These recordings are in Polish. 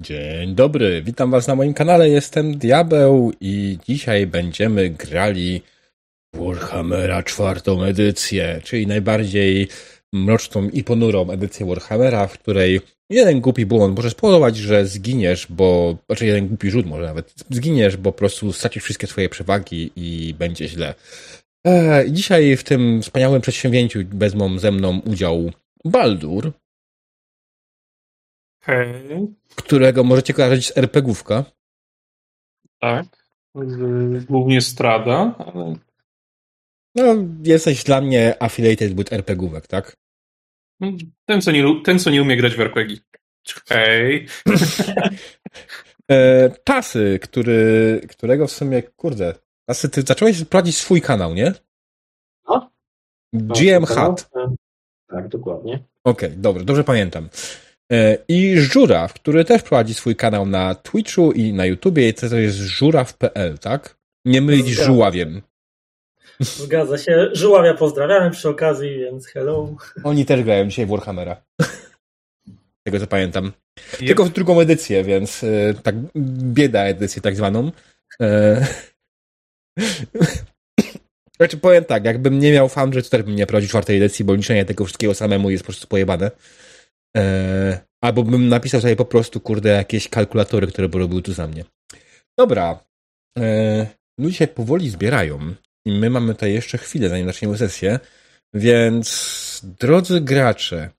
Dzień dobry, witam was na moim kanale, jestem Diabeł i dzisiaj będziemy grali Warhammera czwartą edycję, czyli najbardziej mroczną i ponurą edycję Warhammera, w której jeden głupi błąd może spowodować, że zginiesz, bo, znaczy jeden głupi rzut może nawet, zginiesz, bo po prostu stracisz wszystkie swoje przewagi i będzie źle. Eee, dzisiaj w tym wspaniałym przedsięwzięciu wezmą ze mną udział Baldur, Hej. którego możecie kojarzyć z RPGówka. Tak. Głównie Strada, ale No, jesteś dla mnie affiliated with RPGówek, tak? ten, co nie, ten, co nie umie grać w RPG. Hej. E, Tasy, który, którego w sumie, kurde, Tasy, ty zacząłeś prowadzić swój kanał, nie? No. GM Hat. Tak, dokładnie. Okej, dobrze, dobrze pamiętam. E, I Żuraw, który też prowadzi swój kanał na Twitchu i na YouTubie, i to jest żuraw.pl, tak? Nie mylić z Zgadza żuławiem. Zgadza się. Żuławia pozdrawiamy przy okazji, więc hello. Oni też grają dzisiaj w Warhammera. Tego co pamiętam. Tylko w drugą edycję, więc e, tak bieda edycję tak zwaną. E, Znaczy powiem tak, jakbym nie miał Foundry, to też bym nie prowadził czwartej edycji, bo liczenie tego wszystkiego samemu jest po prostu pojebane. E, albo bym napisał sobie po prostu, kurde, jakieś kalkulatory, które by robiły tu za mnie. Dobra. E, ludzie się powoli zbierają i my mamy tutaj jeszcze chwilę, zanim zaczniemy sesję, więc drodzy gracze,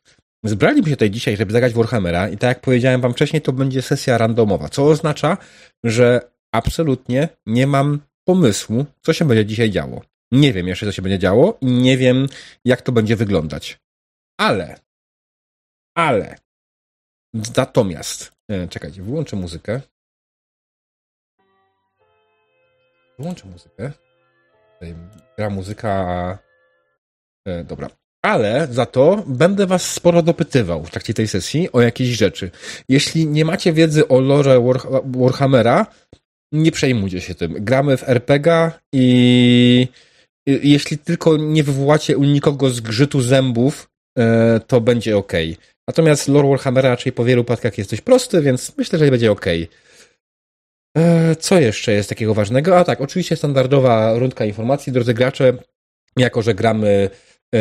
Zbraliśmy się tutaj dzisiaj, żeby zagrać Warhammera i tak jak powiedziałem wam wcześniej, to będzie sesja randomowa, co oznacza, że absolutnie nie mam pomysłu, co się będzie dzisiaj działo. Nie wiem jeszcze, co się będzie działo i nie wiem, jak to będzie wyglądać. Ale, ale, natomiast, e, czekajcie, wyłączę muzykę. Wyłączę muzykę. Gra muzyka. E, dobra. Ale za to będę was sporo dopytywał w trakcie tej sesji o jakieś rzeczy. Jeśli nie macie wiedzy o lore War- Warhammera, nie przejmujcie się tym. Gramy w RPG i i- jeśli tylko nie wywołacie u nikogo zgrzytu zębów, e, to będzie ok. Natomiast lore Warhammera raczej po wielu przypadkach jest dość prosty, więc myślę, że będzie ok. E, Co jeszcze jest takiego ważnego? A tak, oczywiście standardowa rundka informacji, drodzy gracze. Jako, że gramy e,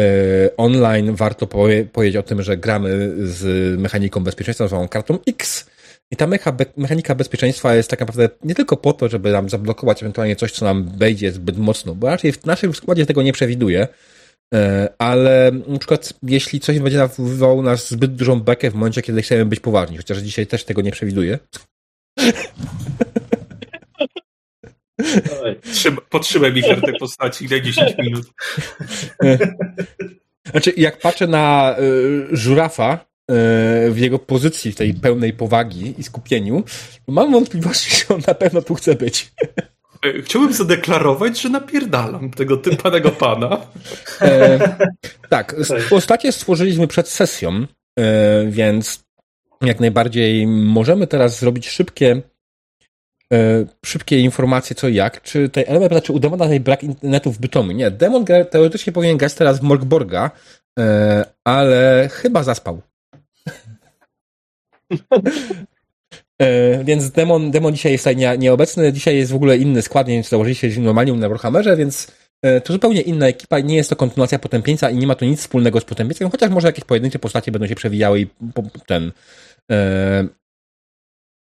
online, warto powie, powiedzieć o tym, że gramy z mechaniką bezpieczeństwa, zwaną kartą X. I ta mecha, be, mechanika bezpieczeństwa jest tak naprawdę nie tylko po to, żeby nam zablokować ewentualnie coś, co nam wejdzie zbyt mocno, bo raczej w naszym składzie tego nie przewiduje, ale na przykład jeśli coś będzie wywołało nas zbyt dużą bekę w momencie, kiedy chcemy być poważni, chociaż dzisiaj też tego nie Trzeba, potrzymaj mi kartę postaci, daj 10 minut. Znaczy, jak patrzę na y, żurafa y, w jego pozycji, w tej pełnej powagi i skupieniu, mam wątpliwości, że on na pewno tu chce być. E, Chciałbym zadeklarować, że napierdalam tego typanego pana. E, tak, postacie stworzyliśmy przed sesją, e, więc jak najbardziej możemy teraz zrobić szybkie e, szybkie informacje co i jak. Czy tutaj element, znaczy u demona tutaj brak internetu w Bytomiu. Nie, demon gra, teoretycznie powinien grać teraz w Morgborga, e, ale chyba zaspał. E, Więc demon, demon dzisiaj jest tutaj nie, nieobecny. Dzisiaj jest w ogóle inny skład, nie wiem, czy założyliście normalnie na Warhammerze, więc e, to zupełnie inna ekipa. Nie jest to kontynuacja Potępieńca i nie ma to nic wspólnego z Potępieńcem, chociaż może jakieś pojedyncze postacie będą się przewijały i po, ten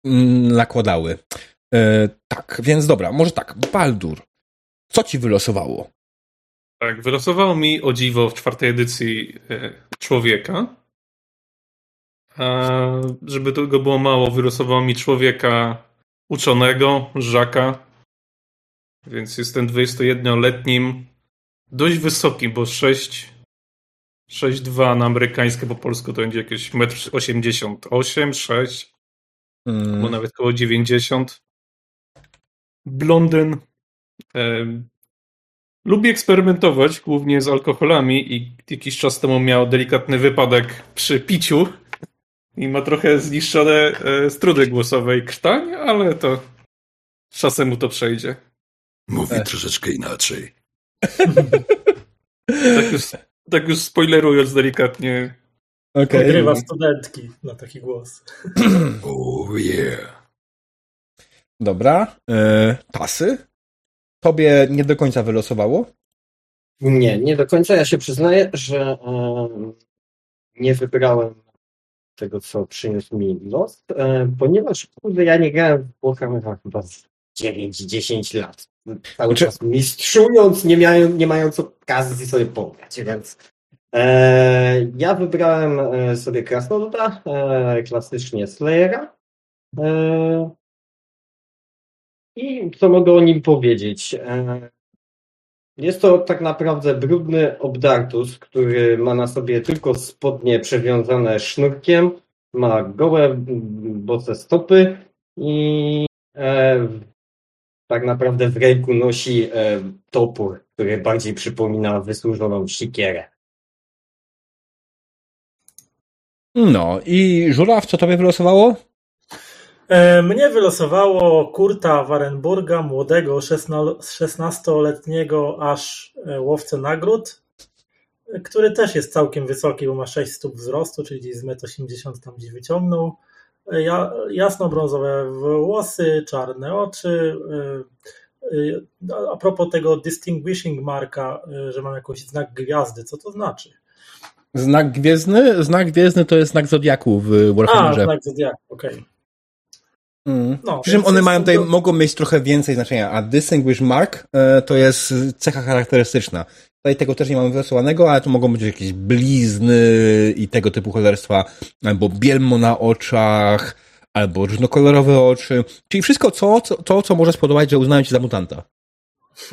mm, nakładały. Tak, więc dobra, może tak. Baldur, co ci wylosowało? Tak, wylosowało mi o dziwo w czwartej edycji człowieka. A żeby tego było mało, wylosowało mi człowieka uczonego, Żaka. Więc jestem 21-letnim, dość wysokim, bo 6, 6,2 na amerykańskie po polsku to będzie jakieś 1,88 m, 6, Mm, bo nawet około 90. Blondyn. Em, lubi eksperymentować, głównie z alkoholami i jakiś czas temu miał delikatny wypadek przy piciu i ma trochę zniszczone e, struny głosowe i krtań, ale to czasem mu to przejdzie. Mówi E. troszeczkę inaczej. Tak już, tak już spoilerując delikatnie, Okej. Odgrywa studentki na taki głos. Oh yeah. Dobra. E, pasy? Tobie nie do końca wylosowało? Nie, nie do końca. Ja się przyznaję, że e, nie wybrałem tego, co przyniósł mi los, e, ponieważ kurde, ja nie grałem w Warhammera chyba z 9-10 lat. Cały Znaczy- czas mistrzując, nie, miałem, nie mając okazji sobie pograć, więc e, ja wybrałem e, sobie Krasnoluda, e, klasycznie Slayera. E, I co mogę o nim powiedzieć? E, jest to tak naprawdę brudny obdartus, który ma na sobie tylko spodnie przewiązane sznurkiem, ma gołe bose stopy i e, tak naprawdę w ręku nosi e, topór, który bardziej przypomina wysłużoną sikierę. No i żuraw, co tobie wylosowało? E, Mnie wylosowało Kurta Warenburga, młodego, 16-letniego aż e, łowcę nagród, który też jest całkiem wysoki, bo ma 6 stóp wzrostu, czyli gdzieś z 1,80 m tam gdzieś wyciągnął. E, Ja, jasno-brązowe włosy, czarne oczy. A propos tego distinguishing marka, że mam jakiś znak gwiazdy, co to znaczy? Znak gwiezdny? Znak gwiezdny to jest znak Zodiaku w A, Warhammerze. znak zodiaku, okej. Mm. No, Przy czym one mają tutaj, to- mogą mieć trochę więcej znaczenia, a Distinguish Mark e, to jest cecha charakterystyczna. Tutaj tego też nie mamy wylosowanego, ale tu mogą być jakieś blizny i tego typu cholerstwa, albo bielmo na oczach, albo różnokolorowe oczy, czyli wszystko co, co, to, co może spodobać, że uznają cię za mutanta.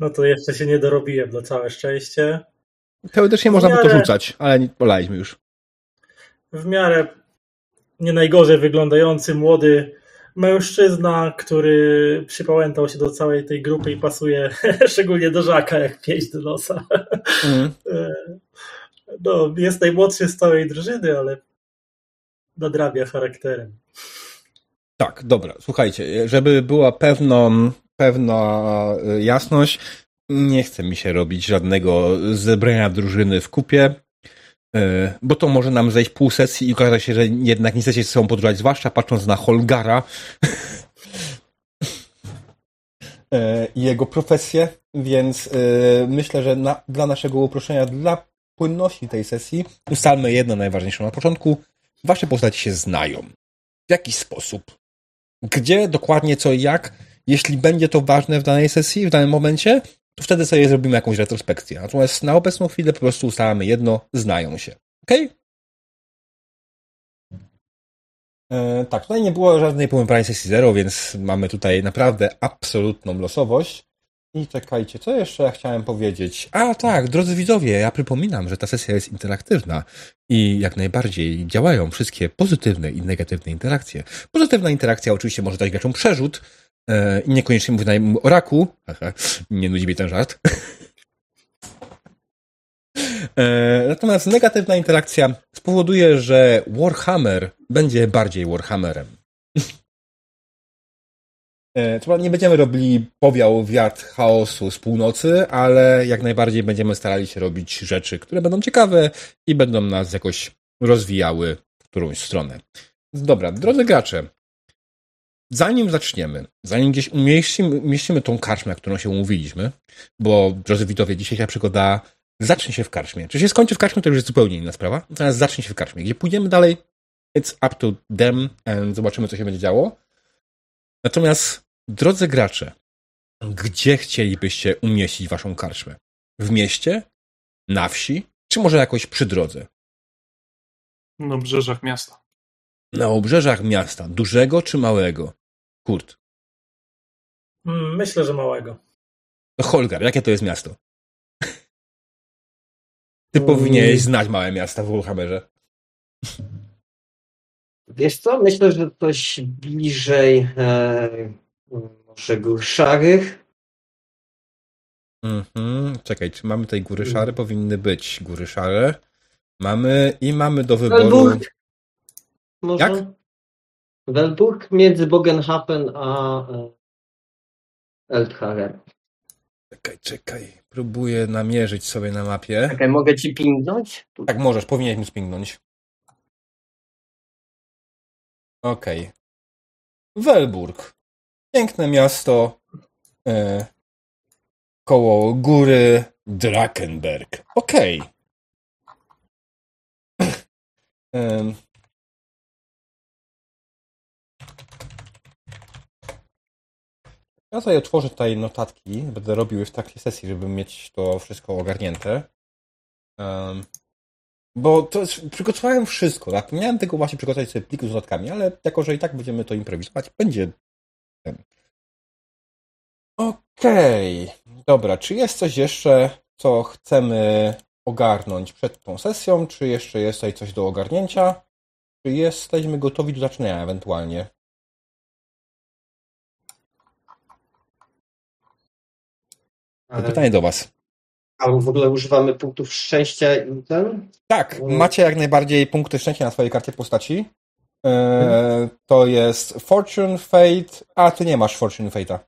No to jeszcze się nie dorobiłem, na całe szczęście. Teoretycznie można by to miarę- rzucać, ale nie polaliśmy już. W miarę nie najgorzej wyglądający młody mężczyzna, który przypałętał się do całej tej grupy i pasuje szczególnie do Żaka jak pięść do nosa. Mm. E, No, jest najmłodszy z całej drużyny, ale nadrabia charakterem. Tak, dobra, słuchajcie, żeby była pewną, pewna y, jasność, nie chce mi się robić żadnego zebrania drużyny w kupie, bo to może nam zejść pół sesji i okaże się, że jednak nie chcecie ze sobą podróżować, zwłaszcza patrząc na Holgara y, i jego profesję, więc y, myślę, że na, dla naszego uproszczenia, dla płynności tej sesji ustalmy jedno najważniejsze na początku. Wasze postacie się znają. W jakiś sposób gdzie, dokładnie co i jak. Jeśli będzie to ważne w danej sesji, w danym momencie, to wtedy sobie zrobimy jakąś retrospekcję. Natomiast na obecną chwilę po prostu ustalamy jedno, znają się. Ok? E, tak, tutaj nie było żadnej pomyślnej sesji zero, więc mamy tutaj naprawdę absolutną losowość. I czekajcie, co jeszcze ja chciałem powiedzieć? A tak, drodzy widzowie, ja przypominam, że ta sesja jest interaktywna i jak najbardziej działają wszystkie pozytywne i negatywne interakcje. Pozytywna interakcja oczywiście może dać graczom przerzut i niekoniecznie mówię nim o nie nudzi mnie ten żart. E, Natomiast negatywna interakcja spowoduje, że Warhammer będzie bardziej Warhammerem. E, Co nie będziemy robili powiał wiatr chaosu z północy, ale jak najbardziej będziemy starali się robić rzeczy, które będą ciekawe i będą nas jakoś rozwijały w którąś stronę. Dobra, drodzy gracze, zanim zaczniemy, zanim gdzieś umieścimy, umieścimy tą karczmę, którą się umówiliśmy, bo drodzy widzowie, dzisiejsza przygoda zacznie się w karczmie. Czy się skończy w karczmie, to już jest zupełnie inna sprawa. Natomiast zacznie się w karczmie. Gdzie pójdziemy dalej, it's up to them and zobaczymy, co się będzie działo. Natomiast, drodzy gracze, gdzie chcielibyście umieścić waszą karczmę? W mieście? Na wsi? Czy może jakoś przy drodze? Na obrzeżach miasta. Na obrzeżach miasta. Dużego czy małego? Kurt. Mm, Myślę, że małego. No Holgar, jakie to jest miasto? Ty Mm. powinieneś znać małe miasta w Warhammerze. Wiesz co, myślę, że coś bliżej e, może gór szarych. Mhm. Czekaj, czy mamy tutaj góry szare? Mhm. Powinny być góry szare. Mamy i mamy do wyboru. Welburg. Może? Jak? Welburg między Bogenhafen a e, Eldharem. czekaj, czekaj. Próbuję namierzyć sobie na mapie. Czekaj, mogę ci pingnąć? Tak, możesz, powinieneś mi spingnąć. Okej. Welburg. Piękne miasto. E, koło góry Drakenberg. Okej. Em. Ja sobie otworzę tutaj notatki. Będę robił w takiej sesji, żeby mieć to wszystko ogarnięte. Em, bo to jest, przygotowałem wszystko, tak? Miałem tylko właśnie przygotować sobie plik z notatkami, ale jako, że i tak będziemy to improwizować, będzie ten. Okej, dobra, czy jest coś jeszcze, co chcemy ogarnąć przed tą sesją, czy jeszcze jest tutaj coś do ogarnięcia? Czy jesteśmy gotowi do zaczynania ewentualnie? To pytanie do Was. A w ogóle używamy punktów szczęścia i ten? Tak, Mm. macie jak najbardziej punkty szczęścia na swojej karcie postaci. E, to jest Fortune, Fate, a ty nie masz Fortune Fate'a.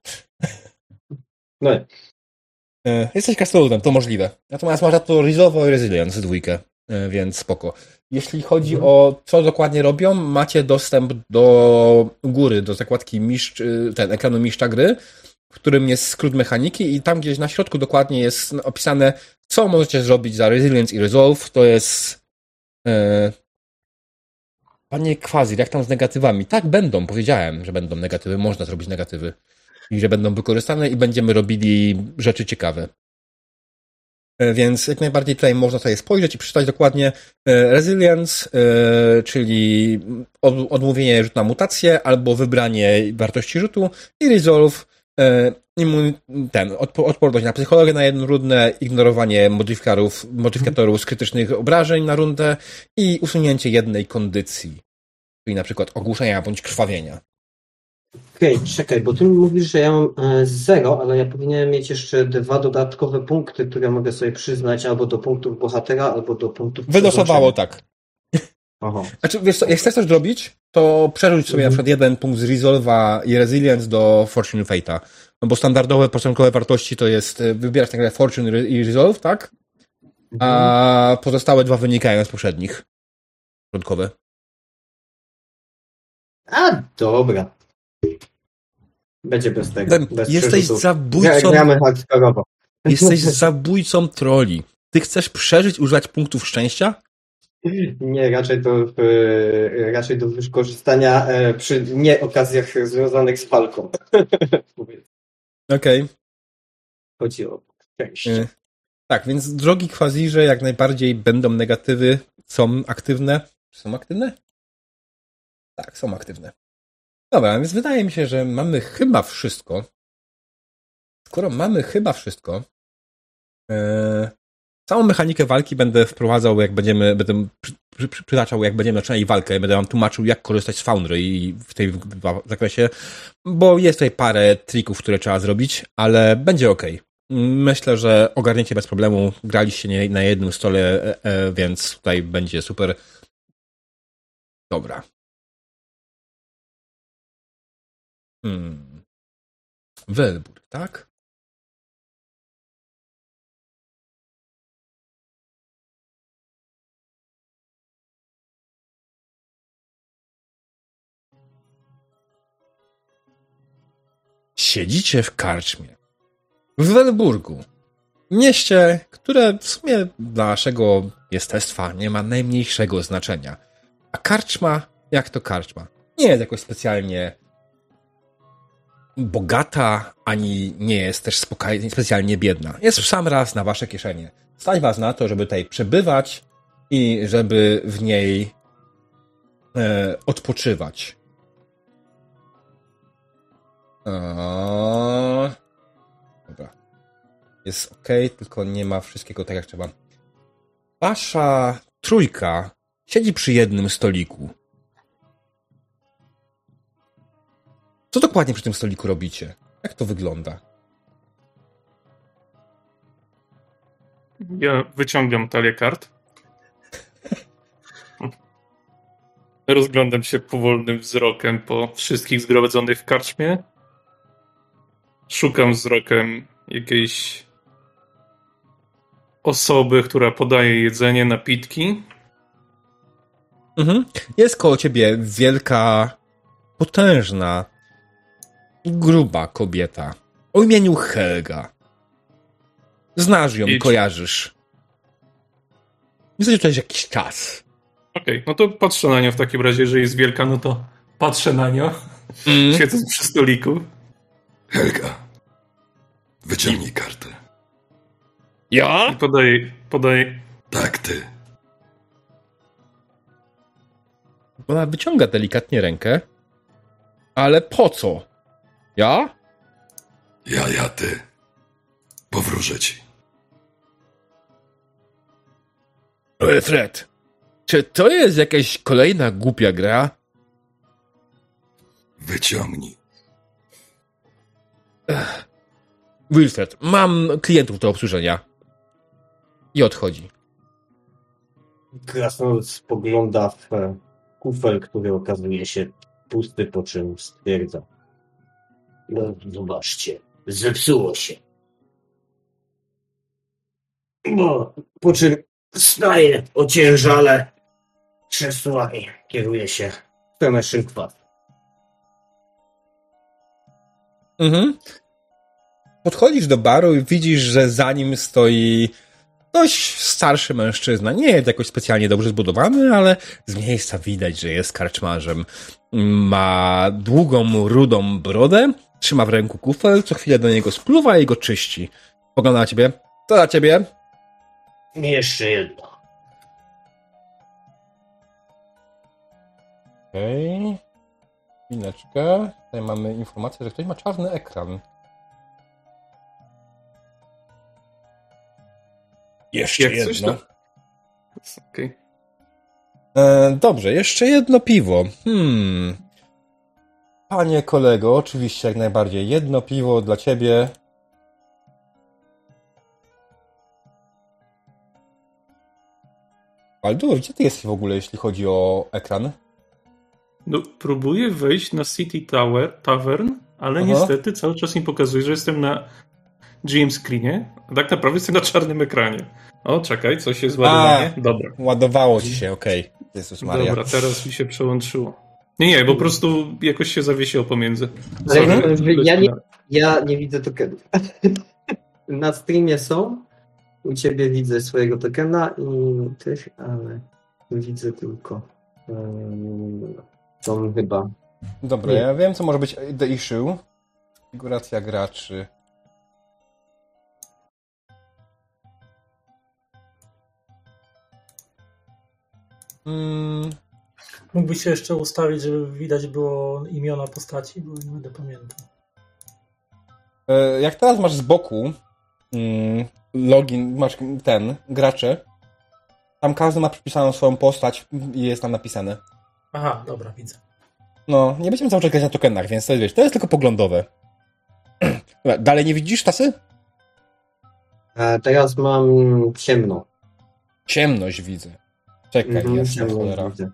No nie. Jesteś krasnoludem, to możliwe. Natomiast masz za to Rizowo i Resilience dwójkę, e, więc spoko. Jeśli chodzi Mhm. o co dokładnie robią, macie dostęp do góry, do zakładki mistrz, y, ten ekranu mistrza gry, w którym jest skrót mechaniki i tam gdzieś na środku dokładnie jest opisane, co możecie zrobić za Resilience i Resolve. To jest e, Panie Kwazir, jak tam z negatywami? Tak, będą, powiedziałem, że będą negatywy, można zrobić negatywy. I że będą wykorzystane i będziemy robili rzeczy ciekawe. E, Więc jak najbardziej tutaj można sobie spojrzeć i przeczytać dokładnie e, Resilience, czyli od- odmówienie rzutu na mutację albo wybranie wartości rzutu i Resolve, immun- ten, odpo- odporność na psychologię na jedną rundę, ignorowanie modyfikatorów, modyfikatorów z krytycznych obrażeń na rundę i usunięcie jednej kondycji, czyli na przykład ogłuszenia bądź krwawienia. Okej, czekaj, bo ty mówisz, że ja mam e, zero, ale ja powinienem mieć jeszcze dwa dodatkowe punkty, które mogę sobie przyznać albo do punktów bohatera, albo do punktów Wylosowało tak. Aha. Znaczy, wiesz co, jak chcesz coś zrobić, to przerzuć sobie Mhm. na przykład jeden punkt z Resolve'a i Resilience do Fortune Fate'a. No bo standardowe, początkowe wartości to jest, y, wybierasz tak Fortune i Resolve, tak? A pozostałe dwa wynikają z poprzednich. Początkowe. A, dobra. Będzie bez tego. Bez jesteś przerzutów. Zabójcą, Gramy hardkorowo. jesteś zabójcą troli. Ty chcesz przeżyć, używać punktów szczęścia? Nie, raczej do, e, raczej do wykorzystania e, przy nie okazjach związanych z. Mówię, Okej. Chodzi o szczęście. Y, Tak, więc drogi kwazirze jak najbardziej będą negatywy, są aktywne. Są aktywne? Tak, są aktywne. Dobra, więc wydaje mi się, że mamy chyba wszystko. Skoro mamy chyba wszystko, e, całą mechanikę walki będę wprowadzał, jak będziemy, będę przy, przy, przy, przytaczał, jak będziemy zaczynali walkę, będę wam tłumaczył, jak korzystać z Foundry i w tej zakresie, bo jest tutaj parę trików, które trzeba zrobić, ale będzie ok. Myślę, że ogarniecie bez problemu. Graliście na jednym stole, e, e, więc tutaj będzie super. Dobra. Hmm. Welburg, tak? Siedzicie w karczmie. W Welburgu. Mieście, które w sumie dla naszego jestestwa nie ma najmniejszego znaczenia. A karczma, jak to karczma? Nie jest jakoś specjalnie bogata, ani nie jest też specjalnie biedna. Jest w sam raz na wasze kieszenie. Stać was na to, żeby tutaj przebywać i żeby w niej e, odpoczywać. O... Dobra. Jest ok, tylko nie ma wszystkiego tak jak trzeba. Wasza trójka siedzi przy jednym stoliku. Co dokładnie przy tym stoliku robicie? Jak to wygląda? Ja wyciągam talię kart. Rozglądam się powolnym wzrokiem po wszystkich zgromadzonych w karczmie. Szukam wzrokiem jakiejś osoby, która podaje jedzenie, napitki. Mhm. Jest koło ciebie wielka, potężna, gruba kobieta o imieniu Helga. Znasz ją, I- kojarzysz. Jesteś tutaj już jakiś czas. Okej, no to patrzę na nią w takim razie, jeżeli jest wielka, no to patrzę na nią, Mm. siedząc przy stoliku. Helga, wyciągnij kartę. Ja? I podaję, podaję. Tak, ty. Ona wyciąga delikatnie rękę. Ale po co? Ja? Ja, ja, ty. Powróżę ci. Ale Fred, czy to jest jakaś kolejna głupia gra? Wyciągnij. Wilfred, mam klientów do obsłużenia. I odchodzi. Krasnolud spogląda w kufel, który okazuje się pusty, po czym stwierdza. No, zobaczcie, zepsuło się. No, po czym wstaje ociężale krzesła i kieruje się w stronę szynkwat. Mhm. Podchodzisz do baru i widzisz, że za nim stoi dość starszy mężczyzna. Nie jest jakoś specjalnie dobrze zbudowany, ale z miejsca widać, że jest karczmarzem. Ma długą, rudą brodę, trzyma w ręku kufel, co chwilę do niego spluwa i go czyści. Pogląda na ciebie. To dla ciebie. Jeszcze jedno. Okej. Okay. Chwileczkę. Tutaj mamy informację, że ktoś ma czarny ekran. Jeszcze Jak coś jedno. to... Okej. E, dobrze, jeszcze jedno piwo. Hmm. Panie kolego, oczywiście jak najbardziej. Jedno piwo dla ciebie. Aldur, gdzie ty jesteś w ogóle, jeśli chodzi o ekran? No, próbuję wejść na City Tower, Tavern, ale Aha. niestety cały czas mi pokazuje, że jestem na GM screenie, a tak naprawdę jestem na czarnym ekranie. O, czekaj, coś jest ładowanie. Dobra, Ładowało ci się, okej. Jezus Maria. dobra, teraz mi się przełączyło. Nie, nie, po prostu jakoś się zawiesiło pomiędzy. Ale Sorry. ja nie, ja nie widzę tokenów. Na streamie są. U ciebie widzę swojego tokena i tych, ale widzę tylko um, tą chyba. Dobra, Nie. ja wiem, co może być the issue. Konfiguracja graczy. Mm, Mógłbyś się jeszcze ustawić, żeby widać było imiona postaci, bo nie będę pamiętał. e, jak teraz masz z boku mm, login, masz ten, gracze, tam każdy ma przypisaną swoją postać i jest tam napisane. Aha, dobra, widzę. No, nie będziemy cały czas grać na tokenach, więc to, wiesz, to jest tylko poglądowe. Dobra, Dalej nie widzisz tasy? E, teraz mam ciemno. Ciemność widzę. Czekaj, Mhm, jasna cholera. widzę.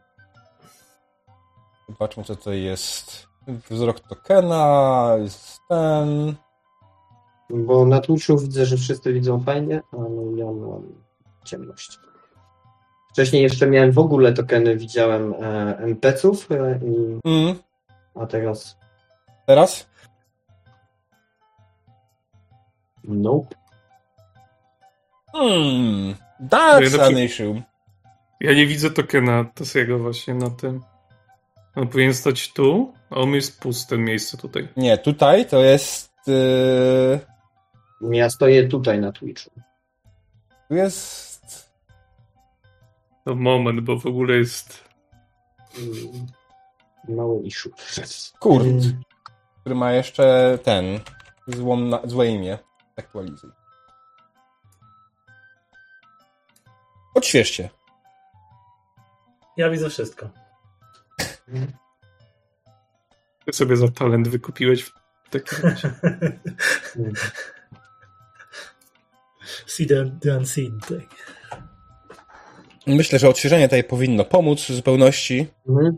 Zobaczmy, co to jest. Wzrok tokena, jest ten. Bo na Twitchu widzę, że wszyscy widzą fajnie, ale ja mam ciemność. Wcześniej jeszcze miałem w ogóle tokeny, widziałem e, NPC-ów, e, i, Mm, a teraz teraz? nope. Hmm, that's an issue. Ja nie widzę tokena Tasiego właśnie na tym. On powinien stać tu, a on jest puste miejsce tutaj. Nie, tutaj to jest... Yy, Ja stoję tutaj na Twitchu. tu jest... To moment, bo w ogóle jest... Mm, Mały issue. Kurt, Mm, który ma jeszcze ten... Złą na, złe imię. Aktualizuj. Odświeżcie. Ja widzę wszystko. Ty sobie za talent wykupiłeś w takim razie. See the, the unseen. Tak. Myślę, że odświeżenie tutaj powinno pomóc w zupełności. Mhm,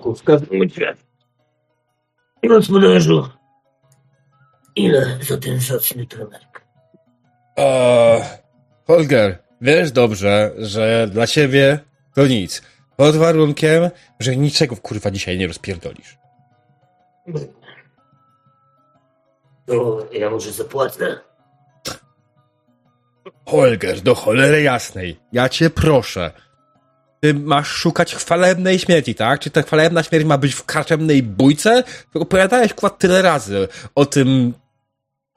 porządku, w każdym razie. Gospodarzu, ile za ten zacny trenerk? Eee, Holger, wiesz dobrze, że dla ciebie to nic. Pod warunkiem, że niczego kurwa dzisiaj nie rozpierdolisz. To ja może zapłacę? Holger, do cholery jasnej, ja cię proszę. Ty masz szukać chwalebnej śmierci, tak? Czy ta chwalebna śmierć ma być w karczemnej bójce? Opowiadałeś kurwa tyle razy o tym,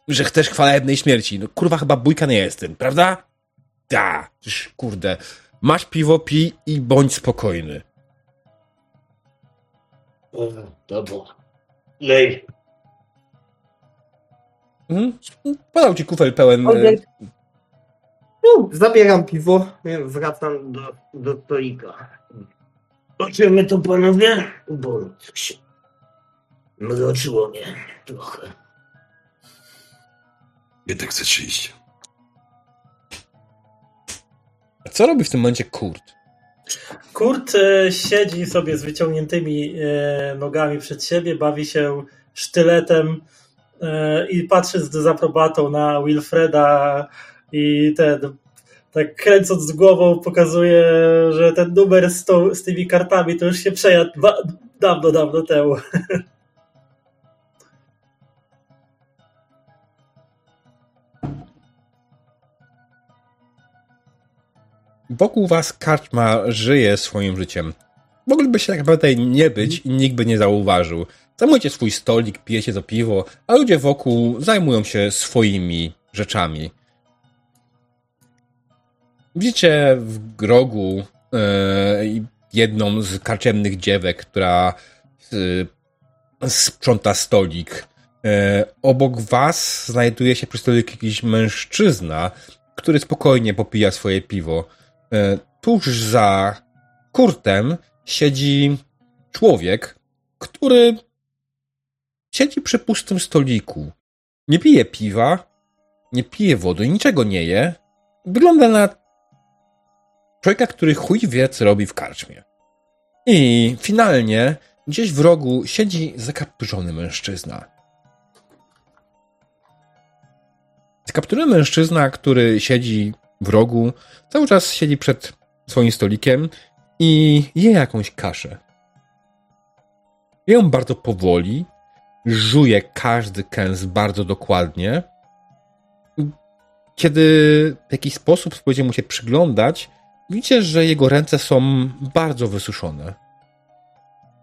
że chcesz chwalebnej śmierci. No kurwa chyba bójka nie jest tym, prawda? Da, kurde. Masz piwo, pij i bądź spokojny. O, dobra. Lej. Mhm. Podał ci kufel pełen... E, No, zabieram piwo, wracam do, do stolika. Oczymy to panowie? Bo się mroczyło mnie trochę. Gdzie ty chcesz iść? Co robi w tym momencie Kurt? Kurt e, siedzi sobie z wyciągniętymi e, nogami przed siebie, bawi się sztyletem e, i patrzy z dezaprobatą na Wilfreda i ten, tak kręcąc głową pokazuje, że ten numer z, z tymi kartami to już się przejadł dawno, dawno temu. Wokół was karczma żyje swoim życiem. Mogliby się tak naprawdę nie być i nikt by nie zauważył. Zajmujecie swój stolik, pijecie to piwo, a ludzie wokół zajmują się swoimi rzeczami. Widzicie w grogu e, jedną z karczemnych dziewek, która e, sprząta stolik. E, obok was znajduje się przy stoliku jakiś mężczyzna, który spokojnie popija swoje piwo. E, tuż za Kurtem siedzi człowiek, który siedzi przy pustym stoliku. Nie pije piwa, nie pije wody, niczego nie je. Wygląda na człowieka, który chuj wie, co robi w karczmie. I finalnie gdzieś w rogu siedzi zakapturzony mężczyzna. Zakapturzony mężczyzna, który siedzi w rogu, cały czas siedzi przed swoim stolikiem i je jakąś kaszę. Je ją bardzo powoli, żuje każdy kęs bardzo dokładnie. Kiedy w jakiś sposób spróbujecie mu się przyglądać, widzicie, że jego ręce są bardzo wysuszone.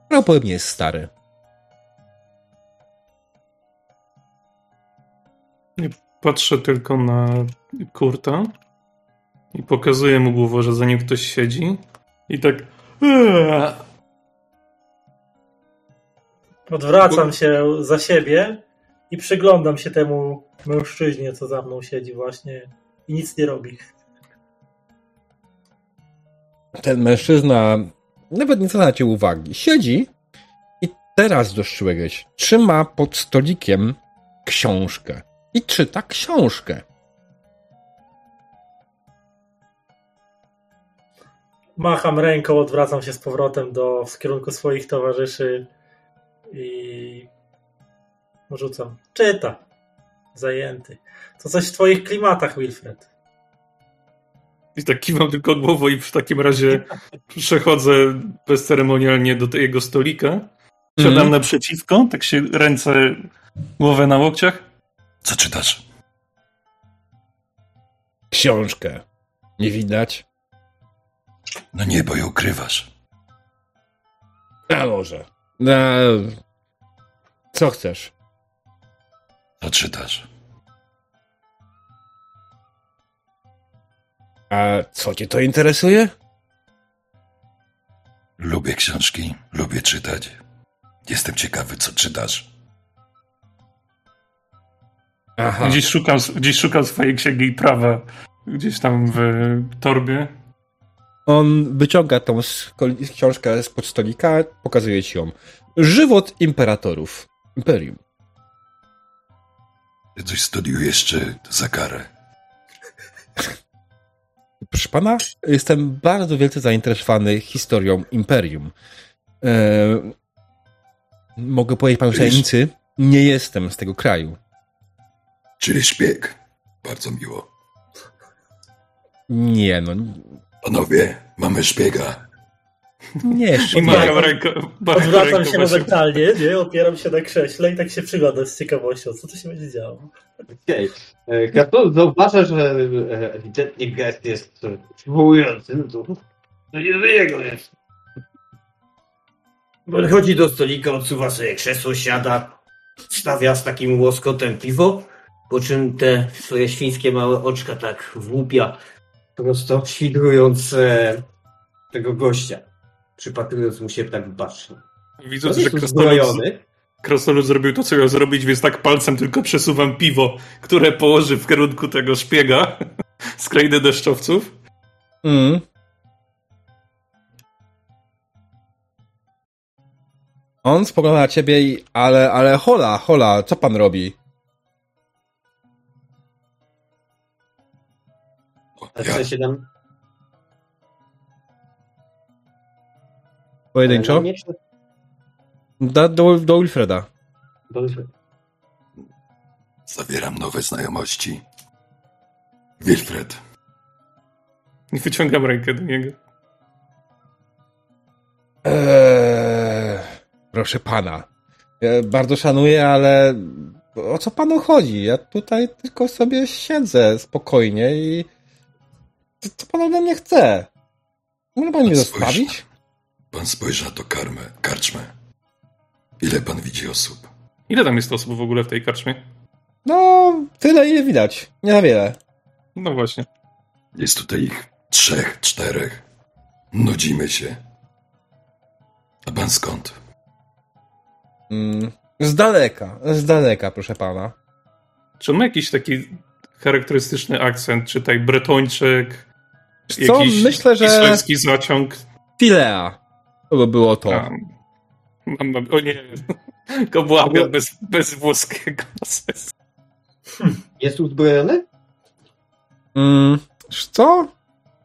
Prawdopodobnie jest stary. Patrzę tylko na Kurta i pokazuję mu głową, że za nim ktoś siedzi. I tak. "Eee". Odwracam się za siebie i przyglądam się temu mężczyźnie, co za mną siedzi właśnie i nic nie robi. Ten mężczyzna nawet nie zwraca cię uwagi. Siedzi i teraz dostrzegłeś. Trzyma pod stolikiem książkę. I czyta książkę. Macham ręką, odwracam się z powrotem do, w kierunku swoich towarzyszy i rzucam. Czyta. Zajęty. To coś w twoich klimatach, Wilfred. I tak kiwam tylko głową i w takim razie przechodzę bezceremonialnie do jego stolika. Siadam Mhm. naprzeciwko, tak się ręce, głowę na łokciach. Co czytasz? Książkę. Nie widać? No nie, bo ją ukrywasz. A może. E, co chcesz? Co czytasz? A co cię to interesuje? Lubię książki, lubię czytać. Jestem ciekawy, co czytasz. Aha. Gdzieś szukam, gdzieś szukam swojej księgi prawa, gdzieś tam w torbie. On wyciąga tą książkę spod stolika, pokazuje ci ją. Żywot imperatorów. Imperium. Ty coś studiujesz, czy za karę? Proszę pana, jestem bardzo wielce zainteresowany historią Imperium. E, mogę powiedzieć panu tajemnicy, nie jestem z tego kraju. Czyli szpieg. Bardzo miło. Nie, no, Panowie, mamy szpiega. nie, I szpieg. macham ręką. macham Odwracam się momentalnie, nie? opieram się na krześle i tak się przyglądam z ciekawością, co to się będzie działo. Okej. Okay. Krasnolud zauważa, że e, ewidentnie gest jest e, przywołujący. No to, to nie z jego jest. Podchodzi do stolika, odsuwa sobie krzesło, siada, stawia z takim łoskotem piwo, po czym te swoje świńskie małe oczka tak włupia, prosto świdrując e, tego gościa, przypatrując mu się tak bacznie. Widząc, że krasnolud, krasnolud zrobił to, co miał zrobić, więc tak palcem tylko przesuwam piwo, które położy w kierunku tego szpiega z krainy deszczowców. Mm. On spogląda na ciebie i, ale, ale hola, hola, co pan robi? O, a w ja, sensie tam... Pojedynczo? Da, do, do Wilfreda. Dobrze. zawieram nowe znajomości. Wilfred, I wyciągam rękę do niego. Eee, proszę pana. Ja bardzo szanuję, ale o co panu chodzi? Ja tutaj tylko sobie siedzę spokojnie i co, co pan ode mnie chce? Może pan mnie Spójrz. zostawić? pan spojrzy na to karmę, karczmę. Ile pan widzi osób? Ile tam jest osób w ogóle w tej karczmie? No, tyle ile widać. Nie za wiele. No właśnie. Jest tutaj ich trzech, czterech. Nudzimy się. A pan skąd? Mm, z daleka, z daleka, proszę pana. Czy on ma jakiś taki charakterystyczny akcent, czy tutaj bretończyk, Co? jakiś Myślę, że islandzki zaciąg? Filea. To by było to. A, mam, mam, o nie, go błagam, bez, bez włoskiego. Jest uzbrojony? Mm, co?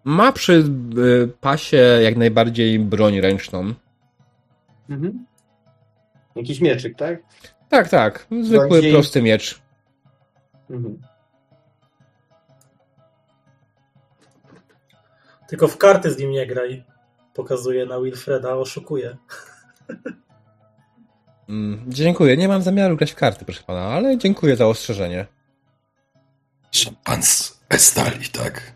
Ma przy y, pasie jak najbardziej broń ręczną. Mhm. Jakiś mieczyk, tak? Tak, tak. Zwykły, Bardziej- prosty miecz. Mhm. Tylko w karty z nim nie graj. Pokazuje na Wilfreda, oszukuje. Mm, dziękuję. Nie mam zamiaru grać w karty, proszę pana, ale dziękuję za ostrzeżenie. Pan z Estali, tak?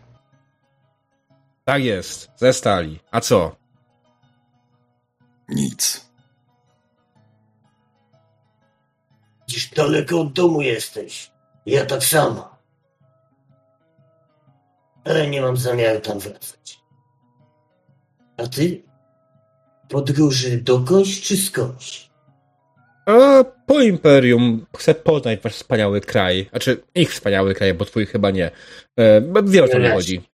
Tak jest. Ze stali. A co? Nic. Dziś daleko od domu jesteś. Ja tak samo. Ale nie mam zamiaru tam wracać. A ty? Podróży dokądś czy skądś? A po Imperium chcę poznać wasz wspaniały kraj. Znaczy, ich wspaniały kraj, bo twój chyba nie. E, wiem o co mi Nie. chodzi.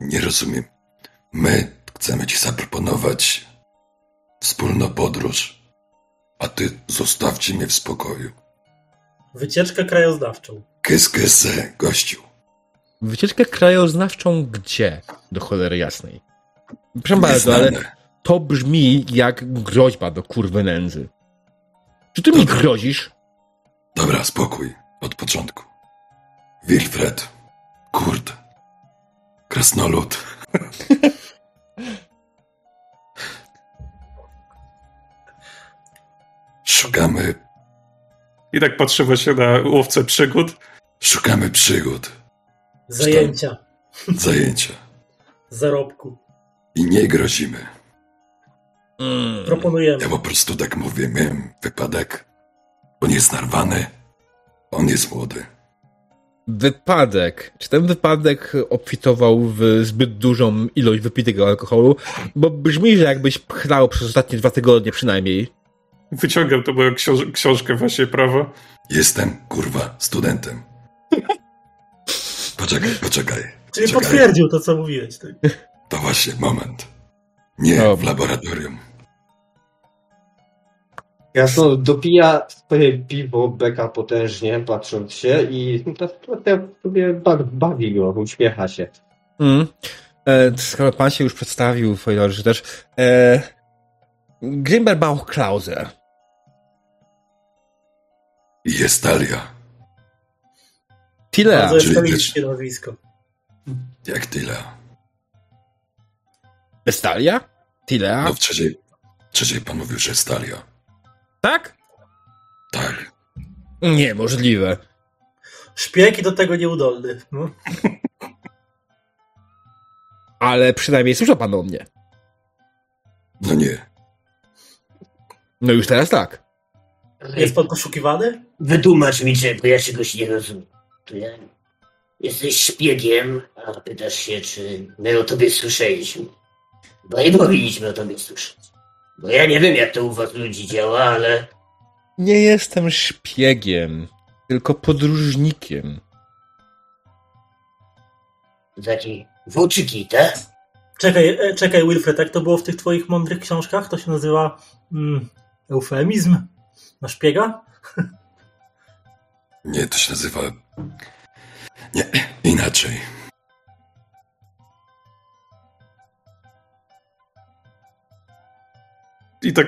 Nie rozumiem. My chcemy ci zaproponować wspólną podróż, a ty zostawcie mnie w spokoju. Wycieczkę krajoznawczą. Kys, kysę, gościu. Wycieczkę krajoznawczą gdzie? Do cholery jasnej. Proszę bardzo, ale to brzmi jak groźba do kurwy nędzy. Czy ty mi Dobra. grozisz? Dobra, spokój. Od początku. Wilfred. Kurt. Krasnolud. Szukamy, I tak patrzę właśnie na łowcę przygód. Szukamy przygód, Zajęcia. zajęcia Zarobku. i nie grozimy. Mm. Proponujemy. Ja po prostu tak mówię, miałem wypadek. On jest narwany, on jest młody. Wypadek. Czy ten wypadek obfitował w zbyt dużą ilość wypitego alkoholu? Bo brzmi, że jakbyś pchnął przez ostatnie dwa tygodnie przynajmniej. Wyciągam tą moją książ- książkę właśnie prawa. Jestem, kurwa, studentem. Poczekaj, poczekaj. Czyli poczekaj. potwierdził to, co mówiłeś. Tak? To właśnie moment. Nie, Dobra. w laboratorium. Krasnolud dopija swoje piwo, beka potężnie, patrząc się i sobie ba- bawi go, uśmiecha się. Mm. E, skoro pan się już przedstawił, Fojlorze też. E, Grimberbauch Klause. Jest talia. Tilea. Bardzo nazwisko. Jak tyle. Estalia? Tilea? No w trzeciej, trzeciej pan mówił, że jest talia. Tak? Tak. Niemożliwe. Szpieg i do tego nieudolny. No. Ale przynajmniej słyszał pan o mnie. No nie. No już teraz tak. Jest pan poszukiwany? Wytłumacz mi, czy, bo ja czegoś nie rozumiem. To ja... Jesteś szpiegiem, a pytasz się, czy my o tobie słyszeliśmy. Bo nie powinniśmy o tobie słyszeć. Bo ja nie wiem, jak to u was ludzi działa, ale Nie jestem szpiegiem, tylko podróżnikiem. taki włóczyki, tak? Czekaj, e, czekaj, Wilfred, jak to było w tych twoich mądrych książkach? To się nazywa mm, eufemizm na szpiega? Nie, to się nazywa... Nie, inaczej. I tak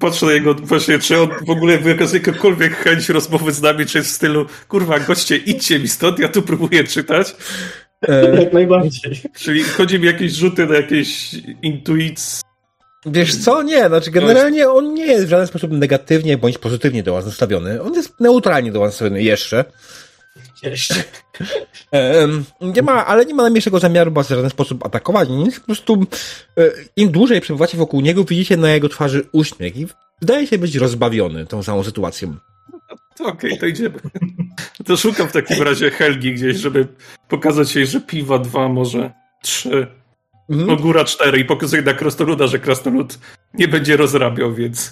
patrzę na jego właśnie, czy on w ogóle wykazuje jakąkolwiek chęć rozmowy z nami, czy jest w stylu, kurwa, goście, idźcie mi stąd, ja tu próbuję czytać. E, Jak najbardziej. Czyli chodzi mi jakieś rzuty na jakieś intuicje. wiesz co? Nie, znaczy generalnie on nie jest w żaden sposób negatywnie bądź pozytywnie do was nastawiony. On jest neutralnie do was nastawiony jeszcze. Jeszcze. Em, nie ma, ale nie ma najmniejszego zamiaru was w żaden sposób atakować. Nic, po prostu e, im dłużej przebywacie wokół niego, widzicie na jego twarzy uśmiech i wydaje się być rozbawiony tą samą sytuacją. To Okej, to idziemy. To szukam w takim razie Helgi gdzieś, żeby pokazać jej, że piwa dwa, może trzy, no Mhm. góra cztery i pokazuję na krasnoluda, że krasnolud nie będzie rozrabiał, więc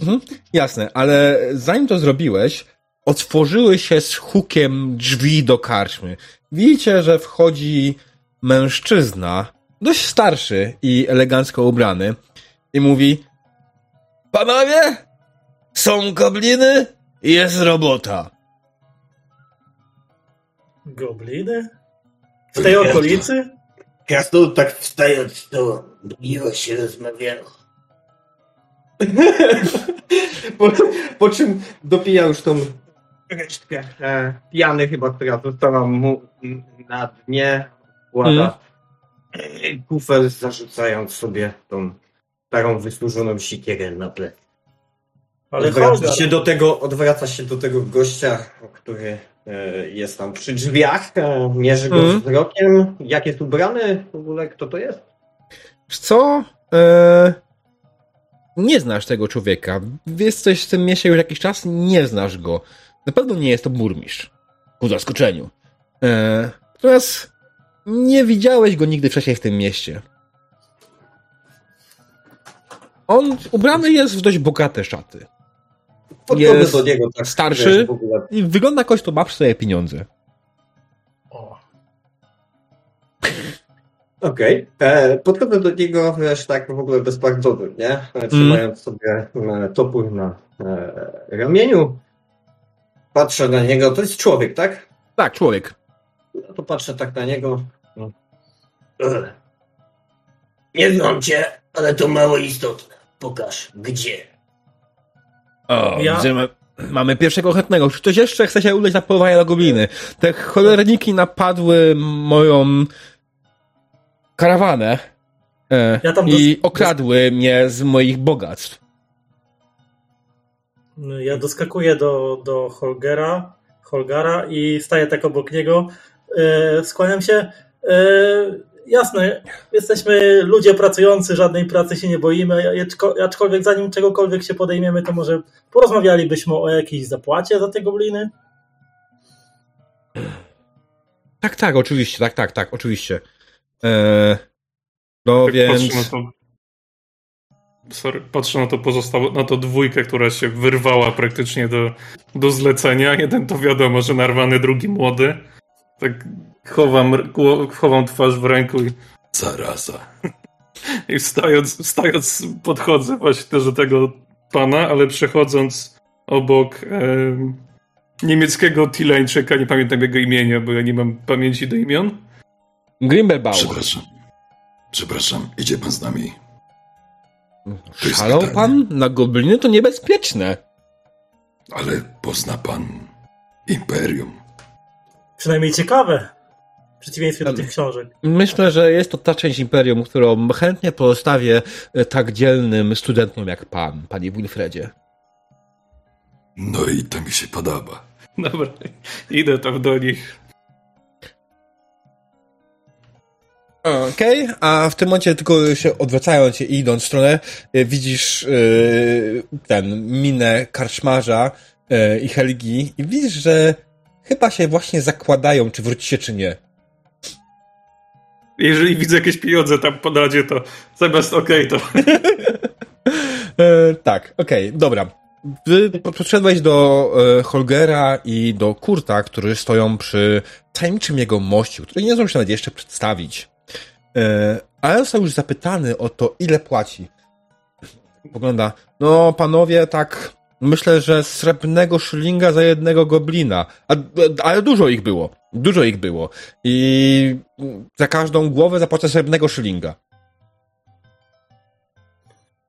Mhm. Jasne, ale zanim to zrobiłeś, otworzyły się z hukiem drzwi do karczmy. Widzicie, że wchodzi mężczyzna, dość starszy i elegancko ubrany i mówi Panowie, są gobliny, jest robota. Gobliny? W tej okolicy? Krasnolud tak wstaje od stołu. Miło się rozmawiało. po, po czym dopija już tą resztkę e, piany chyba, która została mu mm, na dnie. Wkłada e, kufel, zarzucając sobie tą starą, wysłużoną sikierę na plec. Ale Odwraca się do tego, odwraca się do tego gościa, który e, jest tam przy drzwiach, e, mierzy go Mhm. wzrokiem. Jak jest ubrany? W ogóle kto to jest? Co? Nie znasz tego człowieka. Jesteś w tym mieście już jakiś czas, nie znasz go. Na pewno nie jest to burmistrz. Ku zaskoczeniu. E, natomiast nie widziałeś go nigdy wcześniej w tym mieście. On ubrany jest w dość bogate szaty. Podchodzę Jest do niego tak. starszy. wiesz, W ogóle. I wygląda jakoś, to ma przy sobie pieniądze. o, Okej. E, Podchodzę do niego wiesz, tak w ogóle bezpardowy, nie? E, Trzymając sobie e, topór na e, ramieniu. Patrzę na niego. To jest człowiek, tak? Tak, człowiek. No to patrzę tak na niego. Ech. Nie znam cię, ale to mało istotne. Pokaż, gdzie. O, Ja- widzę, ma- mamy pierwszego chętnego. Czy ktoś jeszcze chce się udać na polowanie na gobliny? Te cholerniki napadły moją karawanę e, Ja tam i dos- okradły mnie z moich bogactw. Ja doskakuję do, do Holgera, Holgara i staję tak obok niego. E, skłaniam się. E, jasne, jesteśmy ludzie pracujący, żadnej pracy się nie boimy, aczko- aczkolwiek zanim czegokolwiek się podejmiemy, to może porozmawialibyśmy o jakiejś zapłacie za te gobliny? Tak, tak, oczywiście, tak, tak, tak, oczywiście. E, no tak więc... patrzę na to. Sorry, patrzę na to pozostałe, na to dwójkę, która się wyrwała praktycznie do, do zlecenia. Jeden to wiadomo, że narwany, drugi młody. Tak chowam, chowam twarz w ręku i, Zaraza. i wstając, wstając podchodzę właśnie też do tego pana, ale przechodząc obok em, niemieckiego Tileńczyka, nie pamiętam jego imienia, bo ja nie mam pamięci do imion. Grimberbaum. Przepraszam. Przepraszam, idzie pan z nami? Szalał pytanie. pan? Na gobliny to niebezpieczne. Ale pozna pan Imperium. Przynajmniej ciekawe. W przeciwieństwie do tych książek. Myślę, że jest to ta część imperium, którą chętnie pozostawię e, tak dzielnym studentom jak pan, panie Wilfredzie. No i to mi się podoba. Dobra, idę tam do nich. Okej, a w tym momencie tylko się odwracając i idąc w stronę, e, widzisz e, ten minę karczmarza e, i Helgi i widzisz, że chyba się właśnie zakładają, czy wrócicie, czy nie. Jeżeli widzę jakieś pieniądze tam po nadzie, to zamiast okej, to E, tak, okej, dobra. Wy po- podszedłeś do e, Holgera i do Kurta, którzy stoją przy tajemniczym jego mościu, który nie zdążył się nawet jeszcze przedstawić. E, ale został już zapytany o to, ile płaci. Pogląda, no panowie, tak, myślę, że srebrnego szylinga za jednego goblina. A, ale dużo ich było, dużo ich było. I za każdą głowę zapłacę srebrnego szylinga.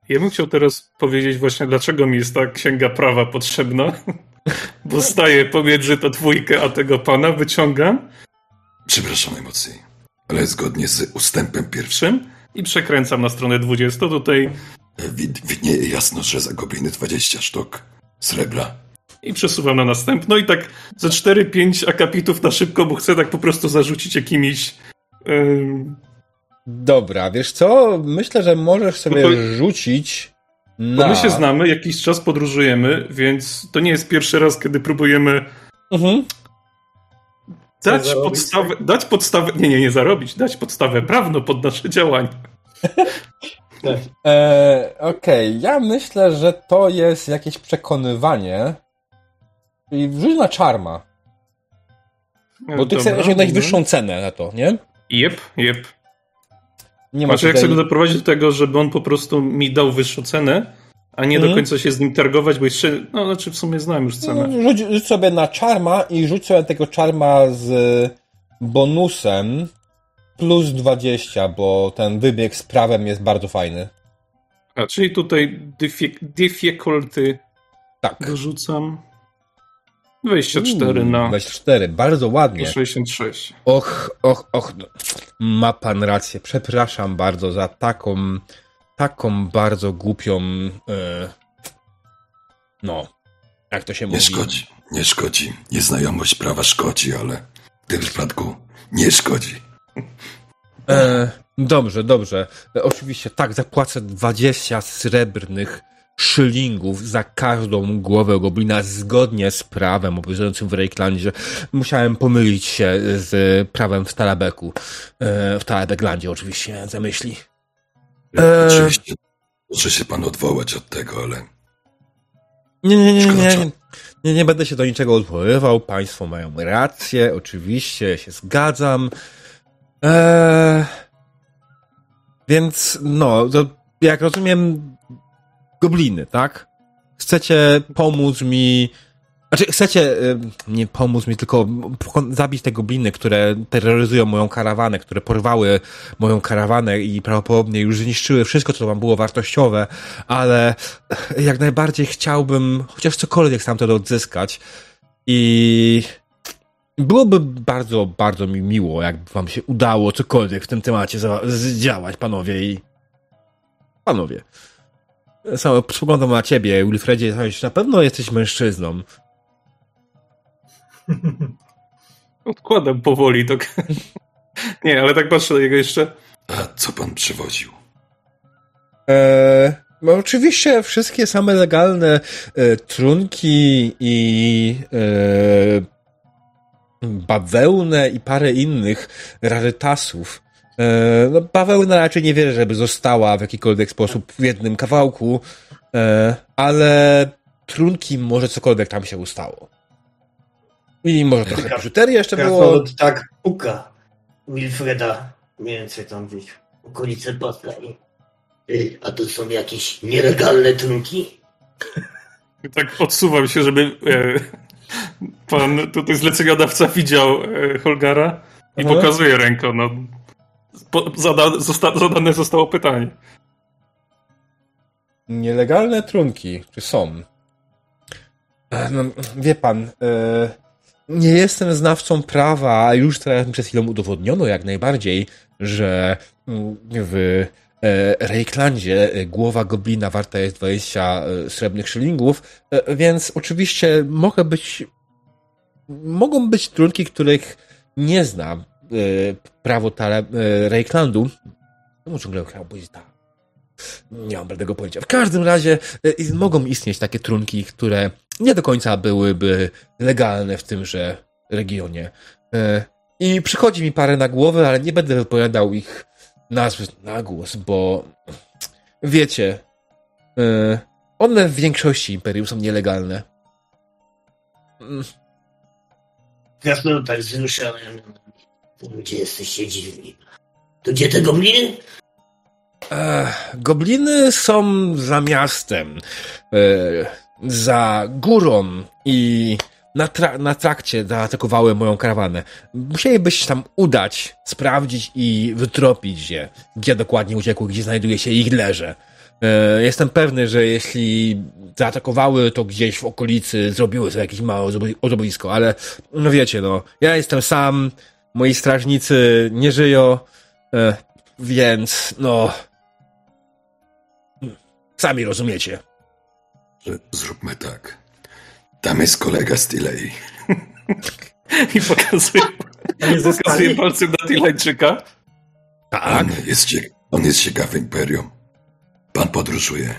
Ja bym chciał teraz powiedzieć właśnie, dlaczego mi jest ta księga prawa potrzebna. Bo staję pomiędzy to dwójkę, a tego pana wyciągam Przepraszam najmocniej, ale zgodnie z ustępem pierwszym i przekręcam na stronę 20. Tutaj wid- widnieje jasno, że za gobliny 20 sztuk srebra. i przesuwam na następną. I tak ze 4-5 akapitów na szybko, bo chcę tak po prostu zarzucić jakimiś. ym, Dobra, wiesz co? Myślę, że możesz sobie No to- rzucić Bo na... my się znamy, jakiś czas podróżujemy, więc to nie jest pierwszy raz, kiedy próbujemy Mhm. Dać zarobić? podstawę, dać podstawę, nie, nie, nie zarobić, dać podstawę prawną pod nasze działania. E, Okej, ja myślę, że to jest jakieś przekonywanie. I wrzuć na czarma, bo ty chcesz osiągnąć wyższą cenę na to, nie? Jep, jep. Nie ma Znaczy, jak tutaj... chcę go doprowadzić do tego, żeby on po prostu mi dał wyższą cenę, a nie do Mhm. końca się z nim targować, bo jeszcze, no znaczy w sumie znam już cenę. No, Rzuć, rzuć sobie na czarma i rzuć sobie tego czarma z bonusem plus 20, bo ten wybieg z prawem jest bardzo fajny. A, czyli tutaj diffi- difficulty Tak. dorzucam 24 Uuu, na 24, bardzo ładnie. 66. Och, och, och, no. ma pan rację. Przepraszam bardzo za taką, taką bardzo głupią, e, no, jak to się Nie mówi. szkodzi, nie szkodzi. Nieznajomość prawa szkodzi, ale w tym wypadku nie szkodzi. E, dobrze, dobrze. E, oczywiście, tak, zapłacę 20 srebrnych szylingów za każdą głowę goblina zgodnie z prawem obowiązującym w Reiklandzie. Musiałem pomylić się z prawem w Stalabeku. E, w Talabeklandzie oczywiście, za Eee. Oczywiście może się pan odwołać od tego, ale Nie, nie, nie, nie, nie, nie, nie będę się do niczego odwoływał. Państwo mają rację, oczywiście, się zgadzam. Eee, więc, no, to jak rozumiem, gobliny, tak? Chcecie pomóc mi. Znaczy, chcecie y, nie pomóc mi, tylko zabić te gobliny, które terroryzują moją karawanę, które porwały moją karawanę i prawdopodobnie już zniszczyły wszystko, co tam było wartościowe, ale jak najbardziej chciałbym chociaż cokolwiek stamtąd odzyskać i byłoby bardzo, bardzo mi miło, jakby wam się udało cokolwiek w tym temacie zdziałać, panowie i panowie. Sam spoglądam na ciebie, Wilfredzie, na pewno jesteś mężczyzną. Odkładam powoli to. nie, ale tak patrzę na niego jeszcze. a co pan przywoził? E, no oczywiście wszystkie same legalne e, trunki i e, bawełnę i parę innych rarytasów. E, no, bawełna raczej nie wierzę, żeby została w jakikolwiek sposób w jednym kawałku, e, ale trunki może cokolwiek tam się ustało. I może trochę biżuterii jeszcze było. Tak puka Wilfreda mniej więcej tam gdzieś w okolice Y, A to są jakieś nielegalne trunki? Tak odsuwam się, żeby e, pan tutaj zleceniodawca widział e, Holgara i Aha. pokazuje ręką. No, po, zada, zosta, zadane zostało pytanie. Nielegalne trunki, czy są? E, No, wie pan, e, nie jestem znawcą prawa, a już teraz mi przed chwilą udowodniono jak najbardziej, że mm, w e, Reiklandzie e, głowa goblina warta jest 20 e, srebrnych szylingów, więc oczywiście mogę być mogą być trunki, których nie znam prawo tale, Reiklandu. Czemu ciągle chciał powiedzieć tak? Nie mam bladego pojęcia. W każdym razie mogą istnieć takie trunki, które nie do końca byłyby legalne w tymże regionie. E, I przychodzi mi parę na głowę, ale nie będę wypowiadał ich nazw na głos, bo wiecie, e, one w większości imperium są nielegalne. Mm, Krasnolud tak wzruszałem. Ludzie jesteście dziwni. To gdzie te gobliny? Gobliny są za miastem, e, za górą i na, tra- na trakcie zaatakowały moją karawanę. Musielibyś tam udać, sprawdzić i wytropić je, gdzie dokładnie uciekły, gdzie znajduje się ich leże. E, jestem pewny, że jeśli zaatakowały, to gdzieś w okolicy zrobiły sobie jakieś małe ozobisko, ale no wiecie, no, ja jestem sam, moi strażnicy nie żyją, e, więc no, Sami rozumiecie. Że Zróbmy tak. Tam jest kolega z Tilei. I pokazuje, pokazuje palcem na Tilańczyka. Tak? On jest, on jest ciekawy imperium. Pan podróżuje.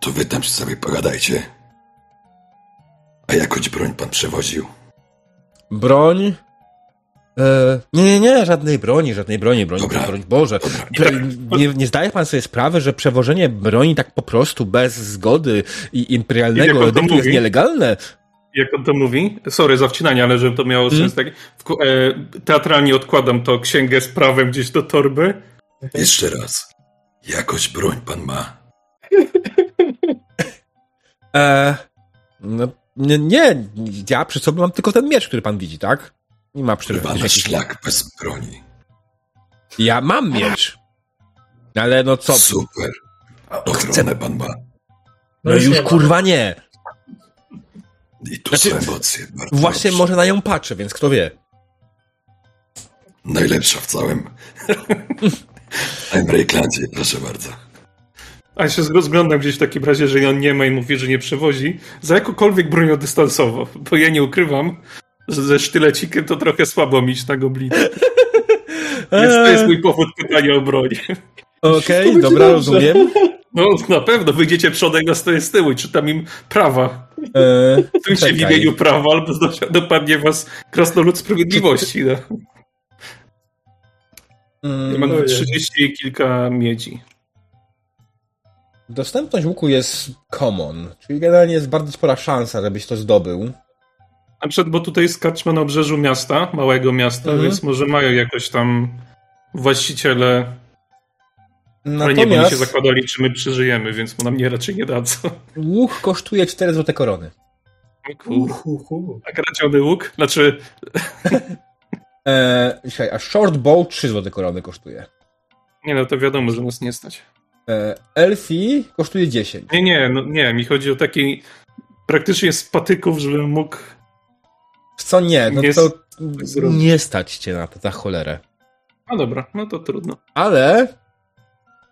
To wy tam sobie pogadajcie. A jakąś broń pan przewoził? Broń? E, nie, nie, nie, żadnej broni, żadnej broni, broni, Dobra. broń Boże. Dobra. Nie, nie zdaje pan sobie sprawy, że przewożenie broni tak po prostu bez zgody i imperialnego edyktu jest nielegalne? Jak on to mówi? Sorry za wcinanie, ale żeby to miało Mm. sens. Tak, w, e, teatralnie odkładam to księgę z prawem gdzieś do torby. Jeszcze raz. Jakoś broń pan ma. E, no, nie, nie, ja przy sobie mam tylko ten miecz, który pan widzi, tak? Nie ma przy Chyba na szlak bez broni. Ja mam miecz. Ale no co? Super. Ochronę pan ma. No już już kurwa nie. I tu Znaczy, są emocje. Bardzo Właśnie dobrze. może na nią patrzę, więc kto wie. Najlepsza w całym. Emrejklandzie, proszę bardzo. A ja się rozglądam gdzieś w takim razie, że on nie ma i mówi, że nie przewozi. Za jakąkolwiek bronią dystansowo. Bo ja nie ukrywam, ze sztylecikiem to trochę słabo mieć na goblina. Więc to jest mój powód pytania o broń. Okej, Wszystko dobra, będzie rozumiem. No na pewno, wyjdziecie przodem, ja stoję z tyłu i czytam im prawa. E, Stójcie w imieniu prawa, albo do- dopadnie was krasnolud sprawiedliwości. No. Mm, Ja mam Ojej. 30 i kilka miedzi. Dostępność łuku jest common, czyli generalnie jest bardzo spora szansa, żebyś to zdobył. Na przykład, bo tutaj jest karczma na obrzeżu miasta, małego miasta, Mhm. więc może mają jakoś tam właściciele, ale nie, bo Natomiast się zakładali, czy my przeżyjemy, więc nam nie raczej nie dadzą. łuk kosztuje 4 złote korony. Uhu, uhu. A kradziony łuk? Znaczy, E, słuchaj, a short bow 3 złote korony kosztuje. nie no, to wiadomo, że nas nie stać. E, elfi kosztuje 10. Nie, nie, no nie, mi chodzi o taki praktycznie z patyków, żebym mógł... Co nie, no Nie to zrobić. nie stać cię na to za cholerę. No dobra, no to trudno. Ale,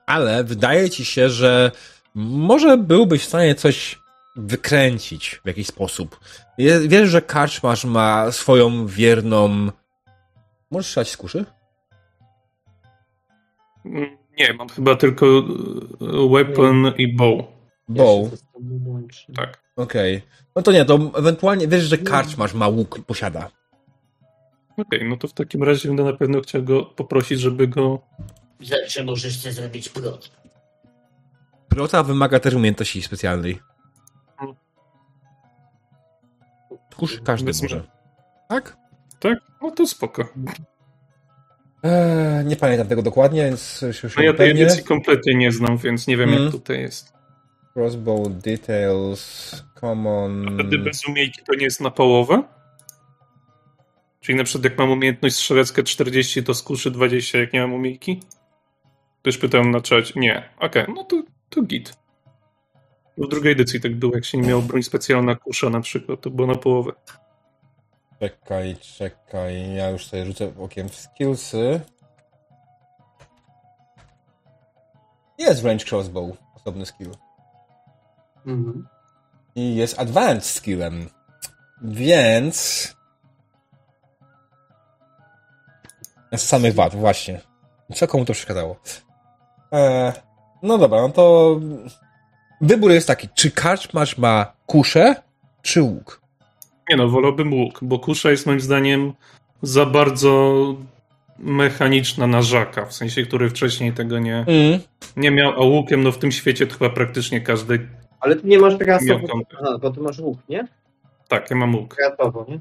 ale wydaje ci się, że może byłbyś w stanie coś wykręcić w jakiś sposób. Wiesz, że karczmarz ma swoją wierną... Możesz strzelać z kuszy? Mm, Nie, mam chyba tylko e, weapon i bow. Bow. Ja. Tak. Okej. No to nie, to ewentualnie wiesz, że karczmarz ma łuk, posiada. Okej, no to w takim razie będę na pewno chciał go poprosić, żeby go... Zawsze możesz sobie zrobić plot. Pilota wymaga też umiejętności specjalnej. Kusz każdy Powiedzmy, może. Tak? Tak? No to spoko. Eee, nie pamiętam tego dokładnie, więc już No ja tej edycji kompletnie nie znam, więc nie wiem Mm. jak tutaj jest. Crossbow details, common... Wtedy bez umiejki to nie jest na połowę? Czyli na przykład jak mam umiejętność strzeleckie 40, to z kuszy 20, jak nie mam umiejki? To już pytałem na czacie. Nie. Okej, no to, to git. W drugiej edycji tak było, jak się nie miało broń specjalna kusza na przykład, to było na połowę. Czekaj, czekaj. Ja już sobie rzucę okiem w skillsy. Jest range crossbow, osobny skill. Mhm. I jest advanced skillem. Więc... Z samych wad, właśnie. Co komu to przeszkadzało? E, no dobra, no to... Wybór jest taki, czy karczmarz ma kuszę, czy łuk? Nie no, wolałbym łuk, bo kusza jest moim zdaniem za bardzo mechaniczna na żaka, w sensie, który wcześniej tego nie, Mm. nie miał, a łukiem no w tym świecie to chyba praktycznie każdy... Ale ty nie masz rasowo. Miał Aha, bo ty masz łuk, nie? Tak, ja mam łuk. Rasowo, nie?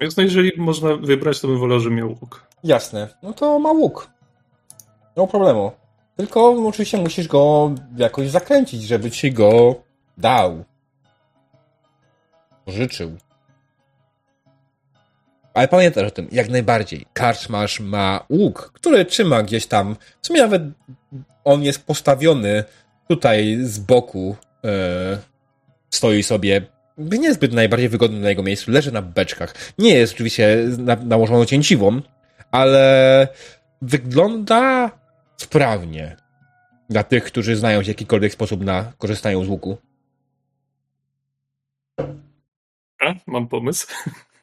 Więc no jeżeli można wybrać, to bym wolał, że miał łuk. Jasne. No to ma łuk. No problemu. Tylko oczywiście musisz go jakoś zakręcić, żeby ci go dał. Życzył. Ale pamiętasz o tym, jak najbardziej. Karczmarz ma łuk, który trzyma gdzieś tam. W sumie nawet on jest postawiony tutaj z boku. E, stoi sobie niezbyt najbardziej wygodny na jego miejscu. Leży na beczkach. Nie jest oczywiście na, nałożoną cięciwą, ale wygląda sprawnie dla tych, którzy znają się w jakikolwiek sposób na korzystają z łuku. A? Mam pomysł.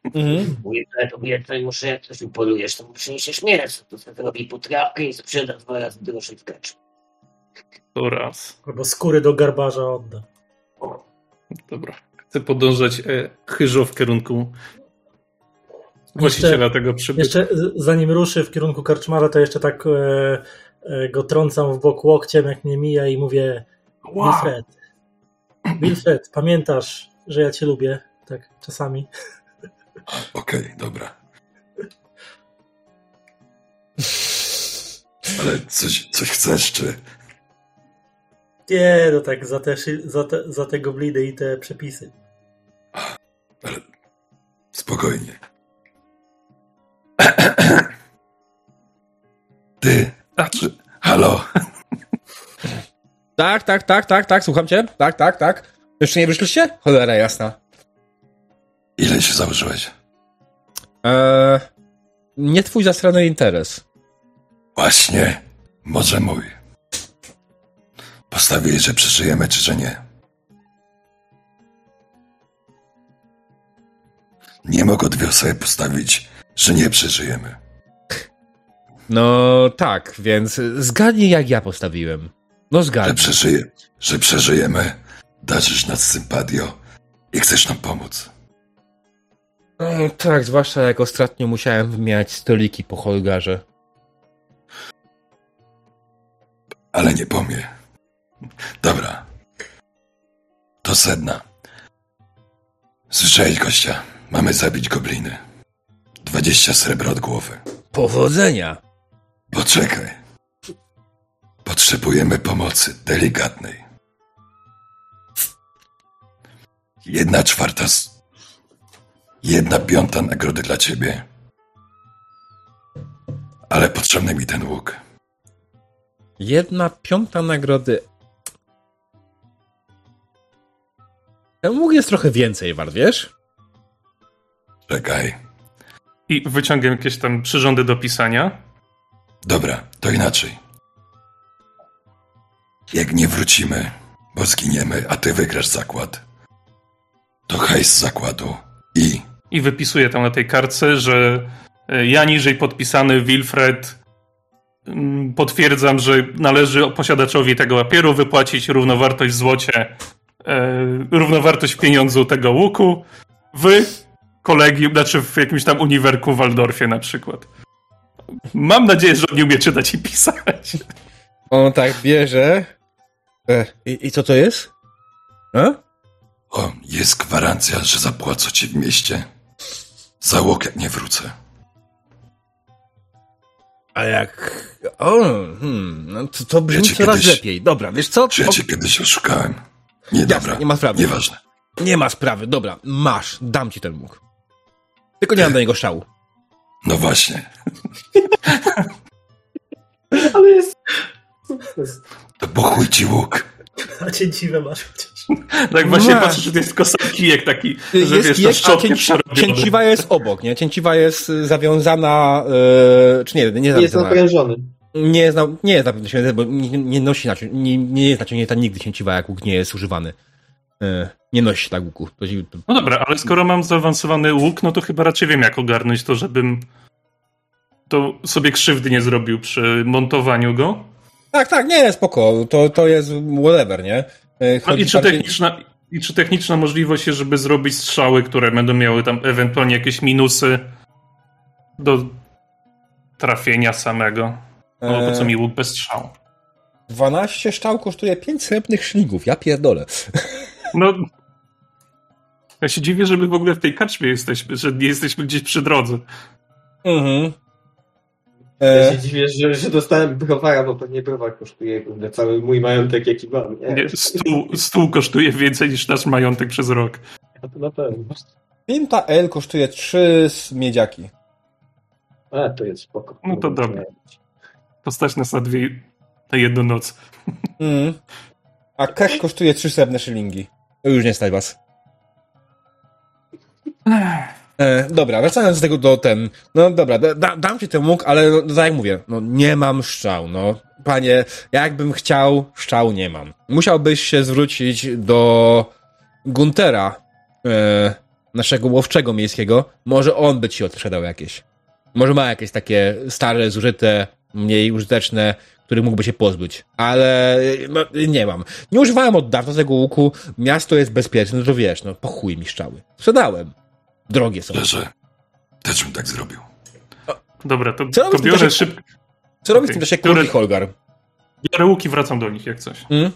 Mhm. Mówię, to muszę, jak coś upolujesz, to mu przyniesiesz mięso. To sobie robi potrawkę i sprzeda dwa razy drożej w kaczu. To raz. Albo skóry do garbarza odda. Dobra. Chcę podążać e, chyżo w kierunku właściciela tego przybytku. Jeszcze z- zanim ruszy w kierunku karczmarza, to jeszcze tak e, e, go trącam w bok łokciem, jak mnie mija i mówię Wow. Wilfred, Wilfred, pamiętasz, że ja cię lubię? Tak, czasami. Okej, dobra. Ale coś, coś chcesz, czy... Nie, no tak, za te, za te, za te gobliny i te przepisy. Ale spokojnie. Ty, A, czy... Halo, Tak, tak, tak, tak, tak, słucham cię. Tak, tak, tak. Jeszcze nie wyszliście? Cholera jasna. ile się założyłeś? Eee, nie twój zastrany interes. Właśnie, może mój. Postawiłeś, że przeżyjemy, czy że nie? Nie mogę dwie osoby postawić, że nie przeżyjemy. No tak, więc zgadnij jak ja postawiłem. No Że, zgadnij. przeżyje, że przeżyjemy, darzysz nas sympatią i chcesz nam pomóc. No, tak, zwłaszcza jak ostatnio musiałem wymieniać stoliki po Holgarze. Ale nie pomie. Dobra. To sedna. Słyszałeś, gościa? Mamy zabić gobliny. Dwadzieścia srebra od głowy. Powodzenia! Poczekaj. Potrzebujemy pomocy delikatnej. Jedna czwarta z... Jedna piąta nagrody dla ciebie. Ale potrzebny mi ten łuk. Jedna piąta nagrody. Ten łuk jest trochę więcej wart, wiesz? Czekaj. I wyciągam jakieś tam przyrządy do pisania. Dobra, to inaczej. Jak nie wrócimy, bo zginiemy, a ty wygrasz zakład, to hajs z zakładu i I wypisuję tam na tej kartce, że e, ja niżej podpisany Wilfred mm, potwierdzam, że należy posiadaczowi tego papieru wypłacić równowartość w złocie, równowartość w pieniądzu tego łuku w kolegium, znaczy w jakimś tam uniwerku w Waldorfie na przykład. Mam nadzieję, że on nie umie czytać i pisać. On tak bierze. E, i, I co to jest? E? o, jest gwarancja, że zapłacę ci w mieście. Załóg, jak nie wrócę. A jak. O, hmm, no to, to brzmi Wiecie, coraz kiedyś- lepiej. Dobra, wiesz co? Czy ja cię kiedyś oszukałem? Nie, Jasne, dobra, nie ma sprawy. nieważne. Nie ma sprawy, dobra, masz, dam ci ten łuk. Tylko nie mam do niego szału. No właśnie. Ale jest sukces. To pochuj ci łuk. A cięciwe masz chociaż. Tak właśnie Masz. patrzę, że to jest kosa kijek taki, że Jest wiesz, kijek, szczotkę cięci, cięciwa jest obok, nie? Cięciwa jest y, zawiązana, e, czy nie, nie Jest zawiązana. naprężony. Nie jest, na, nie jest naciągnięta, bo nie, nie nosi nacią, nie, nie jest naciągnięta nigdy cięciwa, jak łuk nie jest używany. E, nie nosi tak łuku. No dobra, ale skoro mam zaawansowany łuk, no to chyba raczej wiem, jak ogarnąć to, żebym to sobie krzywdy nie zrobił przy montowaniu go. tak, tak, nie, spoko. To, to jest whatever, nie? No i czy, bardziej- techniczna, I czy techniczna możliwość jest, żeby zrobić strzały, które będą miały tam ewentualnie jakieś minusy do trafienia samego? No po co E, mi łuk bez strzału? 12 szczał kosztuje 5 srebrnych szlingów, ja pierdolę. No. Ja się dziwię, że my w ogóle w tej karczmie jesteśmy, że nie jesteśmy gdzieś przy drodze. Mhm. Ja E, się dziwię, że, że dostałem browara, bo pewnie browar kosztuje kurde, cały mój majątek, jaki mam. Nie, Nie, stół, stół kosztuje więcej niż nasz majątek przez rok. A to na pewno. Pinta L kosztuje 3 miedziaki. A, to jest spoko. No to dobra. To stać nas na dwie, na jedną noc. Mhm. A kech kosztuje 3 srebrne szylingi. To już nie stać was. E, dobra, wracając do tego do ten. No dobra, da, da, dam ci ten łuk, ale no, tak jak mówię, no nie mam szczał, no. Panie, jakbym chciał, szczał nie mam. Musiałbyś się zwrócić do Guntera, e, naszego łowczego miejskiego. Może on by ci odsprzedał jakieś. Może ma jakieś takie stare, zużyte, mniej użyteczne, których mógłby się pozbyć. Ale no, nie mam. Nie używałem od dawna tego łuku. Miasto jest bezpieczne, no to wiesz, no po chuj mi szczały. Sprzedałem. Drogie są. Leżę. Też bym tak zrobił. Dobra, to, Co to biorę czasie? szybko. Co robisz w tym czasie Które- król i Holgar? Biorę łuki, wracam do nich jak coś. Mm?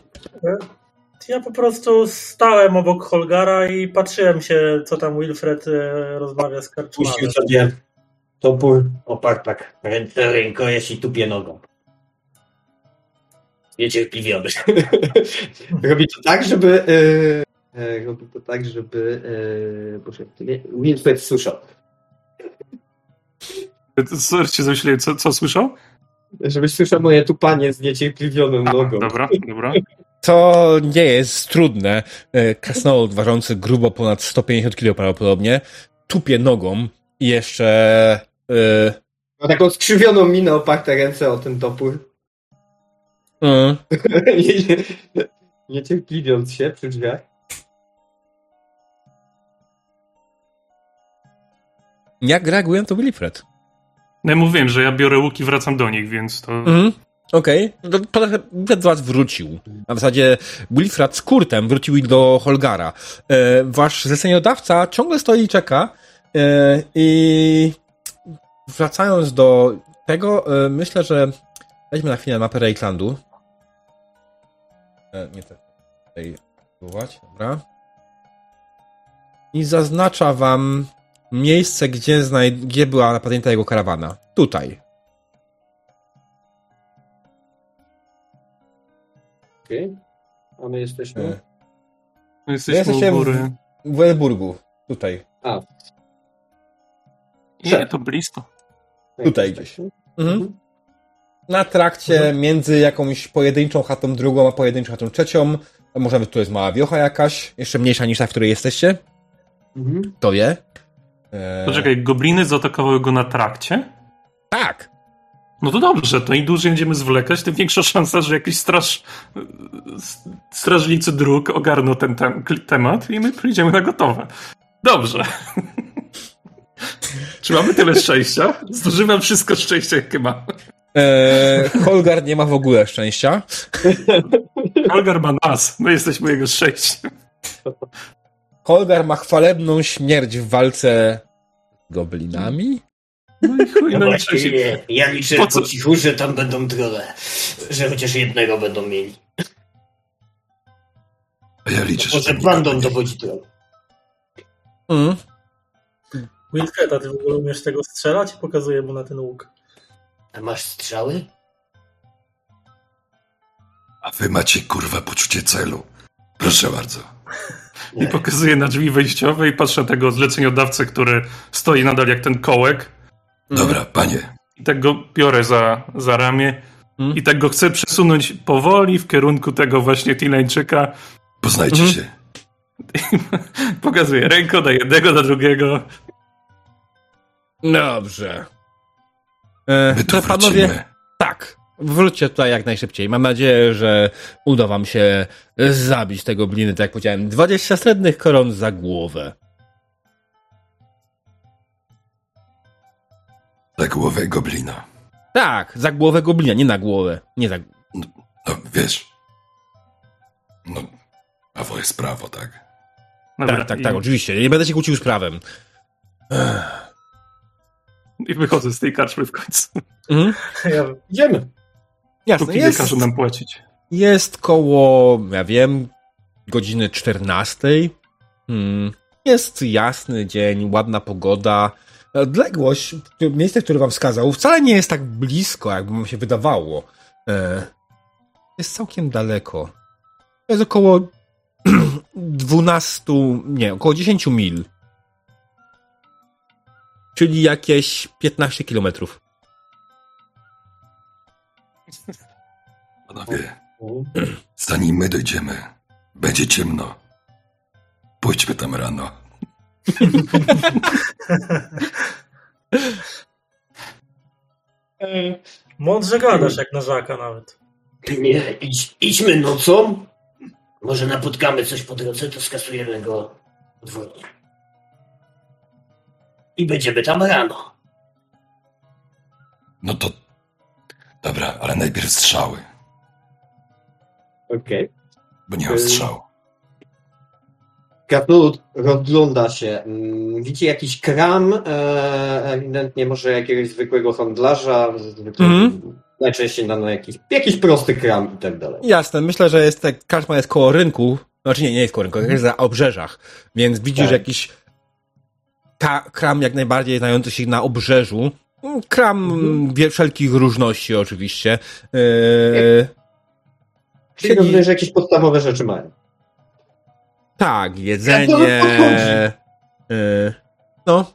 Ja po prostu stałem obok Holgara i patrzyłem się, co tam Wilfred e, rozmawia z karczmanem. Topór, oparł tak ręce, rękojeść i tupie nogą. Niecierpliwiony. Robi to tak, żeby... E, robi to tak, żeby... E, Boże, Wilfred słyszał. Sorry, się zamyśliłem, co, co słyszał? Żebyś słyszał moje tupanie z niecierpliwioną A, nogą. dobra, dobra. To nie jest trudne. E, Krasnolud ważący grubo ponad 150 kg prawdopodobnie tupie nogą i jeszcze e, Ma taką skrzywioną minę, oparte ręce o ten topór. mm, Nie- nie- Niecierpliwiąc się przy drzwiach. jak reaguję to Wilfred. No ja mówiłem, że ja biorę łuki, wracam do nich, więc to... Mhm. Okej, okay. Wilfred do was wrócił. A w zasadzie Wilfred z Kurtem wrócił do Holgara. E, wasz zleceniodawca ciągle stoi i czeka i wracając do tego, e, myślę, że weźmy na chwilę mapę Reiklandu. E, nie tak. Tutaj spróbować, dobra. I zaznacza wam miejsce, gdzie, znaj- gdzie była napadnięta jego karawana. Tutaj. Okej. A my jesteśmy... E, My jesteśmy jesteście u w- góry. W Welburgu. Tutaj. A, Nie, to blisko. Tutaj gdzieś. Mhm. Na trakcie między jakąś pojedynczą chatą drugą, a pojedynczą chatą trzecią. Może nawet tu jest mała wiocha jakaś, jeszcze mniejsza niż ta, w której jesteście. Mhm. To wie. Eee, Poczekaj, gobliny zaatakowały go na trakcie? Tak. No to dobrze, to im dłużej będziemy zwlekać, tym większa szansa, że jakiś straż... strażnicy dróg ogarną ten tem temat i my przyjdziemy na gotowe. Dobrze. Czy mamy tyle szczęścia? Zużywam wszystko szczęścia, jakie mam. Eee, Holgar nie ma w ogóle szczęścia. Holgar ma nas, my jesteśmy jego szczęściem. Holgar ma chwalebną śmierć w walce z goblinami. No i chuj, No no właśnie nie. Ja liczę Po po, cichu, że tam będą trolle. Że chociaż jednego będą mieli. A ja liczę, że Może bandą dowodzi troll. Mm. Wilfred, a ty w ogóle umiesz tego strzelać? I pokazuję mu na ten łuk. A masz strzały? A wy macie kurwa poczucie celu. Proszę bardzo. I pokazuję na drzwi wejściowe i patrzę na tego zleceniodawcę, który stoi nadal jak ten kołek. Dobra, panie, I tak go biorę za, za ramię. Mhm. I tak go chcę przesunąć powoli w kierunku tego właśnie Tineńczyka. poznajcie Mhm. się. Pokazuję ręką na jednego, na drugiego. Dobrze. E, My tu to panowie, wrócimy. tak. Wróćcie tutaj jak najszybciej. Mam nadzieję, że uda wam się zabić tego bliny, tak jak powiedziałem. 20 srebrnych koron za głowę. Za głowę goblina. Tak, za głowę goblina, nie na głowę. Nie za... No, wiesz. No, prawo jest prawo, tak? Dobra, Tak, tak, i, tak, oczywiście. Nie będę się kłócił z prawem. I wychodzę z tej karczmy w końcu. Mhm. Ja, Idziemy. Jasne, Póki nie jest, każą nam płacić. jest koło, ja wiem, godziny 14. Hmm. Jest jasny dzień, ładna pogoda. Odległość, miejsce, które wam wskazał, wcale nie jest tak blisko, jakby wam się wydawało. E, Jest całkiem daleko. To jest około 12, nie, około 10 mil. Czyli jakieś 15 kilometrów. Panowie, zanim my dojdziemy, będzie ciemno. Pójdźmy tam rano. mądrze gadasz jak na żaka nawet. Nie, idź, idźmy nocą. Może napotkamy coś po drodze, to skasujemy go podwójnie. I będziemy tam rano. No to... Dobra, ale najpierw strzały, Okej. bo nie mam strzału. Krasnolud rozgląda się. Mm, Widzi jakiś kram, e, ewidentnie może jakiegoś zwykłego handlarza, Mhm. najczęściej na, na jakiś, jakiś prosty kram i tak dalej. Jasne, myślę, że jest tak, karczma jest koło rynku, znaczy nie, nie jest koło rynku, jest na obrzeżach, więc widzisz Tak. jakiś ka- kram jak najbardziej znający się na obrzeżu, kram Mhm. wszelkich różności oczywiście, yy, Czyli siedzi- rozumiem, że jakieś podstawowe rzeczy mają. tak, jedzenie, yy, no,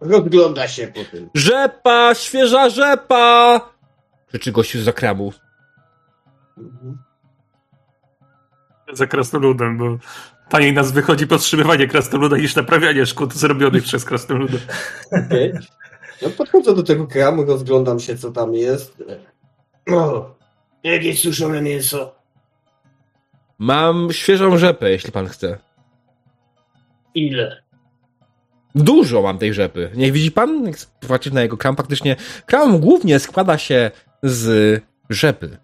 Rozgląda się po tym. rzepa, świeża rzepa, krzyczy gościu za krabu. Mhm. Za krasnoludem, bo taniej nas wychodzi podtrzymywanie krasnoluda niż naprawianie szkód zrobionych przez krasnoluda. Okej. No podchodzę do tego kramu, rozglądam się, co tam jest. O, jakieś suszone mięso. Mam świeżą rzepę, jeśli pan chce. Ile? Dużo mam tej rzepy. Nie widzi pan? Jak patrzysz na jego kram, faktycznie kram głównie składa się z rzepy.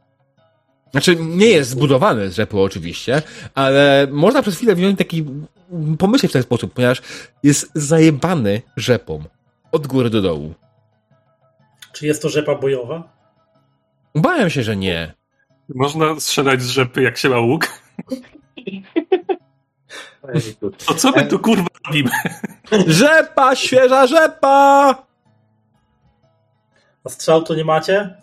Znaczy, nie jest zbudowany z rzepy oczywiście, ale można przez chwilę wziąć taki pomyśleć w ten sposób, ponieważ jest zajebany rzepą. Od góry do dołu. Czy jest to rzepa bojowa? Obawiam się, że nie. Można strzelać z rzepy, jak się ma łuk. To co my tu kurwa robimy? Rzepa, świeża rzepa! A strzał to nie macie?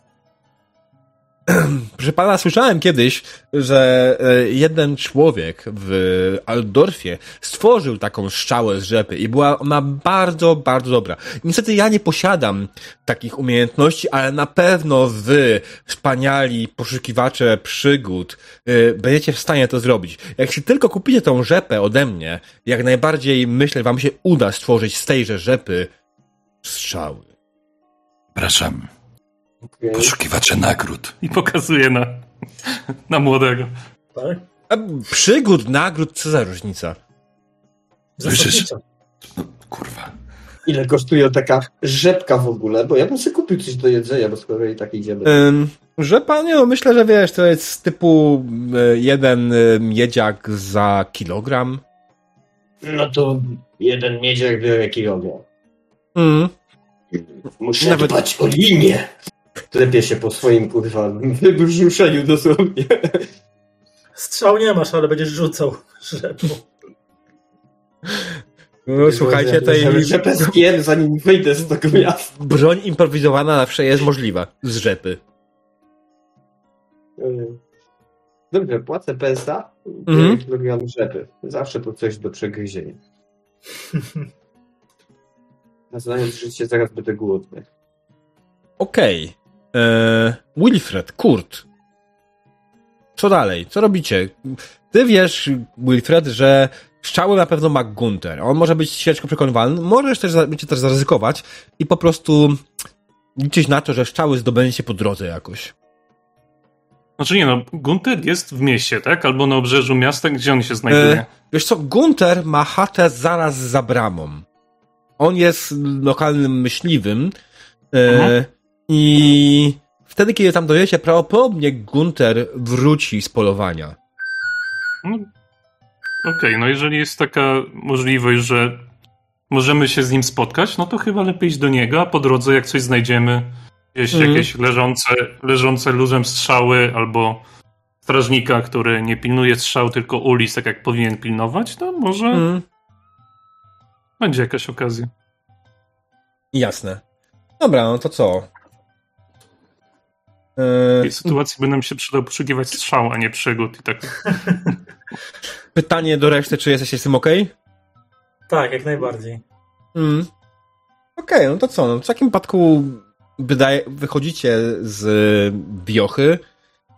Proszę pana, słyszałem kiedyś, że e, jeden człowiek w Aldorfie stworzył taką strzałę z rzepy i była ona bardzo, bardzo dobra. Niestety ja nie posiadam takich umiejętności, ale na pewno wy, wspaniali poszukiwacze przygód, e, będziecie w stanie to zrobić. Jak się tylko kupicie tą rzepę ode mnie, jak najbardziej myślę, wam się uda stworzyć z tejże rzepy strzały. Przepraszam, Okej. poszukiwacze nagród. I pokazuje na, na młodego. Tak? A przygód, nagród, co za różnica? Słyszysz? No, kurwa. Ile kosztuje taka rzepka w ogóle? Bo ja bym sobie kupił coś do jedzenia, bo skoro i tak idziemy. Ym, że panie, no myślę, że wiesz, to jest typu y, jeden y, miedziak za kilogram. No to Jeden miedziak biorę kilogram. Mm. muszę Nawet- dbać o linię. Klepie się po swoim kurwa wybrzuszeniu dosłownie. Strzał nie masz, ale będziesz rzucał rzepą. No, słuchajcie, tej Rzepę zjem, zanim wyjdę z tego miasta. broń improwizowana zawsze jest możliwa z rzepy. Dobrze, płacę PSA, Mhm. mhm. kilogram rzepy. Zawsze to coś do przegryzienia. A znając życie, zaraz będę głodny. Okej. Eee, Wilfred, Kurt. Co dalej? Co robicie? Ty wiesz, Wilfred, że strzały na pewno ma Gunter. On może być ciężko przekonywalny. Możesz też, będziecie też zaryzykować i po prostu liczyć na to, że strzały zdobędziecie po drodze jakoś. Znaczy nie no, Gunter jest w mieście, tak? Albo na obrzeżu miasta, gdzie on się znajduje. E, wiesz co, Gunter ma chatę zaraz za bramą. On jest lokalnym myśliwym e, Mhm. I wtedy, kiedy tam dojedziecie, prawdopodobnie Gunter wróci z polowania. No, Okej, no jeżeli jest taka możliwość, że możemy się z nim spotkać, no to chyba lepiej iść do niego, a po drodze jak coś znajdziemy, gdzieś Mhm. jakieś leżące, leżące luzem strzały albo strażnika, który nie pilnuje strzał, tylko ulic, tak jak powinien pilnować, to może Mm, będzie jakaś okazja. jasne. Dobra, no to co? W E, tej sytuacji by nam się przydał poszukiwać strzał, a nie przygód i tak. pytanie do reszty, czy jesteście z tym ok? Tak, jak najbardziej. Mm. Okej, no to co? No, w takim wypadku wydaje, wychodzicie z biochy,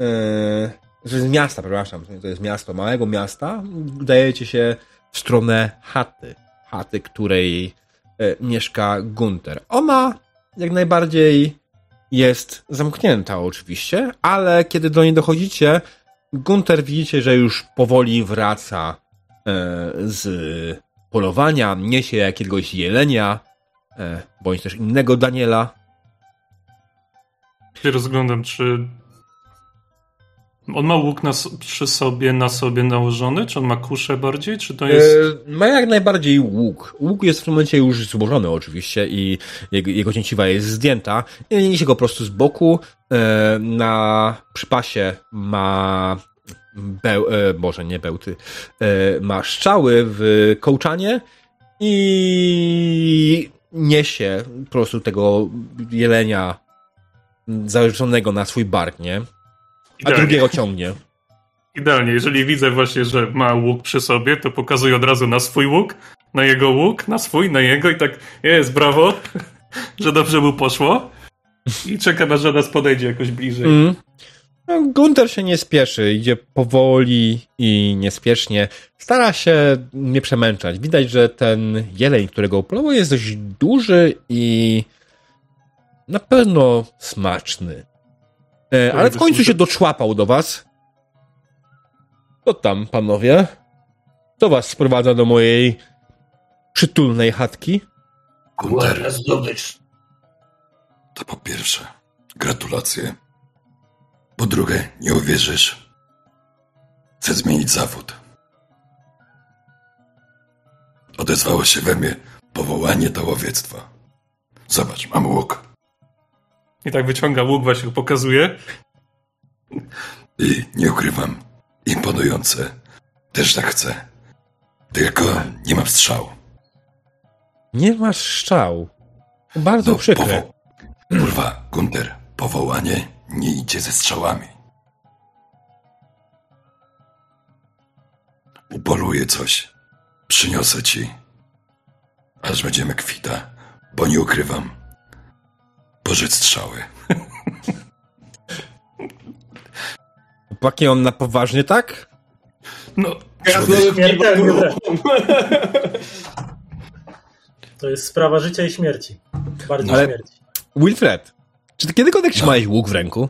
e, że z miasta, przepraszam, to jest miasto, małego miasta, udajecie się w stronę chaty, chaty, której e, mieszka Gunter. Ona jak najbardziej jest zamknięta oczywiście, ale kiedy do niej dochodzicie, Gunter widzicie, że już powoli wraca e, z polowania, niesie jakiegoś jelenia, e, bądź też innego Daniela. Się rozglądam, czy on ma łuk na, przy sobie, na sobie nałożony, czy on ma kuszę bardziej, czy to jest... E, ma jak najbardziej łuk. Łuk jest w tym momencie już złożony oczywiście i jego, jego cięciwa jest zdjęta. I niesie go po prostu z boku. E, na przypasie ma beł, e, może nie bełty, e, ma strzały w kołczanie i niesie po prostu tego jelenia zarzeczonego na swój bark, nie? A Idealnie. drugiego ciągnie. Idealnie, jeżeli widzę właśnie, że ma łuk przy sobie, to pokazuję od razu na swój łuk, na jego łuk, na swój, na jego i tak jest, brawo, że dobrze mu poszło. I czekam, aż do nas podejdzie jakoś bliżej. Mm. No, Gunter się nie spieszy, idzie powoli i niespiesznie. Stara się nie przemęczać. Widać, że ten jeleń, którego upolował, jest dość duży i na pewno smaczny. E, ale w końcu się doczłapał do was. Co tam, panowie? Kto was sprowadza do mojej przytulnej chatki? Gunter, zdobycz. to po pierwsze, gratulacje. Po drugie, nie uwierzysz. Chcę zmienić zawód. Odezwało się we mnie powołanie do łowiectwa. Zobacz, mam łuk. I tak wyciąga łuk, właśnie pokazuje. I nie ukrywam, imponujące. Też tak chcę. Tylko nie mam strzału. Nie masz szczał. Bardzo przykre. powo- Kurwa, Gunter, powołanie nie idzie ze strzałami. Upoluję coś. Przyniosę ci. Aż będziemy kwita, bo nie ukrywam. Pożycz strzały. Chłopaki, on na poważnie tak? No, Człowiek, Śmiertelnie. To jest sprawa życia i śmierci. Bardziej Ale- śmierci. Wilfred, czy ty kiedykolwiek No. trzymałeś łuk w ręku?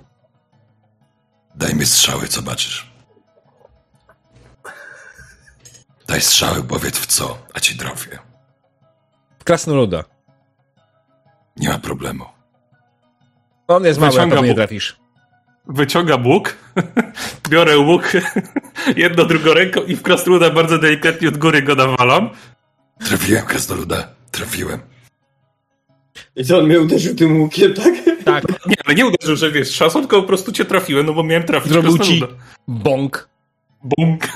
daj mi strzały, zobaczysz. Daj strzały, powiedz w co, a ci trafię. W krasnoluda. Nie ma problemu. On jest mały, Wyciąga pewno nie trafisz. wyciągam łuk, biorę łuk, jedno, drugą ręką i w krasnoluda bardzo delikatnie od góry go nawalam. Trafiłem, krasnoluda. Trafiłem. I co, on mnie uderzył tym łukiem, tak? Tak, Nie, ale nie uderzył, że wiesz, trzasą, tylko po prostu cię trafiłem, no bo miałem trafić Zrobił ci- bąk. Bunk.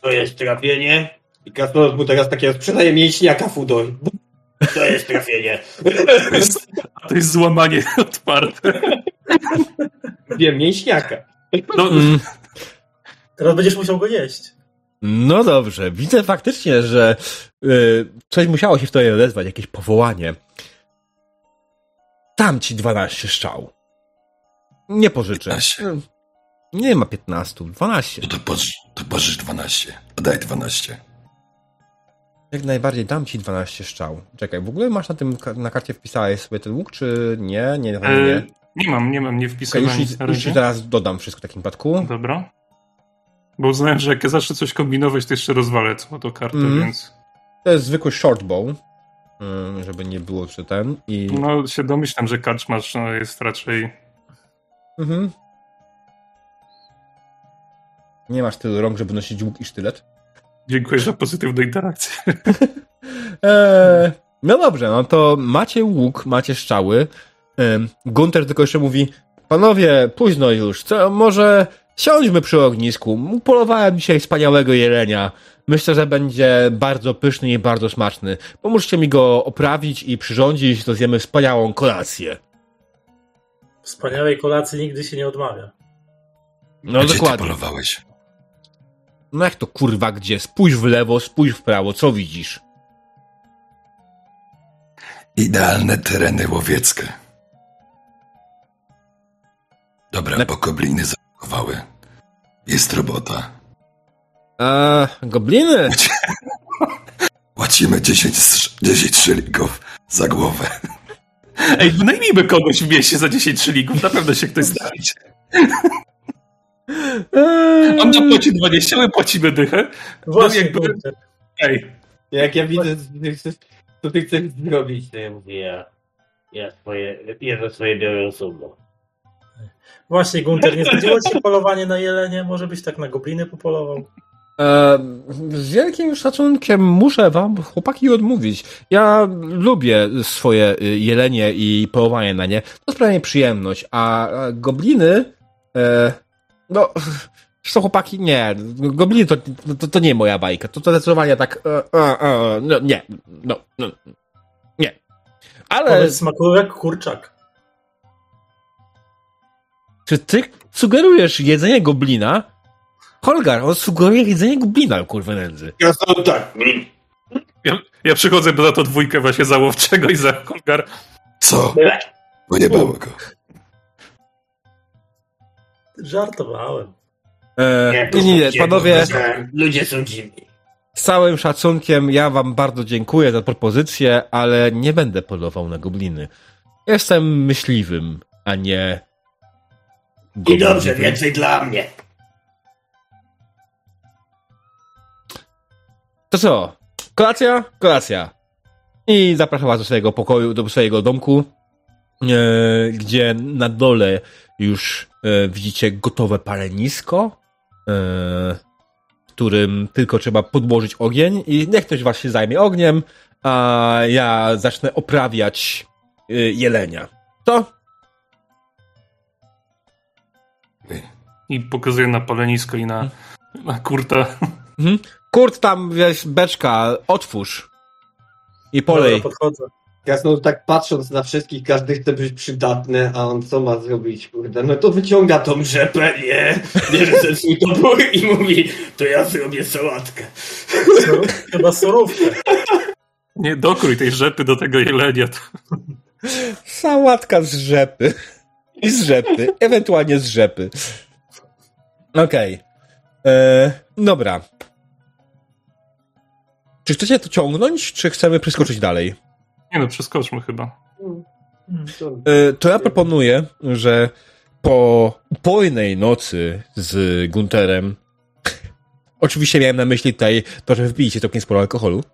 To jest trafienie. I Krasnolud mu teraz takie sprzedaje mięśniaka Fudor. To jest trafienie. To jest, a to jest złamanie otwarte. Wiem, mięśniaka. No, Mm, Teraz będziesz musiał go jeść. no dobrze, widzę faktycznie, że y, coś musiało się w tobie odezwać, jakieś powołanie. Dam ci 12 strzał. Nie pożyczę. 15. Nie ma 15, 12. No to, poż, to pożycz 12. Daj 12. Jak najbardziej dam ci 12 strzał. Czekaj, w ogóle masz na tym na karcie wpisałeś sobie ten łuk, czy nie? Nie, nie. e, nie mam, nie mam, nie wpisałem już, na już ci razie. teraz dodam wszystko w takim przypadku. Dobra. Bo uznałem, że jak ja zacznę coś kombinować, to jeszcze rozwalę całą tą kartę, Mhm. więc... To jest zwykły short bow, ym, żeby nie było, że ten. I No, się domyślam, że karczmasz no, jest raczej... Mhm. Nie masz tylu rąk, żeby nosić łuk i sztylet. Dziękuję za pozytywną interakcję. Eee, no dobrze, no to macie łuk, macie strzały. Ym, Gunter tylko jeszcze mówi, panowie, późno już, co, może siądźmy przy ognisku. Polowałem dzisiaj wspaniałego jelenia. Myślę, że będzie bardzo pyszny i bardzo smaczny. Pomóżcie mi go oprawić i przyrządzić, to zjemy wspaniałą kolację. Wspaniałej kolacji nigdy się nie odmawia. No Gdzie ty dokładnie. polowałeś? No jak to kurwa gdzie? Spójrz w lewo, spójrz w prawo, co widzisz? Idealne tereny łowieckie. Dobra, Na- bo kobliny zachowały. Jest robota. Eee, gobliny? Płacimy 10, strz- 10 szylingów za głowę. Ej, wynajmijmy kogoś w mieście za 10 szylingów, na pewno się ktoś znajdzie. Eee, On nam płaci 20, my płacimy dychę. Właśnie, jakby- kurde. Ej, Jak ja widzę, co ty chcesz, zrobić, to ja mówię, ja, ja swoje, ja za swoje biorę sumno. Właśnie, Gunter, nie ci się polowanie na jelenie? Może byś tak na gobliny popolował? eee, z wielkim szacunkiem muszę wam, chłopaki, odmówić. Ja lubię swoje y, jelenie i polowanie na nie. To sprawia mi przyjemność, a gobliny... E, no... Co chłopaki? Nie. Gobliny to, to, to nie moja bajka. To, to zdecydowanie tak... E, e, e, no, nie. No, no, nie. Ale... Powiedz, smakuje jak kurczak. Czy ty sugerujesz jedzenie goblina? Holgar, on sugeruje jedzenie goblina, kurwa nędzy. Ja są tak. ja, ja przychodzę na to dwójkę właśnie załowczego i za Holgar. Co? Bo nie było go. Żartowałem. E, nie, nie, nie, panowie, Ludzie, są dziwni. z całym szacunkiem ja wam bardzo dziękuję za propozycję, ale nie będę polował na gobliny. Jestem myśliwym, a nie... I dobrze, więcej dla mnie. To co? Kolacja? Kolacja. I zapraszam was do swojego pokoju, do swojego domku, gdzie na dole już e, widzicie gotowe palenisko, e, w którym tylko trzeba podłożyć ogień i niech ktoś was się zajmie ogniem, a ja zacznę oprawiać e, jelenia. To? I pokazuję na palenisko i na, na kurta. Kurt tam, wiesz, beczka, otwórz. I Dobra, polej. podchodzę. Krasnolud tak patrząc na wszystkich, każdy chce być przydatny, a on co ma zrobić, kurde? No to wyciąga tą rzepę, nie? Bierze ten swój topór i mówi, to ja zrobię sałatkę. Surów, chyba surówkę. Nie, dokrój tej rzepy do tego jelenia. To... Sałatka z rzepy. I z rzepy. Ewentualnie z rzepy. Okej. E, Dobra. Czy chcecie to ciągnąć, czy chcemy przeskoczyć dalej? Nie no, przeskoczmy chyba. E, To ja proponuję, że po upojnej nocy z Gunterem Oczywiście miałem na myśli tutaj to, że wypijecie całkiem sporo alkoholu.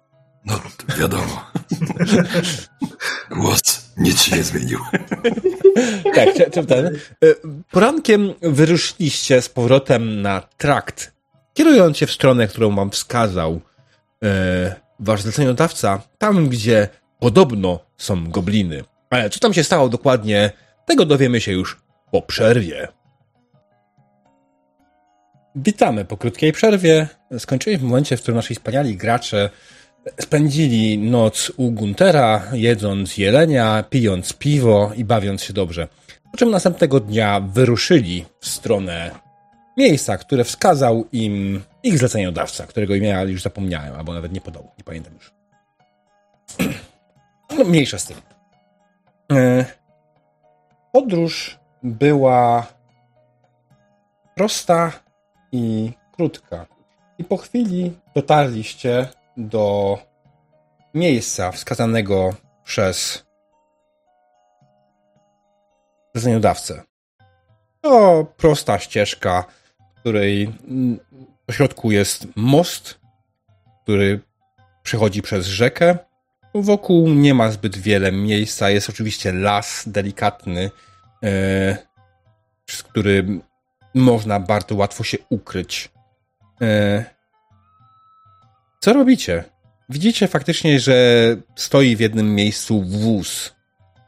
No, to wiadomo. Głos nic się nie zmienił. Tak, czy, czy ten. y, Porankiem wyruszyliście z powrotem na trakt, kierując się w stronę, którą wam wskazał e, wasz zleceniodawca, tam gdzie podobno są gobliny. Ale co tam się stało dokładnie, tego dowiemy się już po przerwie. Witamy po krótkiej przerwie. Skończyliśmy w momencie, w którym nasi wspaniali gracze spędzili noc u Guntera, jedząc jelenia, pijąc piwo i bawiąc się dobrze. Po czym następnego dnia wyruszyli w stronę miejsca, które wskazał im ich zleceniodawca, którego imienia już zapomniałem, albo nawet nie podał, nie pamiętam już. No, mniejsza z tym. E, Podróż była prosta i krótka. I po chwili dotarliście do miejsca wskazanego przez zleceniodawcę. To prosta ścieżka, której mm, w środku jest most, który przechodzi przez rzekę. Wokół nie ma zbyt wiele miejsca. Jest oczywiście las delikatny, e, przez który można bardzo łatwo się ukryć. E, co robicie? Widzicie faktycznie, że stoi w jednym miejscu wóz,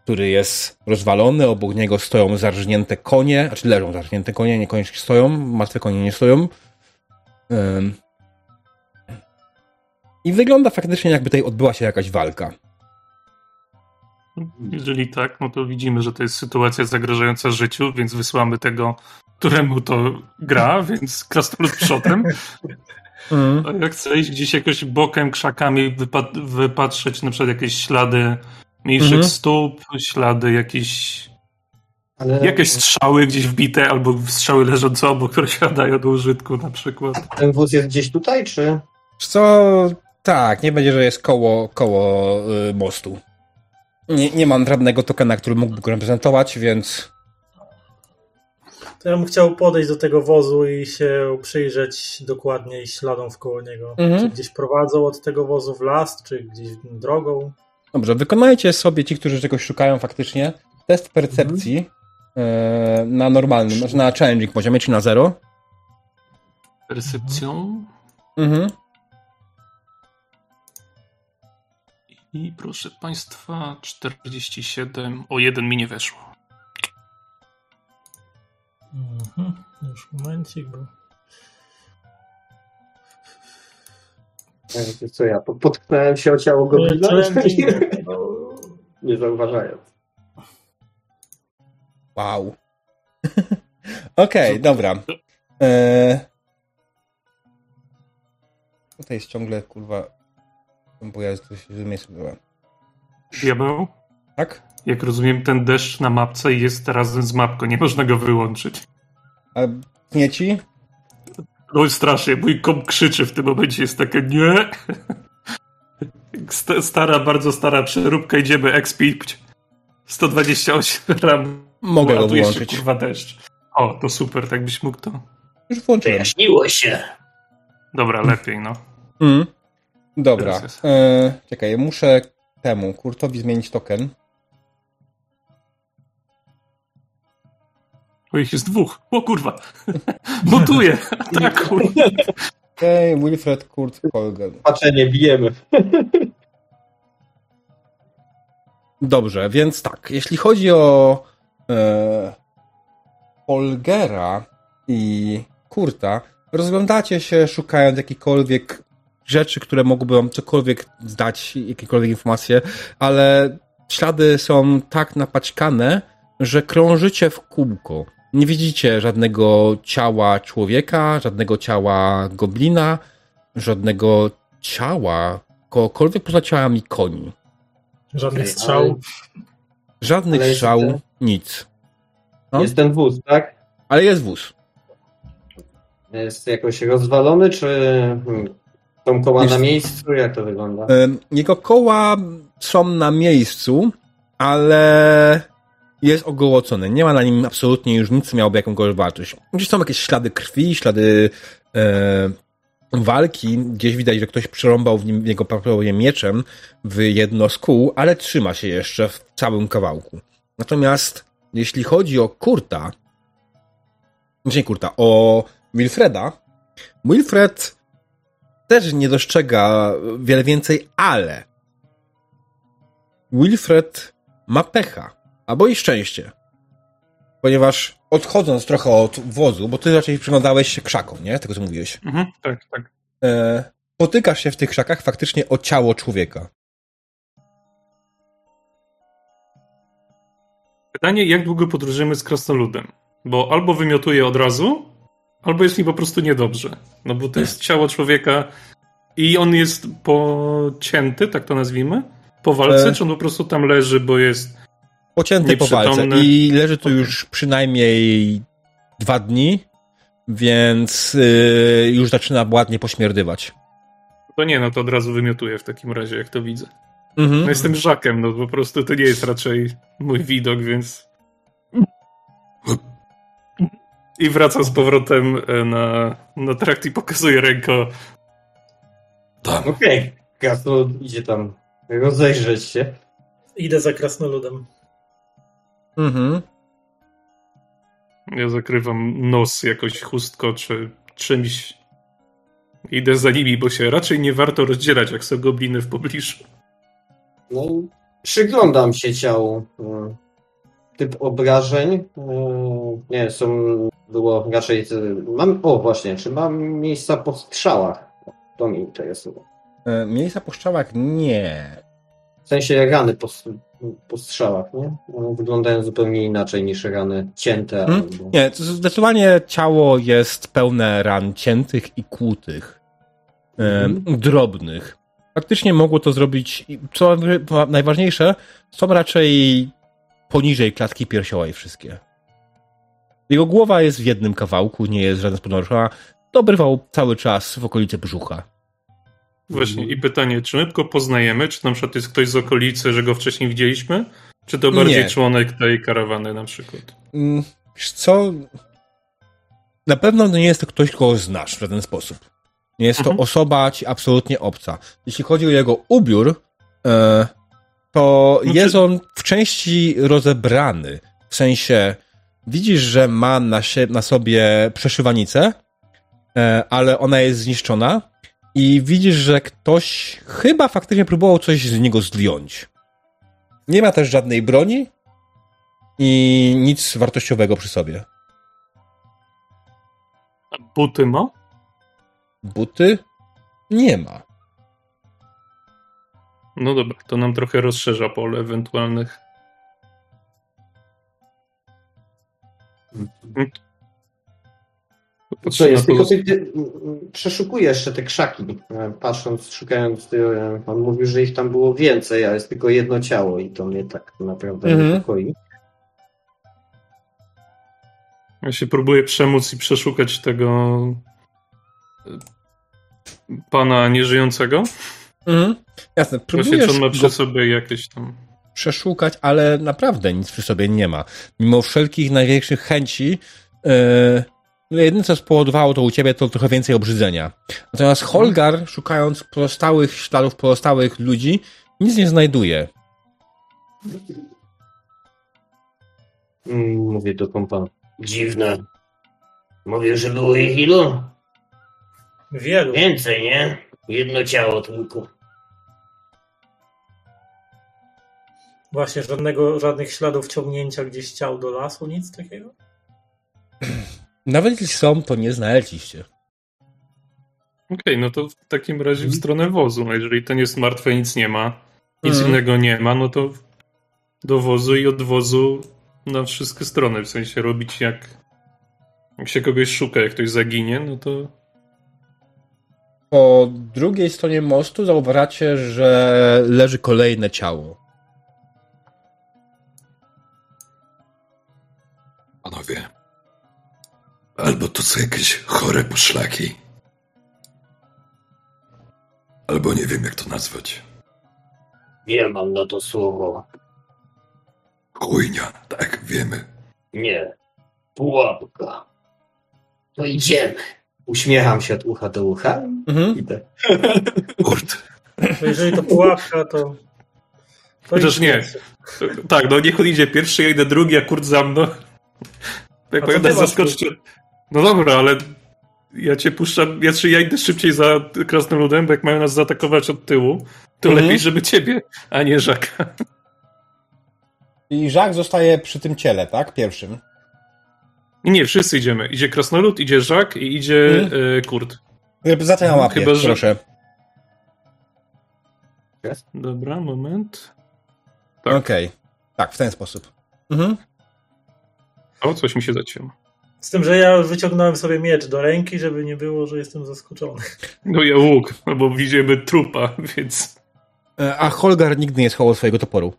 który jest rozwalony, obok niego stoją zarżnięte konie, znaczy leżą zarżnięte konie, niekoniecznie stoją, martwe konie nie stoją. Ym. I wygląda faktycznie, jakby tutaj odbyła się jakaś walka. Jeżeli tak, no to widzimy, że to jest sytuacja zagrażająca życiu, więc wysłamy tego, któremu to gra, więc krasnolud przodem. Mm. A jak chcę iść gdzieś jakoś bokiem, krzakami, wypa- wypatrzeć na przykład jakieś ślady mniejszych Mhm. stóp, ślady jakieś, Ale jakieś strzały gdzieś wbite, albo strzały leżące obok, które się nadają do użytku na przykład. ten wóz jest gdzieś tutaj, czy? Co? Tak, nie będzie, że jest koło, koło y, mostu. Nie, nie mam żadnego tokena, który mógłby go reprezentować, więc To ja bym chciał podejść do tego wozu i się przyjrzeć dokładniej śladom wkoło niego. Mhm. Czy gdzieś prowadzą od tego wozu w las, czy gdzieś drogą. Dobrze, wykonajcie sobie ci, którzy czegoś szukają faktycznie, test percepcji e, na normalnym, znaczy na challenging poziomie, czy na zero. Percepcją. Mhm. I proszę Państwa, 47. O jeden mi nie weszło. Mhm. Już momencik, bo... E, Co ja, po- potknąłem się o ciało goblina? Challenging, no, Nie zauważając. Wow. Okej, dobra. E... Tutaj jest ciągle, kurwa, bo ja coś w miejscu byłem. Diabeł? Tak? Jak rozumiem, ten deszcz na mapce jest razem z mapką, nie można go wyłączyć. A nie ci? No strasznie, mój kom krzyczy w tym momencie, jest takie nie. Sta- Stara, bardzo stara przeróbka, idziemy expić. 128 ram. Mogę go jeszcze, wyłączyć. kurwa deszcz. O, to super, tak byś mógł to. Już włączyłem. Wyjaśniło się. Dobra, lepiej, no. Mm. Dobra. E, czekaj, muszę temu Kurtowi zmienić token. O, ich jest dwóch. O kurwa. Mutuje. Atakuj. Okej, Wilfred Kurt Kolgen. Patrzenie, bijemy. Dobrze, więc tak, jeśli chodzi o e, Holgera i Kurta, rozglądacie się szukając jakichkolwiek rzeczy, które mogłyby wam cokolwiek zdać, jakiekolwiek informacje, ale ślady są tak napaćkane, że krążycie w kółko. Nie widzicie żadnego ciała człowieka, żadnego ciała goblina, żadnego ciała, kogokolwiek poza ciałami koni. żadnych Okej, strzałów. Żadnych Ale ten- nic. No. Jest ten wóz, tak? Ale jest wóz. Jest jakoś rozwalony, czy są koła na miejscu? Jak to wygląda? Em, Jego koła są na miejscu, ale jest ogołocony. Nie ma na nim absolutnie już nic, co miałoby jakąkolwiek wartość. Gdzieś są jakieś ślady krwi, ślady e, walki. Gdzieś widać, że ktoś przerąbał w nim w jego prawdopodobnie mieczem w jedno z kół, ale trzyma się jeszcze w całym kawałku. Natomiast jeśli chodzi o Kurta, znaczy nie Kurta, o Wilfreda, Wilfred też nie dostrzega wiele więcej, ale Wilfred ma pecha, albo i szczęście. Ponieważ odchodząc trochę od wozu, bo ty raczej przyglądałeś się krzakom, nie? Tego co mówiłeś. Mhm, tak, tak. E, potykasz się w tych krzakach faktycznie o ciało człowieka. Pytanie, jak długo podróżujemy z krasnoludem? Bo albo wymiotuje od razu, albo jest mi po prostu niedobrze. No bo to jest ciało człowieka i on jest pocięty, tak to nazwijmy, po walce, E. czy on po prostu tam leży, bo jest... Pocięty po walce i leży tu już przynajmniej dwa dni, więc yy, już zaczyna ładnie pośmierdywać. To nie, no to od razu wymiotuję w takim razie, jak to widzę. Mhm. No jestem żakiem, no po prostu to nie jest raczej mój widok, więc... I wracam z powrotem e, na, na trakt i pokazuję ręką. Tam. Okej, Krasnolud idzie tam rozejrzeć się. Idę za krasnoludem. Mhm. Ja zakrywam nos jakoś chustko czy czymś. Idę za nimi, bo się raczej nie warto rozdzielać, jak są gobliny w pobliżu. No, przyglądam się ciału. Typ obrażeń. e, Nie, są. Było raczej. Mam. O, właśnie, czy mam miejsca po strzałach? To mnie interesuje. E, Miejsca po strzałach nie. W sensie rany po, po strzałach, nie? One wyglądają zupełnie inaczej niż rany cięte. Hmm? Albo... Nie, zdecydowanie ciało jest pełne ran ciętych i kłutych. Mhm. drobnych. Faktycznie mogło to zrobić, co najważniejsze, są raczej poniżej klatki piersiowej wszystkie. Jego głowa jest w jednym kawałku, nie jest żaden podnoszona. Dobrywał cały czas w okolicy brzucha. Właśnie, i pytanie, czy my go poznajemy? Czy na przykład jest ktoś z okolicy, że go wcześniej widzieliśmy? Czy to bardziej Nie. członek tej karawany na przykład? Mm, Wiesz co? Na pewno nie jest to ktoś, kogo znasz w żaden sposób. Nie jest to Mhm. osoba ci absolutnie obca. Jeśli chodzi o jego ubiór, e, to Znaczy- jest on w części rozebrany. W sensie widzisz, że ma na, sie, na sobie przeszywanicę, e, ale ona jest zniszczona i widzisz, że ktoś chyba faktycznie próbował coś z niego zdjąć. Nie ma też żadnej broni i nic wartościowego przy sobie. A buty ma? Buty? Nie ma. No dobra, to nam trochę rozszerza pole ewentualnych. Co jest? Tylko ty, ty, przeszukuję jeszcze te krzaki, e, patrząc, szukając. e, On mówił, że ich tam było więcej, a jest tylko jedno ciało i to mnie tak naprawdę Mhm. niepokoi. Ja się próbuję przemóc i przeszukać tego e, pana nieżyjącego. Mhm. Jasne, Właśnie, próbujesz on ma go przy sobie jakieś tam... przeszukać, ale naprawdę nic przy sobie nie ma. Mimo wszelkich największych chęci, yy, jedyne co spowodowało to u ciebie to trochę więcej obrzydzenia. Natomiast Holgar, szukając pozostałych śladów pozostałych ludzi, nic nie znajduje. Mm, Mówię do kompana. Dziwne. Mówił, że było ich ilu? Wielu. Więcej, nie? Jedno ciało tylko. Właśnie żadnego, żadnych śladów ciągnięcia gdzieś ciał do lasu, nic takiego? Nawet jeśli są, to nie znaleźliście. Okej, no to w takim razie w stronę wozu. No jeżeli ten jest martwy, nic nie ma, nic Mhm. innego nie ma, no to do wozu i od wozu na wszystkie strony. W sensie robić jak, jak się kogoś szuka, jak ktoś zaginie, no to Po drugiej stronie mostu zauważacie, że leży kolejne ciało. Panowie. Albo to są jakieś chore poszlaki. Albo nie wiem jak to nazwać. Nie mam na to słowo. Chujnia, tak, wiemy. Nie. Pułapka. To idziemy. Uśmiecham się od ucha do ucha. Mhm. Idę. Kurde. Bo jeżeli to pułapka, to... to Chociaż nie. pierwszy. tak, no niech on idzie pierwszy, ja idę drugi, a kurt za mną. Jak masz zaskoczcie. No dobra, ale ja cię puszczam, ja, czy ja idę szybciej za krasnoludem, bo jak mają nas zaatakować od tyłu, to Mhm. lepiej, żeby ciebie, a nie Żaka. I Jacques zostaje przy tym ciele, tak? Pierwszym. Nie, wszyscy idziemy. Idzie krasnolud, idzie Żak i idzie Mhm. e, kurt. Reprezentacja na mapie, Chyba, że- proszę. Dobra, moment. Tak. Okej. Tak, w ten sposób. Mhm. O, coś mi się zacięło. Z tym, że ja wyciągnąłem sobie miecz do ręki, żeby nie było, że jestem zaskoczony. No ja łuk, no bo widzimy trupa, więc... E, A Holgar nigdy nie schował swojego toporu.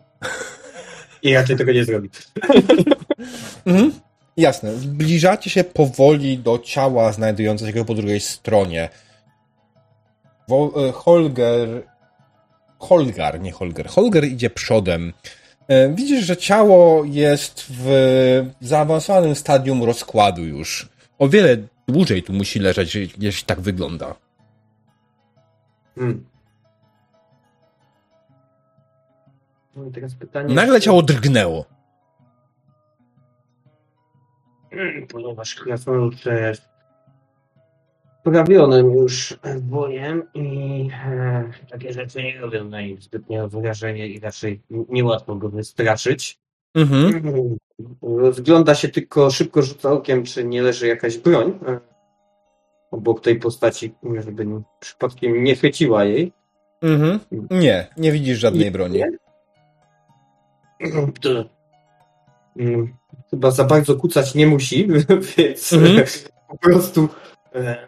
I raczej tego nie zrobi. Mhm. Jasne. Zbliżacie się powoli do ciała znajdującego się po drugiej stronie. Wo- e, Holger. Holgar, nie Holger. Holger idzie przodem. E, Widzisz, że ciało jest w zaawansowanym stadium rozkładu już. O wiele dłużej tu musi leżeć, jeśli tak wygląda. Hmm. No i teraz pytanie. Nagle ciało drgnęło. Hmm, Ponieważ krasnolud jest sprawionym już bojem i e, takie rzeczy nie robią na nim zbytnio wrażenia i raczej niełatwo go wystraszyć. Mhm. Rozgląda się tylko, szybko rzuca okiem, czy nie leży jakaś broń e, obok tej postaci, żeby nie- przypadkiem nie chwyciła jej. Mhm. Nie, nie widzisz żadnej broni. To mm, chyba za bardzo kucać nie musi, więc Mhm. po prostu E,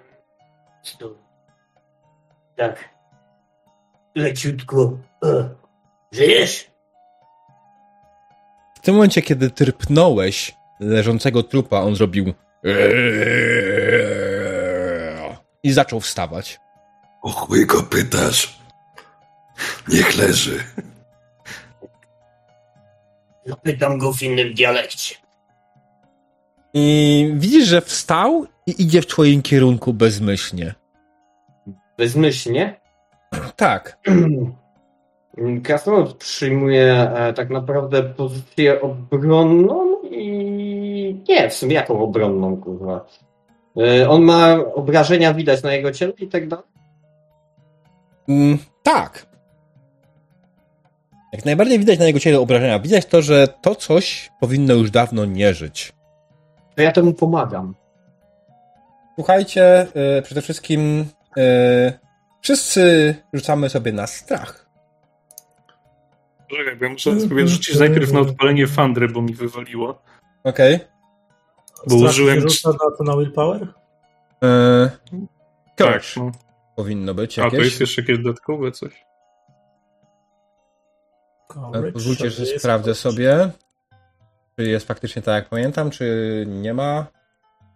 stój. Tak. Leciutko. E, żyjesz? W tym momencie, kiedy tyrpnąłeś leżącego trupa, on zrobił i zaczął wstawać. O chuj go pytasz? Niech leży. Zapytam go w innym dialekcie. I widzisz, że wstał i idzie w twoim kierunku bezmyślnie. bezmyślnie Tak. Krasnolud przyjmuje e, tak naprawdę pozycję obronną i nie, w sumie jaką obronną, kurwa. E, on ma obrażenia widać na jego ciele i tak dalej. Mm, tak. Jak najbardziej widać na jego ciele obrażenia. Widać to, że to coś powinno już dawno nie żyć. To ja temu pomagam. Słuchajcie, y, przede wszystkim y, wszyscy rzucamy sobie na strach. Czekaj, bo ja muszę sobie rzucić najpierw na odpalenie fandry, bo mi wywaliło. Okej? Bo Strasznie użyłem rzuca na to na willpower? Okay. Tak, no. powinno być A to jakieś. jest jeszcze jakieś dodatkowe coś? Courage, Pozwólcie, że sprawdzę sobie, czy jest faktycznie tak jak pamiętam, czy nie ma.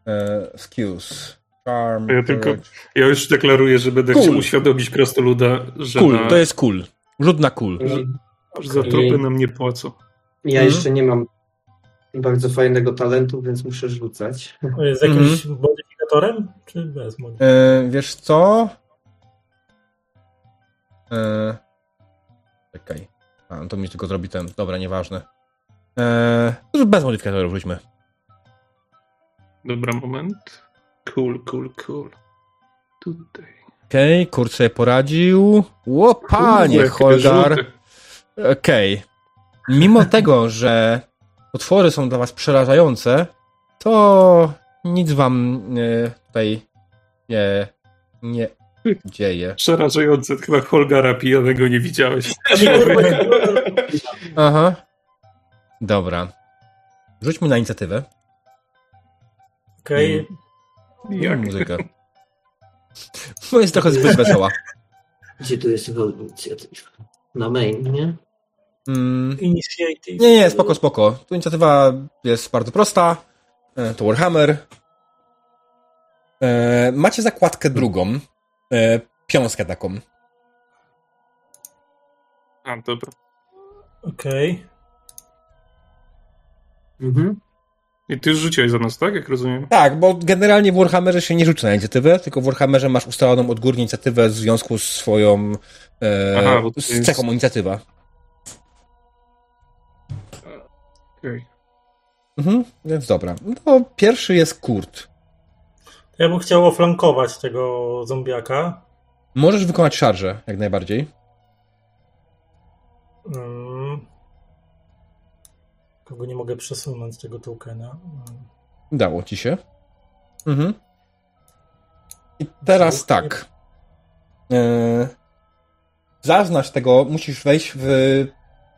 E, skills. Charm. Ja tylko-. Ja już deklaruję, że będę Cool. chciał uświadomić krasnoluda, że, Cool, na, to jest cool. Rzut na cool. że za tropy nam nie płacą. Ja Mhm. jeszcze nie mam bardzo fajnego talentu, więc muszę rzucać. Z jakimś modyfikatorem? Czy bez modyfikatora? E, wiesz co? E, czekaj. A, to mi tylko zrobi ten. Dobra, nieważne. E, bez modyfikatorów wróćmy. Dobra, moment. Cool, cool, cool. Tutaj. Okej, okay, sobie poradził. Ło, panie, Holgar. Okej. Mimo tego, że potwory są dla was przerażające, to nic wam e, tutaj nie, nie dzieje. Przerażające. Chyba Holgara pijanego nie widziałeś. Aha. Dobra. Rzućmy na inicjatywę. Okej, Jak? Muzykę. Bo jest trochę zbyt wesoła. Gdzie tu jest inicjatywa? Na main, nie? Mm, Initiative. nie, nie, spoko, spoko. Tu inicjatywa jest bardzo prosta. E, To Warhammer. E, macie zakładkę drugą. E, piąskę taką. A, dobra. Okej. Mhm. I ty już rzuciłeś za nas, tak? Jak rozumiem? Tak, bo generalnie w Warhammerze się nie rzuca na inicjatywę, tylko w Warhammerze masz ustaloną odgórnie inicjatywę w związku z swoją e, Aha, z jest- cechą inicjatywa. Okej. Mhm, więc dobra. No pierwszy jest Kurt. Ja bym chciał oflankować tego zombiaka. Możesz wykonać szarżę, jak najbardziej. Kogo nie mogę przesunąć tego tokena. Udało ci się. Mhm. I teraz tak. E, zaznacz tego, musisz wejść w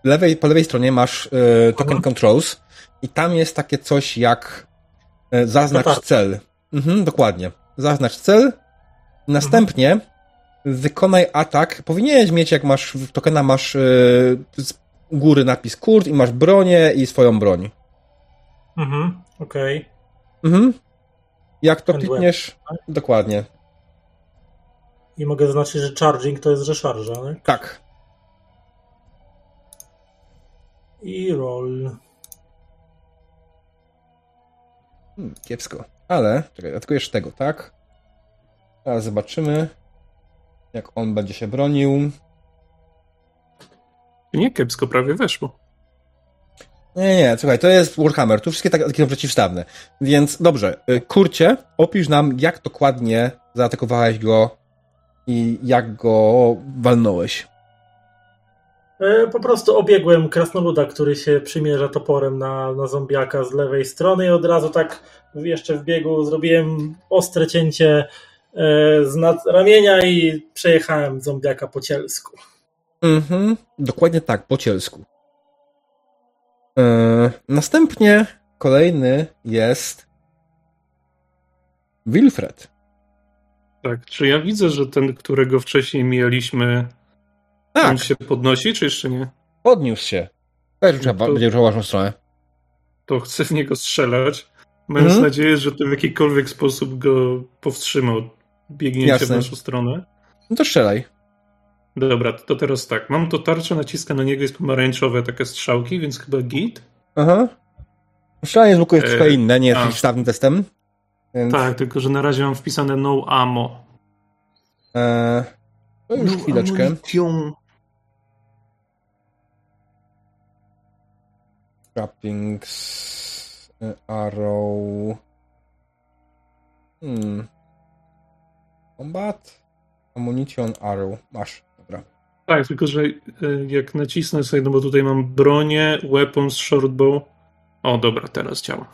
lewej, po lewej stronie masz e, token controls i tam jest takie coś jak E, Zaznacz No tak. cel. Mhm, dokładnie. Zaznacz cel. Następnie wykonaj atak. Powinieneś mieć, jak masz w tokena, masz z góry napis kurt i masz bronię i swoją broń. Mhm, okej. Mhm. Jak to Ten klikniesz? Dokładnie. I mogę zaznaczyć, że charging to jest, że szarża, tak? Tak. I roll. Hmm, kiepsko. Ale, czekaj, atakujesz tego, tak? Teraz zobaczymy, jak on będzie się bronił. Nie kiepsko, prawie weszło. Nie, nie, słuchaj, to jest Warhammer, tu wszystkie takie są przeciwstawne. Więc dobrze, y, kurcie, opisz nam, jak dokładnie zaatakowałeś go i jak go walnąłeś. E, Po prostu obiegłem krasnoluda, który się przymierza toporem na, na zombiaka z lewej strony i od razu tak jeszcze w biegu zrobiłem ostre cięcie e, z nad ramienia i przejechałem zombiaka po cielsku. Mhm, dokładnie tak, po cielsku. Yy, następnie kolejny jest Wilfred. Tak, czy ja widzę, że ten, którego wcześniej mijaliśmy, Tak, on się podnosi, czy jeszcze nie? podniósł się. To- będzie ruszał w waszą stronę. To chcę w niego strzelać, mając Mhm. nadzieję, że to w jakikolwiek sposób go powstrzymał biegnięcie Jasne. w naszą stronę. No to strzelaj. Dobra, to teraz tak. Mam to tarczę, naciskam na niego, jest pomarańczowe takie strzałki, więc chyba git. Aha. Strzelanie z łuku jest E, trochę inne, nie jest przeciwstawnym testem. Więc, Tak, tylko że na razie mam wpisane no ammo. E, to już No chwileczkę. amunicją. Trappings, e, arrow. Hmm. Combat. Ammunition, arrow. Masz. Tak, tylko że e, jak nacisnę sobie, no bo tutaj mam bronię, weapons, shortbow. O, dobra, teraz działa.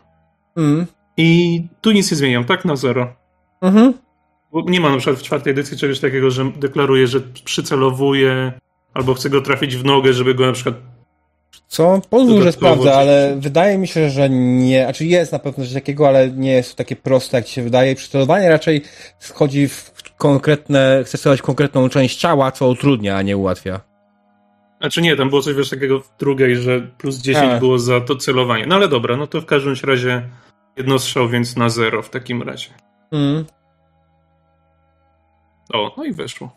Mm. I tu nic nie zmieniam, tak? Na zero. Mhm. Bo nie ma na przykład w czwartej edycji czegoś takiego, że deklaruję, że przycelowuję albo chcę go trafić w nogę, żeby go na przykład. Co? Pozwól, że sprawdzę, ale wydaje mi się, że nie. Znaczy jest na pewno coś takiego, ale nie jest to takie proste, jak ci się wydaje. Przycelowanie raczej wchodzi w konkretne, chce celować konkretną część ciała, co utrudnia, a nie ułatwia. Znaczy nie, tam było coś wiesz takiego w drugiej, że plus 10 A. było za to celowanie. No ale dobra, no to w każdym razie jedno strzał, więc na zero w takim razie. Mm. O, no i weszło.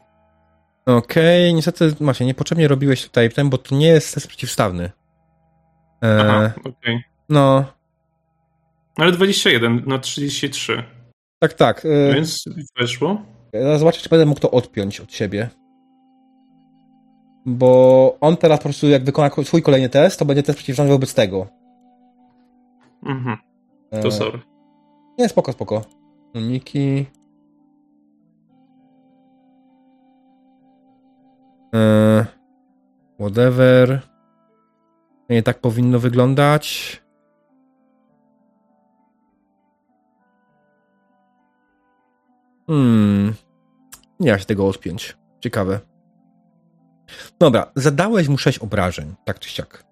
Okej, niestety, właśnie, niepotrzebnie robiłeś tutaj ten, bo to nie jest test przeciwstawny. E, Aha, okej. no, Ale 21 na 33, tak, tak. E, więc weszło. Zaraz zobaczę, czy będę mógł to odpiąć od siebie. Bo on teraz po prostu, jak wykona swój kolejny test, to będzie test przeciwstawny wobec tego. Mhm, E, to sorry. Nie, spoko, spoko. Uniki. E, whatever. Nie tak powinno wyglądać. Hmm. Nie da się tego odpiąć. Ciekawe. Dobra, zadałeś mu 6 obrażeń, tak czy siak.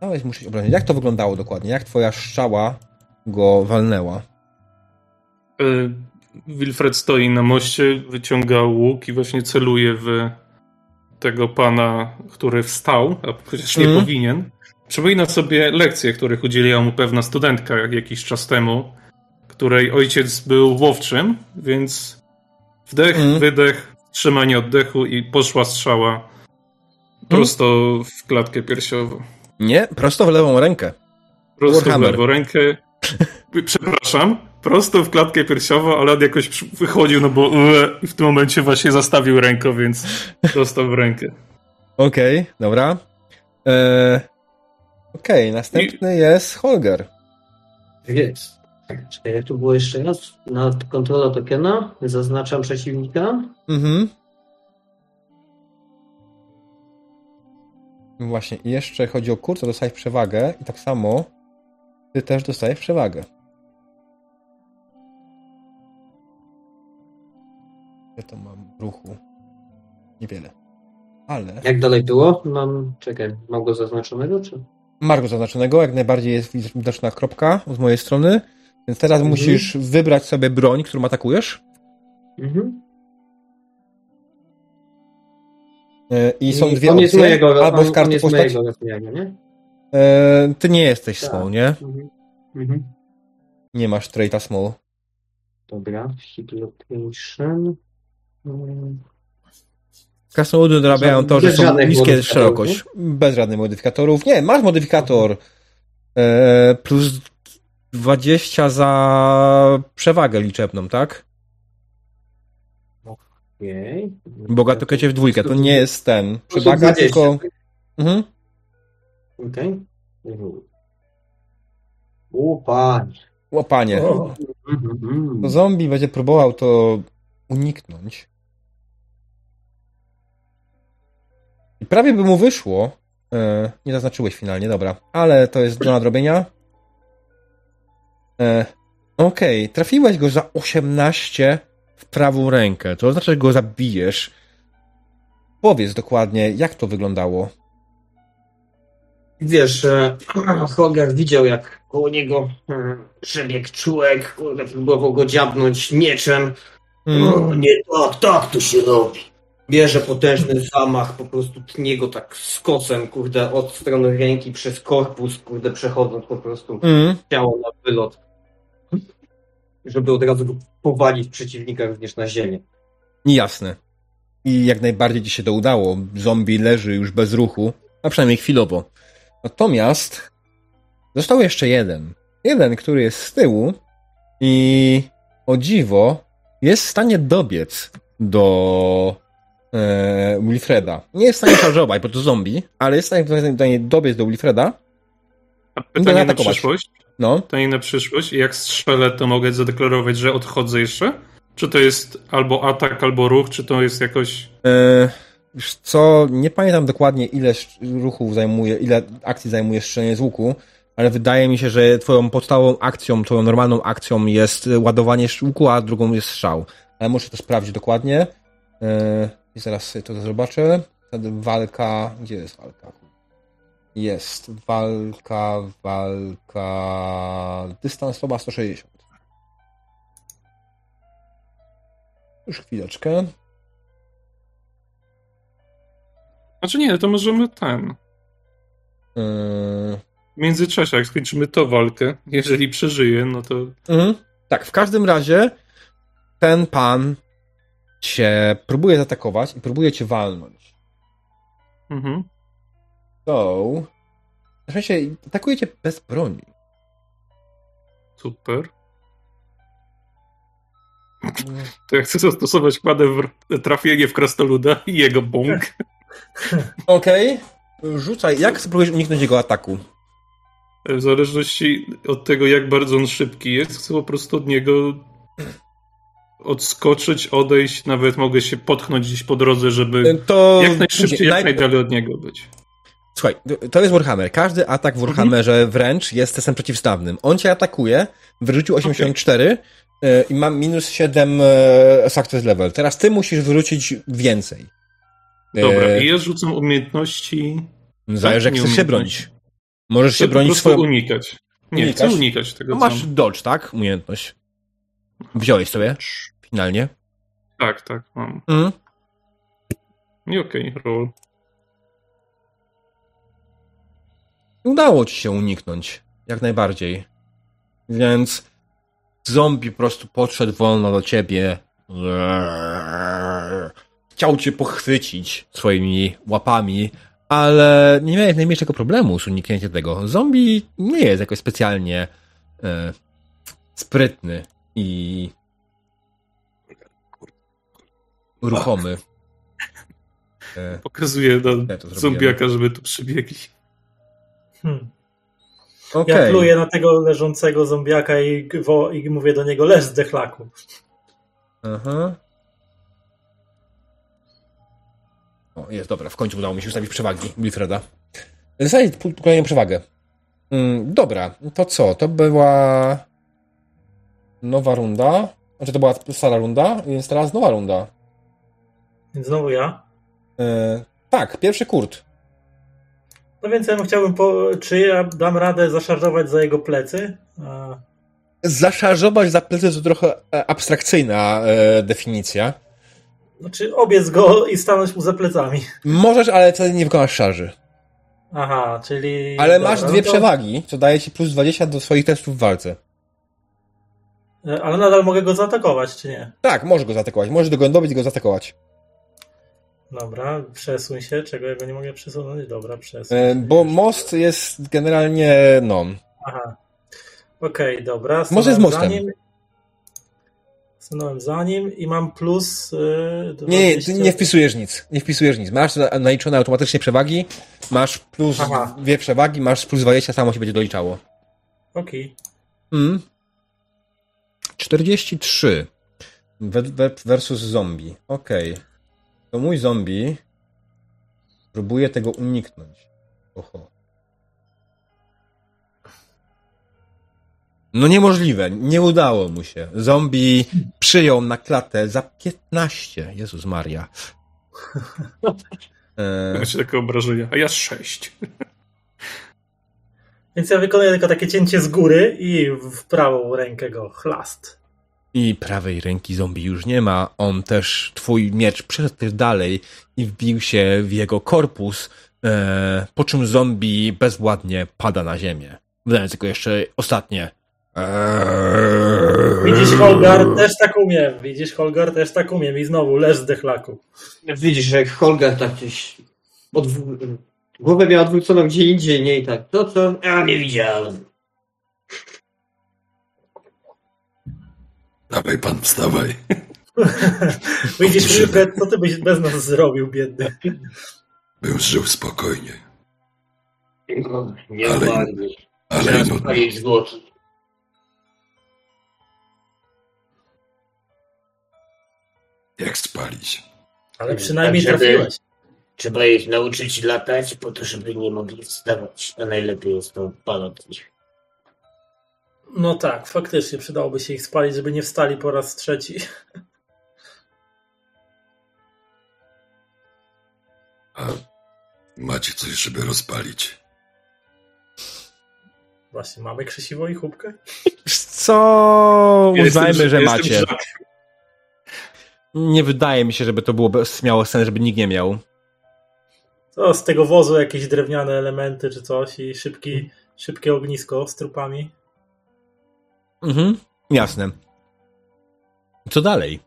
Dałeś mu 6 obrażeń. Jak to wyglądało dokładnie? Jak twoja strzała go walnęła? Wilfred stoi na moście, wyciąga łuk i właśnie celuje w tego pana, który wstał, a chociaż nie Mhm. powinien. Przypomina sobie lekcje, których udzieliła mu pewna studentka jakiś czas temu, której ojciec był łowczym, więc wdech, Mhm. wydech, trzymanie oddechu i poszła strzała prosto w klatkę piersiową. Nie, prosto w lewą rękę. Prosto w Warhammer. lewą rękę. Przepraszam, prosto w klatkę piersiową, ale on jakoś wychodził, no bo i w tym momencie właśnie zastawił rękę, więc dostał w rękę. Okej, dobra. Eee, Okej, następny jest Holger. Jest. Czekaj, jak to było jeszcze raz? Na kontrola tokena zaznaczam przeciwnika. Mhm. Właśnie, i jeszcze chodzi o kurs, to dostajesz przewagę i tak samo ty też dostajesz przewagę. Ja to mam w ruchu. Niewiele. Ale. Jak dalej było? Mam, czekaj, mam go zaznaczonego, czy? Go zaznaczonego, jak najbardziej jest widoczna kropka z mojej strony. Więc teraz Mhm. musisz wybrać sobie broń, którą atakujesz. Mhm. E, I są dwie on jest opcje. mojego, albo z karty postać. mojego nie? E, ty nie jesteś Tak. small, nie? Mhm. Mhm. Nie masz traita small. Dobra, hit location. Mm. Krasnoludy dorabiają to, że są niskie szerokość. Bez żadnych modyfikatorów. Nie, masz modyfikator. E, plus 20 za przewagę liczebną, tak? Okej. Bogato krecie w dwójkę. To nie jest ten. Przewaga, 20. tylko... Mhm. Okej. Mhm. O, panie. O. To zombie będzie próbował to uniknąć. I prawie by mu wyszło. E, nie zaznaczyłeś finalnie, dobra. Ale to jest do nadrobienia. E, Okej, trafiłeś go za 18 w prawą rękę. To oznacza, że go zabijesz. Powiedz dokładnie, jak to wyglądało. Wiesz, Hogar widział, jak koło niego e, przebiegł człowiek, kurde, próbował go dziabnąć mieczem. Mm. O, nie tak, tak to się robi. Bierze potężny zamach, po prostu tnie go tak z kurde, od strony ręki przez korpus, kurde, przechodząc po prostu Mm. ciało na wylot. Żeby od razu go powalić przeciwnika również na ziemię. Jasne. I jak najbardziej ci się to udało. Zombie leży już bez ruchu, a przynajmniej chwilowo. Natomiast został jeszcze jeden. Jeden, który jest z tyłu i o dziwo jest w stanie dobiec do e, Wilfreda. Nie jest w stanie szarżować, bo to zombie, ale jest w stanie, dobiec do Wilfreda. A pytanie na przyszłość. No, Pytanie na przyszłość. Jak strzelę, to mogę zadeklarować, że odchodzę jeszcze? Czy to jest albo atak, albo ruch, czy to jest jakoś... E, co, nie pamiętam dokładnie ile ruchów zajmuje, ile akcji zajmuje strzelanie z łuku, ale wydaje mi się, że twoją podstawową akcją, twoją normalną akcją jest ładowanie sz- łuku, a drugą jest strzał. Ale muszę to sprawdzić dokładnie. E, I zaraz sobie to zobaczę. Walka, gdzie jest walka? Jest walka, walka, dystansowa 160. Już chwileczkę. Znaczy nie, to możemy ten... Yy, W międzyczasie, jak skończymy tą walkę, jeżeli przeżyję, no to... Mhm. Tak, w każdym razie ten pan cię próbuje zaatakować i próbuje cię walnąć. Mhm. So, w sensie atakuje cię bez broni. Super. To ja chcę zastosować kładę w trafienie w krasnoluda i jego bąk. Okej. Rzucaj, jak spróbujesz uniknąć jego ataku? W zależności od tego, jak bardzo on szybki jest, chcę po prostu od niego odskoczyć, odejść, nawet mogę się potknąć gdzieś po drodze, żeby To jak najszybciej, jak naj- najdalej od niego być. Słuchaj, to jest Warhammer. Każdy atak w Warhammerze Mhm. wręcz jest testem przeciwstawnym. On cię atakuje, wyrzucił 84 e, i mam minus 7 e, success level. Teraz ty musisz wyrzucić więcej. E, Dobra, i ja rzucam umiejętności. Zależy, jak nie chcesz się bronić. Możesz Chcę się bronić swoją... unikać. Nie, Unikasz? chcę unikać tego, No masz dodge, tak? Umiejętność. Wziąłeś sobie finalnie. Tak, tak, mam. Mhm. I okej, roll. Udało ci się uniknąć. Jak najbardziej. Więc zombie po prostu podszedł wolno do ciebie. Chciał cię pochwycić swoimi łapami, ale nie miałeś najmniejszego problemu z uniknięciem tego. Zombie nie jest jakoś specjalnie e, sprytny i ruchomy. E, Pokazuję Ja zrobiłem. zombiaka, żeby tu przybiegli. Hmm. Okej. Ja pluję na tego leżącego zombiaka i, wo, i mówię do niego, leż zdechlaku. Aha. O, jest, dobra, w końcu udało mi się ustawić przewagi Wilfreda. Zostaje kolejną przewagę. Mm, dobra, to co? To była nowa runda. Znaczy to była stara runda, więc teraz nowa runda. Więc znowu ja. E, tak, pierwszy Kurt. No więc ja bym chciałbym, po, czy ja dam radę zaszarżować za jego plecy? A, Zaszarżować za plecy to trochę e, abstrakcyjna e, definicja. Znaczy obiec go i stanąć mu za plecami. Możesz, ale wtedy nie wykonasz szarży. Aha, czyli... Ale dobra, masz no dwie to- przewagi, co daje ci plus 20 do swoich testów w walce. E, Ale nadal mogę go zaatakować, czy nie? Tak, możesz go zaatakować. Możesz do go dobić i go zaatakować. Dobra, przesuń się. Czego ja go nie mogę przesunąć? Dobra, przesuń. E. Bo most jest generalnie, no... Aha. Okej, dobra. Może z mostem. nim. Stanąłem za nim i mam plus. Yy, Nie, nie, 20. ty nie wpisujesz nic. Nie wpisujesz nic. Masz na- naliczone automatycznie przewagi, masz plus Aha. dwie przewagi, masz plus 20, samo się będzie doliczało. Okej. Mm. 43 We- we- versus zombie. Okej. To mój zombie próbuje tego uniknąć. Oho. No niemożliwe, nie udało mu się. Zombie przyjął na klatę za 15. Jezus Maria. E, Macie takie obrażenia, a ja sześć. Więc ja wykonuję tylko takie cięcie z góry i w prawą rękę go chlast. I prawej ręki zombie już nie ma. On też, twój miecz przeszedł też dalej i wbił się w jego korpus, e, po czym zombie bezwładnie pada na ziemię. Wydając tylko jeszcze ostatnie. Eee. Widzisz, Holgar też tak umiem. Widzisz, Holgar też tak umiem. I znowu leż z dechlaku. Widzisz, że jak Holger tak gdzieś odw- głowę miał odwróconą gdzie indziej, nie i tak. To co? Ja nie widziałem. Dawaj pan, wstawaj. Widzisz, Wilfred, co ty byś bez nas zrobił, biedny? Bym żył spokojnie. No, nie Ale-. Ale nudno. Jak spalić? Ale przynajmniej Tak, żeby- trafiłeś. Trzeba ich nauczyć latać po to, żeby nie mogli wstawać. A najlepiej jest to palot ich. No tak, faktycznie przydałoby się ich spalić, żeby nie wstali po raz trzeci. A macie coś, żeby rozpalić? Właśnie, mamy krzesiwo i chubkę? Co? Uznajmy, że macie. Nie wydaje mi się, żeby to było miało sens, żeby nikt nie miał. Co, z tego wozu jakieś drewniane elementy czy coś i szybki, szybkie ognisko z trupami? Mhm, jasne. Co dalej?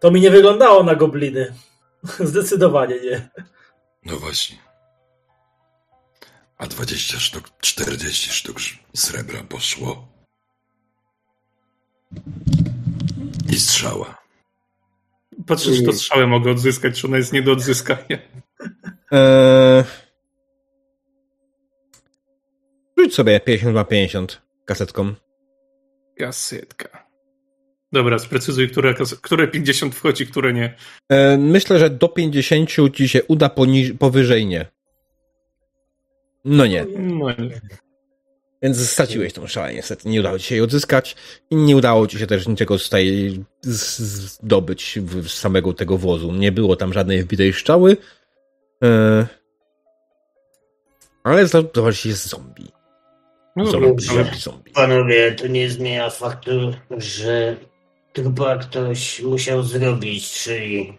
To mi nie wyglądało na gobliny. Zdecydowanie nie. No właśnie. A 20 sztuk, 40 sztuk srebra poszło. I strzała. Patrzę, czy to strzałę mogę odzyskać, czy ona jest nie do odzyskania. Eee... Rzuć sobie 50 na 50 kasetką. Kasetka. Dobra, sprecyzuj, które, które 50 wchodzi, które nie. E, myślę, że do 50 ci się uda, poniż- powyżej nie. No nie. No nie. Więc straciłeś tą szalę niestety. Nie udało ci się jej odzyskać i nie udało ci się też niczego tutaj z- zdobyć w- z samego tego wozu. Nie było tam żadnej wbitej szczały. E, ale zobaczcie, jest zombie. No zombie, zombie. Panowie, to nie zmienia faktu, że chyba ktoś musiał zrobić, czyli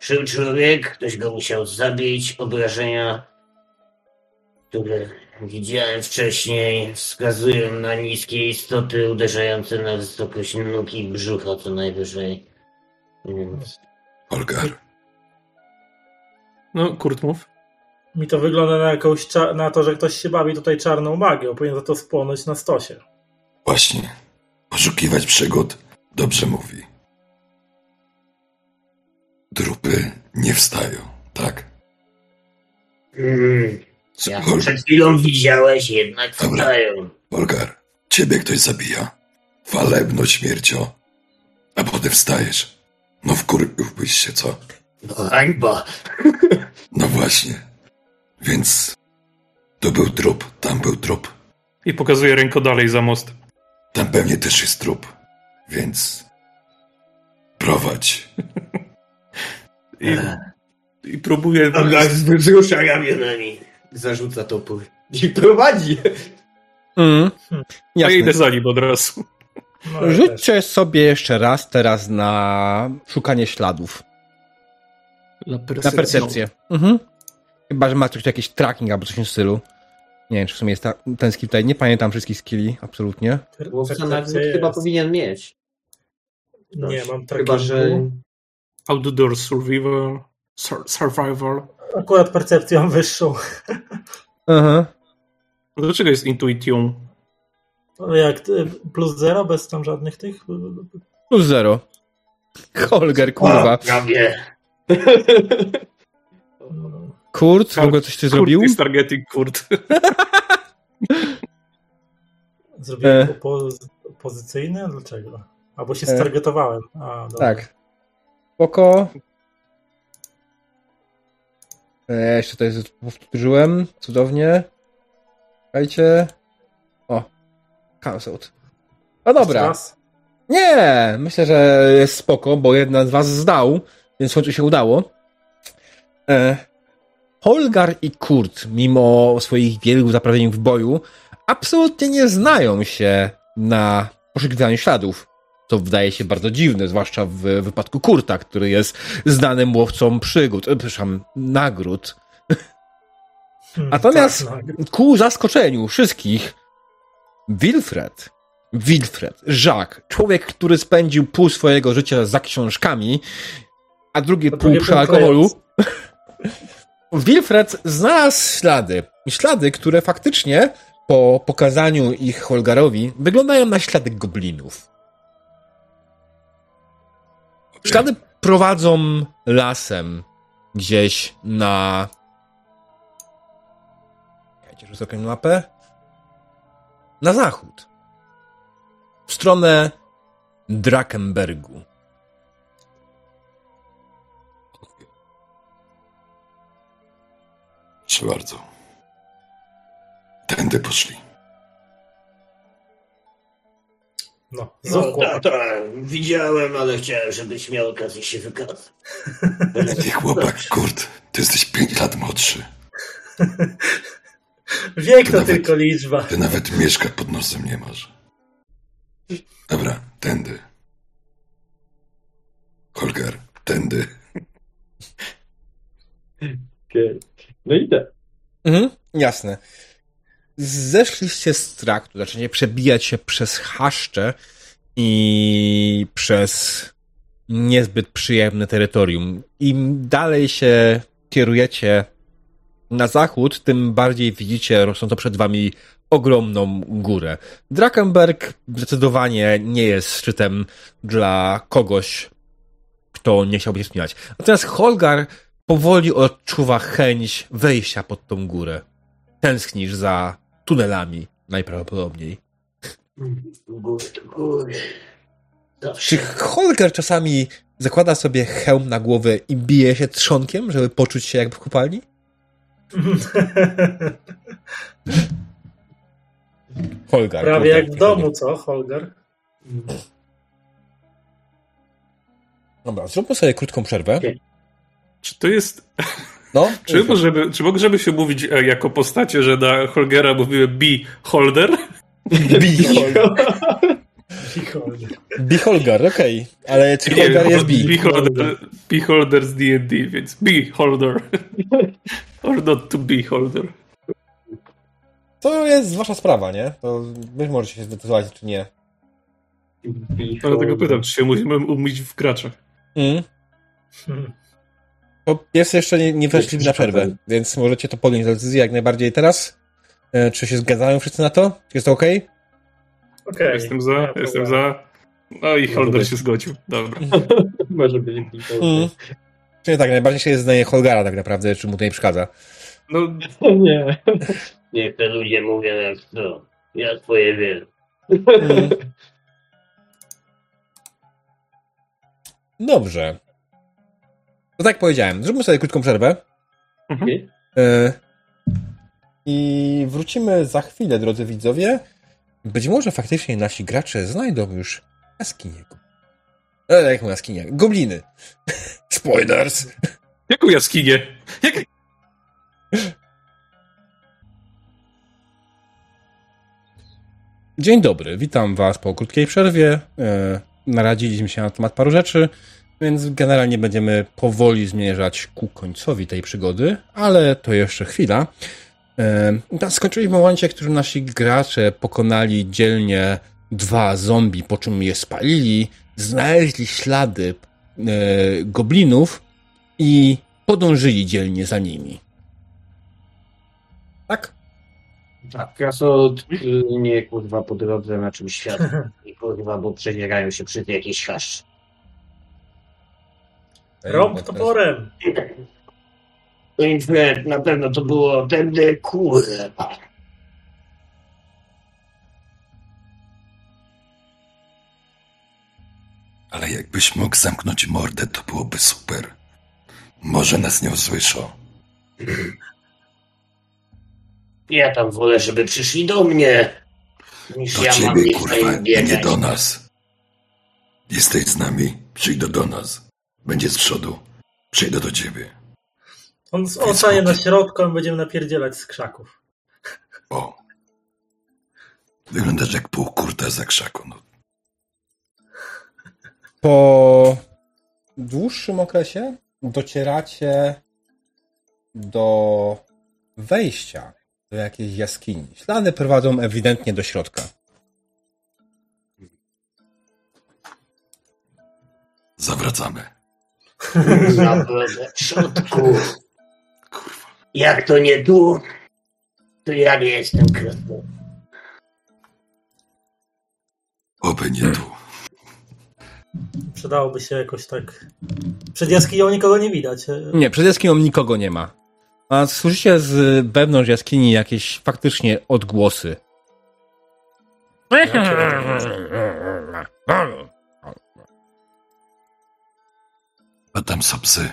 żył człowiek, ktoś go musiał zabić, obrażenia, które widziałem wcześniej, wskazują na niskie istoty uderzające na wysokość nóg i brzucha co najwyżej. Więc Olgar, no, Kurt mów. Mi to wygląda na, jakąś cza- na to, że ktoś się bawi tutaj czarną magią. Powinien za to spłonąć na stosie. właśnie. Poszukiwać przygód dobrze mówi. Trupy nie wstają, tak? Mm, Ol- przed chwilą widziałeś, jednak Dobra. wstają. Olgar, ciebie ktoś zabija. Falebno śmiercio. A potem wstajesz. No wkurwiłbyś się, co? No hańba. No właśnie. Więc tu był trup, tam był trup. I pokazuje ręko dalej za most. Tam pewnie też jest trup. Więc prowadź. I i próbuje... wzrusza ramionami. Zarzuca topór. I prowadzi. Mm. Ja Jasne. idę za nim od razu. No, ja też. Rzućcie sobie jeszcze raz teraz na szukanie śladów. Na Na percepcję. Mhm. Chyba, że ma tu jakiś tracking albo coś w tym stylu. Nie wiem, czy w sumie jest ta, ten skill tutaj. Nie pamiętam wszystkich skilli, absolutnie. Percepcja jest. chyba powinien mieć. Nie, mam Chyba, trackingu. że... Outdoor survival. Sur survival. Akurat percepcję mam wyższą. Aha. Dlaczego jest intuition? Ale jak y, plus zero, bez tam żadnych tych? Plus zero. Holger, kurwa. Prawie. No, Kurt, w ogóle coś ty zrobił? Kurt jest targeting kurt. Zrobiłem E. pozycyjny? Dlaczego? Albo się E. stargetowałem. A, dobra. Tak. Spoko. E, jeszcze jest, powtórzyłem. Cudownie. Czekajcie. O. Cancelled. No dobra. Nie, myślę, że jest spoko, bo jedna z was zdał, więc końcu się udało. E, Holgar i Kurt, mimo swoich wielu zaprawień w boju, absolutnie nie znają się na poszukiwaniu śladów. To wydaje się bardzo dziwne, zwłaszcza w wypadku Kurta, który jest znanym łowcą przygód, e, przepraszam, nagród. Hmm, Natomiast tak, no. ku zaskoczeniu wszystkich, Wilfred, Wilfred, Jacques, człowiek, który spędził pół swojego życia za książkami, a drugie A pół drugie przy alkoholu, Wilfred znalazł ślady. Ślady, które faktycznie po pokazaniu ich Holgarowi wyglądają na ślady goblinów. Ślady prowadzą lasem gdzieś na. Czekajcie, rzucę sobie mapę. Na zachód. W stronę Drakenbergu. Proszę bardzo. Tędy poszli. No, No, zakład. tak, tak. Widziałem, ale chciałem, żebyś miał okazję się wykazać. Ty chłopak, kurt, ty jesteś pięć lat młodszy. Wiek to Nawet- tylko liczba. Ty nawet mieszka pod nosem nie masz. Dobra, tędy. Holger, tędy. Okej. No idę. Mhm, jasne. Zeszliście z traktu, zaczęcie przebijać się przez chaszcze i przez niezbyt przyjemne terytorium. Im dalej się kierujecie na zachód, tym bardziej widzicie rosnącą przed wami ogromną górę. Drakenberg zdecydowanie nie jest szczytem dla kogoś, kto nie chciałby się wspinać. Natomiast Holgar powoli odczuwa chęć wejścia pod tą górę. Tęsknisz za tunelami, najprawdopodobniej. Czy. Holger czasami zakłada sobie hełm na głowę i bije się trzonkiem, żeby poczuć się jakby w kopalni? Holgar. Prawie jak w domu, co, Holger? Dobra, zróbmy sobie krótką przerwę. Czy to jest... No, Czy, możemy, czy możemy się mówić e, jako postacie, że na Holgera mówimy Beholder? Beholder. Holger. Beholder, okej. Ale czy Holger jest B? Beholder, Beholder z D&D, więc Beholder. Or not to Beholder. To jest wasza sprawa, nie? To wy możecie się zdecydować, czy nie. Dlatego pytam, czy się musimy umówić w graczach. Mm. Hmm. To jest jeszcze nie, nie weszli na przerwę, więc możecie to podjąć decyzję jak najbardziej teraz. E, Czy się zgadzają wszyscy na to? Czy jest to ok? Okej. Jestem za, ma jestem za. No i Holder się zgodził. Dobra. Może być blisko. Mm. Czyli tak, najbardziej się jest zdanie Holgara tak naprawdę, czy mu to nie przeszkadza. No, Nie. Niech te ludzie mówią jak to. Ja twoje wiem. Mm. Dobrze. To tak jak powiedziałem, zróbmy sobie krótką przerwę. Okej. E, I wrócimy za chwilę, drodzy widzowie. Być może faktycznie nasi gracze znajdą już jaskinię. E, jak mówię jaskinie? Gobliny. Spoilers. Jaką jaskinię? Jak... Dzień dobry, witam Was po krótkiej przerwie. E, naradziliśmy się na temat paru rzeczy, więc generalnie będziemy powoli zmierzać ku końcowi tej przygody, ale to jeszcze chwila. E, skończyliśmy w momencie, w którym nasi gracze pokonali dzielnie dwa zombie, po czym je spalili, znaleźli ślady e, goblinów i podążyli dzielnie za nimi. Tak? Tak, krasnolud nie kurwa po drodze na czymś światłym. I kurwa, bo przebierają się przy jakiejś chaszczy. Rąb toporem. Infred, na pewno to było tędy kurwa. Ale jakbyś mógł zamknąć mordę, to byłoby super. Może nas nie usłyszą. Ja tam wolę, żeby przyszli do mnie, niż Do ja mam ciebie, kurwa, nie do nas. Jesteś z nami, przyjdę do nas. Będzie z przodu. Przyjdę do ciebie. On, on stanie na środku, a my będziemy napierdzielać z krzaków. O. Wyglądasz jak pół kurta za krzaku. No. Po dłuższym okresie docieracie do wejścia do jakiejś jaskini. Ślady prowadzą ewidentnie do środka. Zawracamy. Naprawdę, w środku. Jak to nie tu, to ja nie jestem krasnolud. Oby nie tu. Przydałoby się jakoś tak. Przed jaskinią nikogo nie widać. Nie, przed jaskinią nikogo nie ma. A słyszycie z wewnątrz jaskini jakieś faktycznie odgłosy. A tam są psy.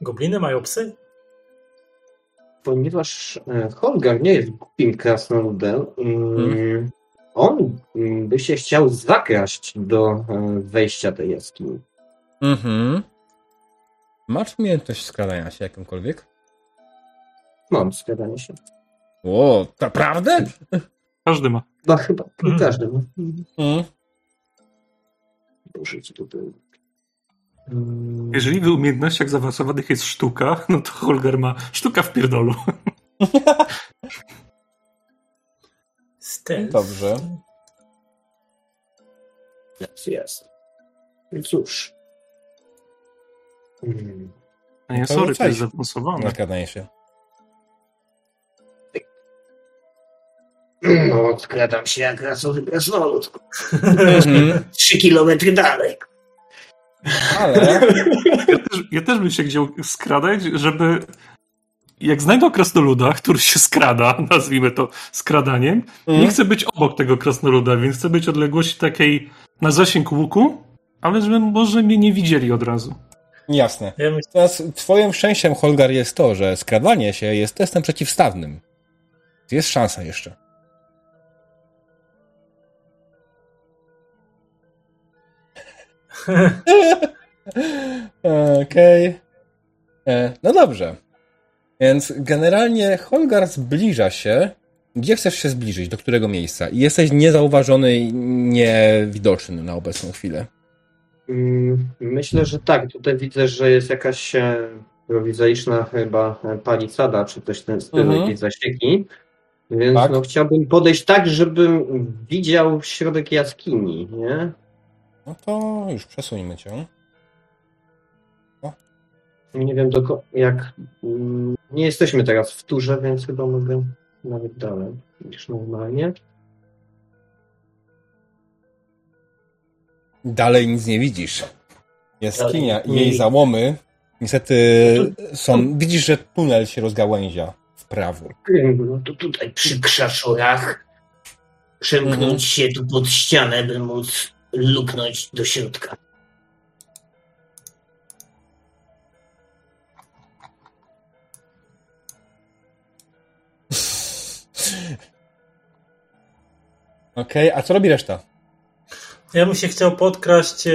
Gobliny mają psy? Ponieważ e, Holger nie jest głupim krasnoludem, mm, Hmm. on mm, by się chciał zakraść do e, wejścia tej jaskini. Mhm. Masz umiejętność skradania się jakąkolwiek? Mam skradanie się. O, naprawdę? Każdy ma. No chyba Mhm. każdy. no. Mhm. Mm, Jeżeli w umiejętnościach zaawansowanych jest sztuka, no to Holger ma sztuka w pierdolu. Stealth. Dobrze. Jest, jest. No cóż. Mm, A nie, To sorry, to jest zaawansowane. Na skradanie się. No, skradam się jak rasowy krasnolud. Mhm. Trzy kilometry dalej. Ale Ja też, ja też bym się chciał skradać, żeby jak znajdę krasnoluda, który się skrada, nazwijmy to skradaniem, nie chcę być obok tego krasnoluda, więc chcę być odległości takiej na zasięg łuku, ale żeby może mnie nie widzieli od razu. jasne. Teraz twoim szczęściem, Holgar, jest to, że skradanie się jest testem przeciwstawnym. Jest szansa jeszcze. Okej. E, No dobrze. Więc generalnie Holgar zbliża się. Gdzie chcesz się zbliżyć? Do którego miejsca? I jesteś niezauważony i niewidoczny na obecną chwilę. mm, Myślę, że tak. Tutaj widzę, że jest jakaś e, prowizoriczna chyba e, palisada, czy coś w tym stylu, Mhm. jakieś zasieki. Więc Tak. no, chciałbym podejść tak, żebym widział środek jaskini, nie? No to już przesuńmy cię. Nie wiem doko- jak. mm, Nie jesteśmy teraz w turze, więc chyba mogę nawet dalej niż normalnie. Dalej nic nie widzisz. Jaskinia i jej załomy niestety są... Widzisz, że tunel się rozgałęzia w prawo. No to tutaj przy krzaszorach przemknąć Mhm. się tu pod ścianę, by móc luknąć do środka. Okej, a co robi reszta? Ja bym się chciał podkraść e,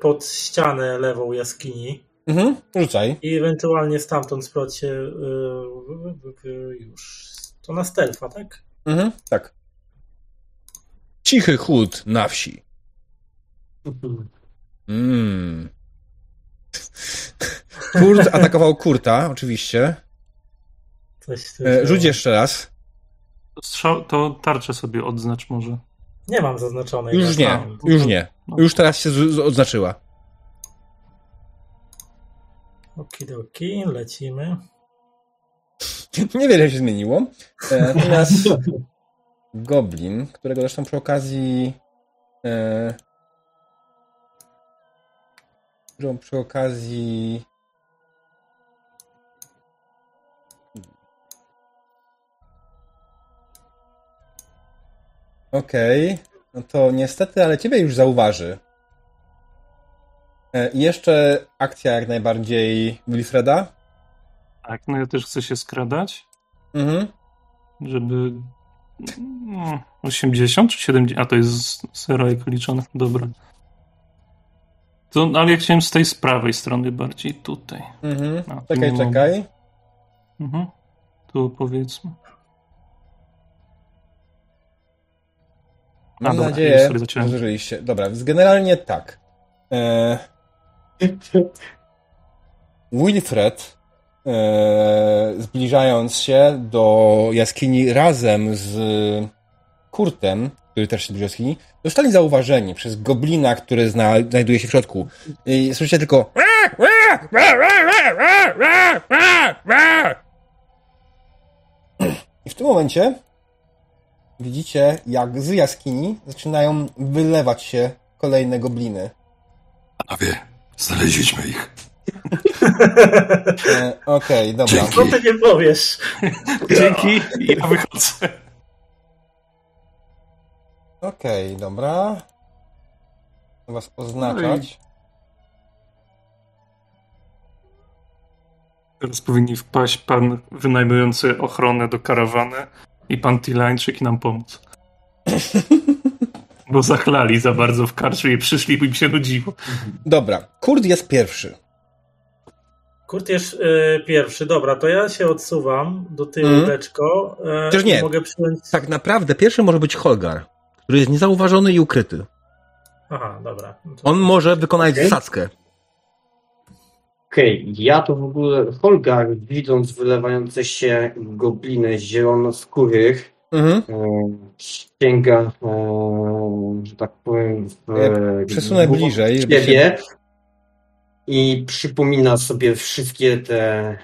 pod ścianę lewą jaskini Mhm, rzucaj. i ewentualnie stamtąd spróbować się e, już. To na stealtha, tak? Mhm, tak. Cichy chód na wsi. Mm. Kurt atakował Kurta, oczywiście. E, rzuć jeszcze raz. Strzał, to tarczę sobie odznacz może. Nie mam zaznaczonej. Już nie, Mam. już nie. Już teraz się z- z- odznaczyła. Okidoki, lecimy. Niewiele się zmieniło. E, Natomiast Goblin, którego zresztą przy okazji e, którą przy okazji Okej, no to niestety, ale ciebie już zauważy. E, I jeszcze akcja jak najbardziej Wilfreda. Tak, no ja też chcę się skradać, Mhm. żeby... No, 80 czy 70? A to jest jak liczone. Dobra. To, ale ja chciałem z tej z prawej strony bardziej tutaj. Mhm. A, tu Czekaj, czekaj. Mhm. Tu powiedzmy. Mam A, dobra, nadzieję, że zużyliście. Dobra, więc generalnie tak. E... Wilfred, e... zbliżając się do jaskini razem z Kurtem, który też się zbliżył do jaskini, zostali zauważeni przez goblina, który zna... znajduje się w środku. I słyszycie tylko i w tym momencie widzicie, jak z jaskini zaczynają wylewać się kolejne gobliny. Panowie, znaleźliśmy ich. E, Okej, dobra. Dzięki. Co ty nie powiesz? Dzięki, ja wychodzę. Okej, dobra. Chcę was oznaczać. Teraz powinni wpaść pan wynajmujący ochronę do karawany i pan Tilańczyk i nam pomóc. Bo zachlali za bardzo w karczy i przyszli, bo im się nudziło. Dobra, Kurt jest pierwszy. Kurt jest e, pierwszy. Dobra, to ja się odsuwam do tyłu Mhm. leczko. E, Chociaż nie. Mogę przyjąć... Tak naprawdę pierwszy może być Holgar, który jest niezauważony i ukryty. Aha, dobra. No to- On może wykonać Okej. zasadzkę. Okej, ja to w ogóle Holgar, widząc wylewające się gobliny zielonoskórych, Mhm. e, sięga, e, że tak powiem, w, Ja przesunę w- bliżej, siebie i przypomina sobie wszystkie te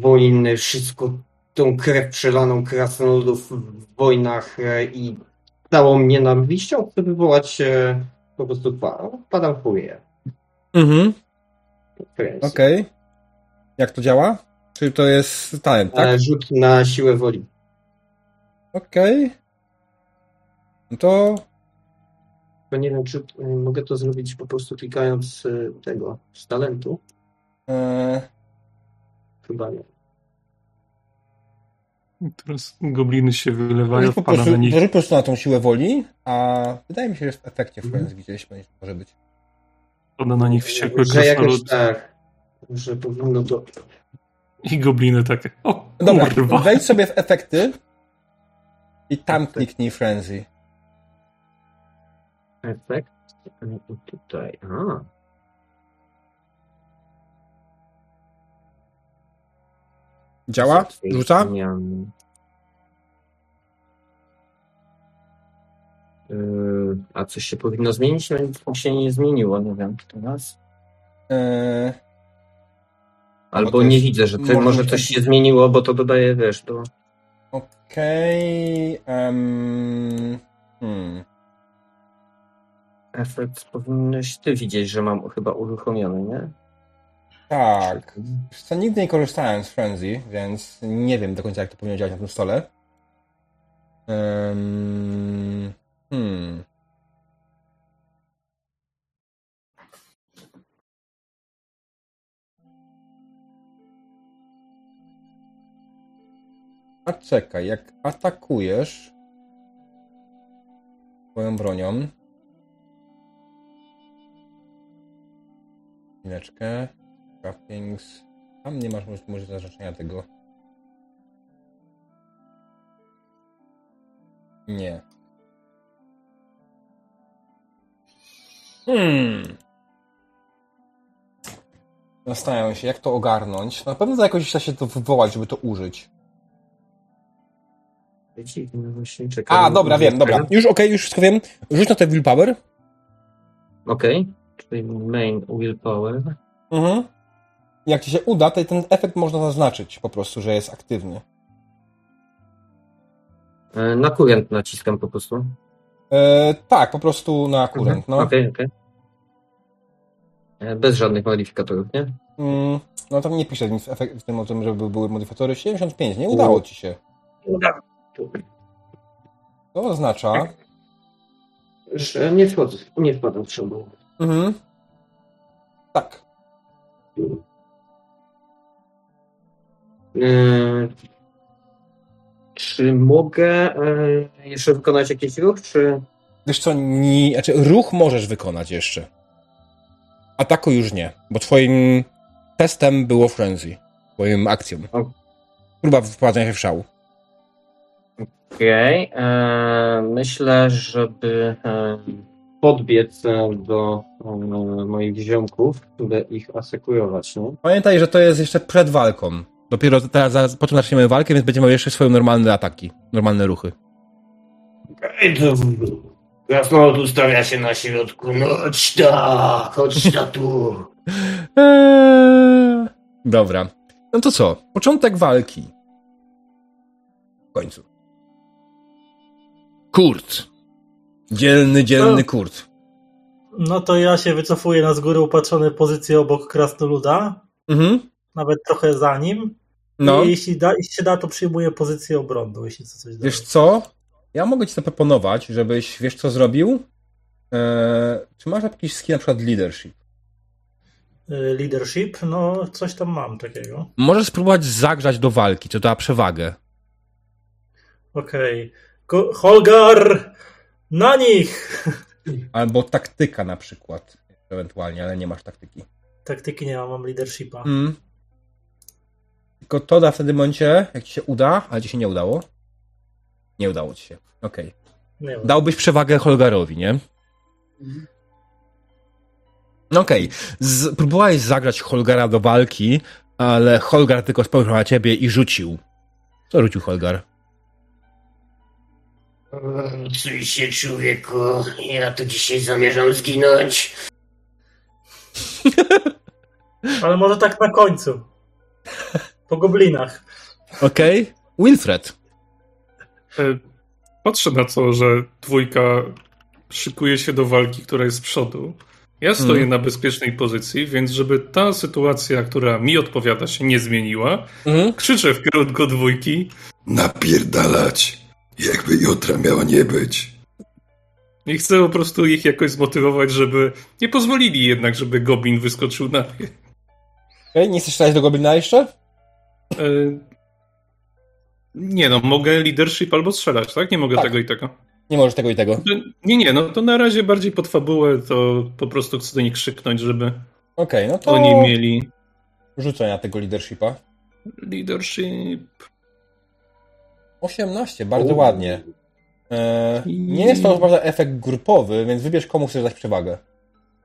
wojny, wszystko, tą krew przelaną krasnoludów w wojnach e, i całą nienawiścią chce wywołać e, po prostu pa- padam w chuje. Mhm. Okej. Jak to działa? Czy to jest talent, tak? E, Rzut na siłę woli. Okej. No to To nie wiem, czy y, mogę to zrobić po prostu klikając y, tego z talentu. e, Chyba nie. I Teraz gobliny się wylewają, wpada prostu, na nich. rzuć po prostu na tą siłę woli, a wydaje mi się, że w efekcie w Mhm. końcu gdzieś będzie- może być. Wpada na nich wściekły Że jakoś tak, że powinno to... I gobliny takie. O Dobra, kurwa. wejdź sobie w efekty i tam kliknij frenzy. Efekt. y, Tutaj. A. Działa? Rzuca? Zmiany. Y, A coś się powinno zmienić? No się nie zmieniło, nie wiem, teraz. E, Albo nie widzę, że ty, może coś się zmieniło, bo to dodaje, wiesz, do... Okej. em, hmm. Efekt powinieneś ty widzieć, że mam chyba uruchomiony, nie? Tak. Co nigdy nie korzystałem z Frenzy, więc nie wiem do końca, jak to powinno działać na tym stole. Um, hmm. A czekaj, jak atakujesz swoją bronią. Chwileczkę. Trappings. Tam nie masz możliwości zaznaczenia tego. Nie. Hmm. Zastanawiam się, jak to ogarnąć. Na pewno jakoś da się to wywołać, żeby to użyć. A, dobra, wiem, dobra. Już okej, już wszystko wiem. Rzuć na te willpower. Okej, czyli main willpower. Mhm. Jak ci się uda, to ten efekt można zaznaczyć po prostu, że jest aktywny. E, Na kurent naciskam po prostu. E, tak, po prostu na kurent, no. Okej, okej. E, Bez żadnych modyfikatorów, nie? Mm, no tam nie pisze nic w, tym o tym, żeby były modyfikatory. 75, nie udało ci się. To oznacza... Że nie wchodzę, nie wpadam w szumę. Mhm. Tak. E, Czy mogę e, jeszcze wykonać jakiś ruch, czy... Wiesz co, nie, znaczy ruch możesz wykonać jeszcze. Ataku już nie, bo twoim testem było frenzy. Twoim akcją. O. Próba wprowadzenia się w szał. Okej, e, myślę, żeby e, podbiec do e, moich ziomków, by ich asekurować, nie? Pamiętaj, że to jest jeszcze przed walką. Dopiero teraz, zaraz, potem zaczniemy walkę, więc będziemy jeszcze swoje normalne ataki, normalne ruchy. Ej, to Krasnolud ustawia się na środku. No chodź ta, chodź ta tu. Eee, dobra. No to co? Początek walki. W końcu. Kurt. Dzielny, dzielny No. Kurt. No to ja się wycofuję na z góry upatrzone pozycje obok krasnoluda, Mhm. nawet trochę za nim. No. I jeśli, da, jeśli się da, to przyjmuję pozycję obrony, jeśli co coś da. Wiesz co? Ja mogę ci zaproponować, żebyś, wiesz co zrobił? Eee, czy masz jakiś skill, na przykład leadership? Y, Leadership, no coś tam mam takiego. Możesz spróbować zagrzać do walki, co da przewagę. Okej. Ko- Holgar! Na nich! Albo taktyka na przykład. Ewentualnie, ale nie masz taktyki. Taktyki nie mam, mam leadershipa. Mm. Tylko to da w tym momencie, jak ci się uda, ale ci się nie udało. Nie udało ci się. Okej. Wiem. Dałbyś przewagę Holgarowi, nie? No okej. Z- Próbowałeś zagrać Holgara do walki, ale Holgar tylko spojrzał na ciebie i rzucił. Co rzucił Holgar? Czuj się, człowieku. Ja tu dzisiaj zamierzam zginąć. Ale może tak na końcu. Po goblinach. Okej. Wilfred. E, Patrzę na to, że dwójka szykuje się do walki, która jest z przodu. Ja stoję Mhm. na bezpiecznej pozycji, więc żeby ta sytuacja, która mi odpowiada, się nie zmieniła, Mhm. krzyczę w kierunku dwójki Napierdalać, jakby jutra miało nie być. i chcę po prostu ich jakoś zmotywować, żeby nie pozwolili jednak, żeby Goblin wyskoczył na mnie. Okej, nie chcesz strzelać do Goblina jeszcze? E, Nie no, mogę leadership albo strzelać, tak? Nie mogę Tak. tego i tego. Nie możesz tego i tego. Nie, nie, no to na razie bardziej pod fabułę, to po prostu chcę do nich krzyknąć, żeby Okej, no to oni mieli rzucę na tego leadershipa. leadership. 18, bardzo ładnie. E, nie jest to prawda efekt grupowy, więc wybierz komu chcesz dać przewagę.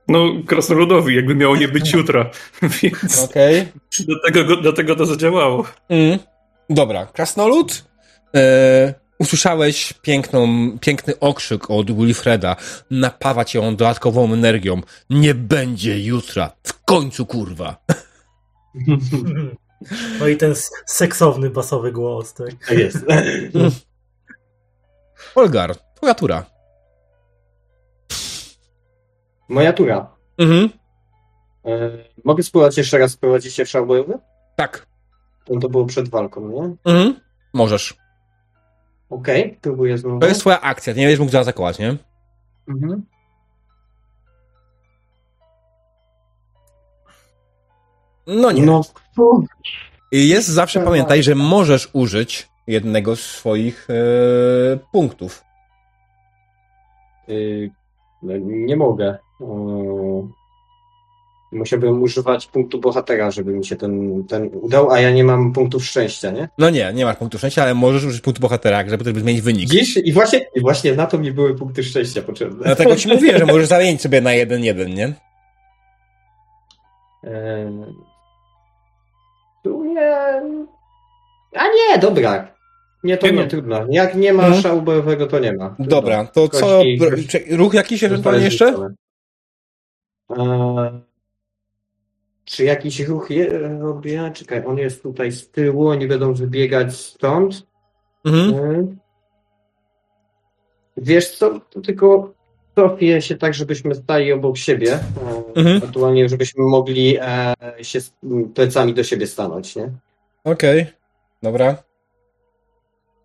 No, krasnoludowi, jakby miało nie być jutra, więc Okej. dlatego, dlatego to zadziałało. Mm. Dobra, krasnolud. E, usłyszałeś piękną, piękny okrzyk od Wilfreda. Napawa cię on dodatkową energią. Nie będzie jutra. W końcu, kurwa. No i ten seksowny, basowy głos, tak? Tak jest. Olgar, twoja tura. Moja tura. Mhm. E, mogę spróbować jeszcze raz wprowadzić się w szał bojowy? Tak. To, to było przed walką, nie? Mhm. Możesz. Okej, próbuję znowu. To jest twoja akcja, ty nie będziesz mógł zaatakować, nie? Mhm. No nie. No. Jest zawsze, pamiętaj, że możesz użyć jednego z swoich e, punktów. Y, no, nie mogę. Y, Musiałbym używać punktu bohatera, żeby mi się ten, ten udał, a ja nie mam punktów szczęścia, nie? No nie, nie masz punktu szczęścia, ale możesz użyć punktu bohatera, żeby też zmienić wynik. Dziś i właśnie, i właśnie na to mi były punkty szczęścia potrzebne. Dlatego ci mówiłem, że możesz zamienić sobie na jeden jeden, nie? Eee, Tu nie... A nie, dobra. Nie, to Nie nie, no. trudno. Jak nie ma Mhm. szału bojowego, to nie ma. Trudno. Dobra, to co? Kości- czy- Ruch jakiś ewentualnie jeszcze? Czy jakiś ruch je, robię? Czekaj, on jest tutaj z tyłu, oni będą wybiegać stąd. Mhm. Eee. Wiesz co, to tylko cofię się tak, żebyśmy stali obok siebie. Eee, Mhm. Ewentualnie, żebyśmy mogli e, się plecami do siebie stanąć, nie? Okej, dobra.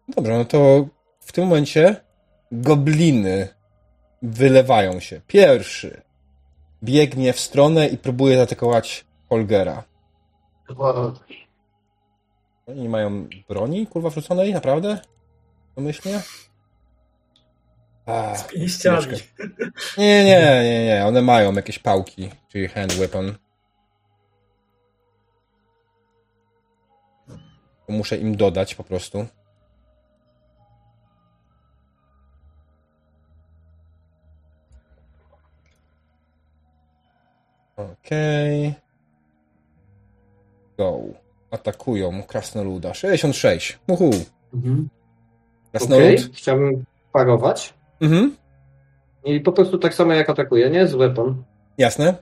Dobra, no to w tym momencie gobliny wylewają się. Pierwszy biegnie w stronę i próbuje zaatakować Holgera. Oni nie mają broni, kurwa, wrzuconej? Naprawdę? Pomyślnie? A. Nie, nie, nie, nie. One mają jakieś pałki, czyli hand weapon. Muszę im dodać po prostu. Okej. Go. Atakują krasnoluda. 66. Uhu. Krasnolud? Okej, chciałbym parować. Mhm. I po prostu tak samo jak atakuje, nie? Z weapon. Jasne.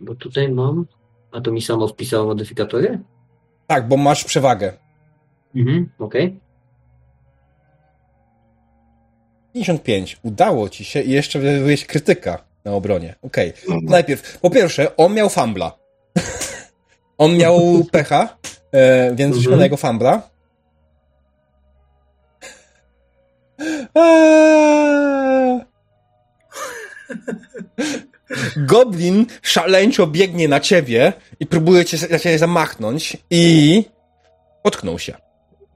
Bo tutaj mam... A to mi samo wpisało modyfikatory? Tak, bo masz przewagę. Mhm. Okej. 55. Udało ci się i jeszcze wyjść krytyka na obronie. Okej. Najpierw, po pierwsze, on miał fambla. on miał pecha, e, więc rzućmy Mhm. na jego fambla. Eee. Goblin szaleńczo biegnie na ciebie i próbuje cię, na ciebie zamachnąć i potknął się.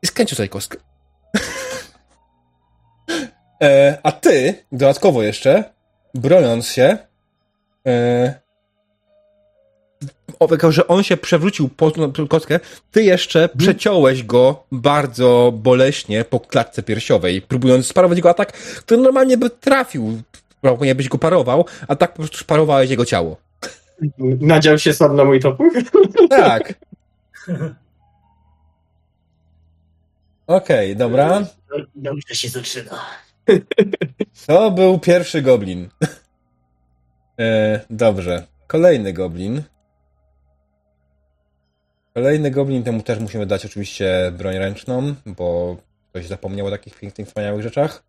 I skręcił sobie kostkę. E, a ty, dodatkowo jeszcze, broniąc się, e, że on się przewrócił po po kostkę, ty jeszcze przeciąłeś go bardzo boleśnie po klatce piersiowej, próbując sparować jego atak, który normalnie by trafił, nie byś go parował, a tak po prostu parowałeś jego ciało. Nadział się sam na mój topór? Tak. Okej, dobra. Dobrze się zaczyna. To był pierwszy goblin. E, dobrze. Kolejny goblin. Kolejny goblin, temu też musimy dać oczywiście broń ręczną, bo ktoś zapomniał o takich pięknych, wspaniałych rzeczach.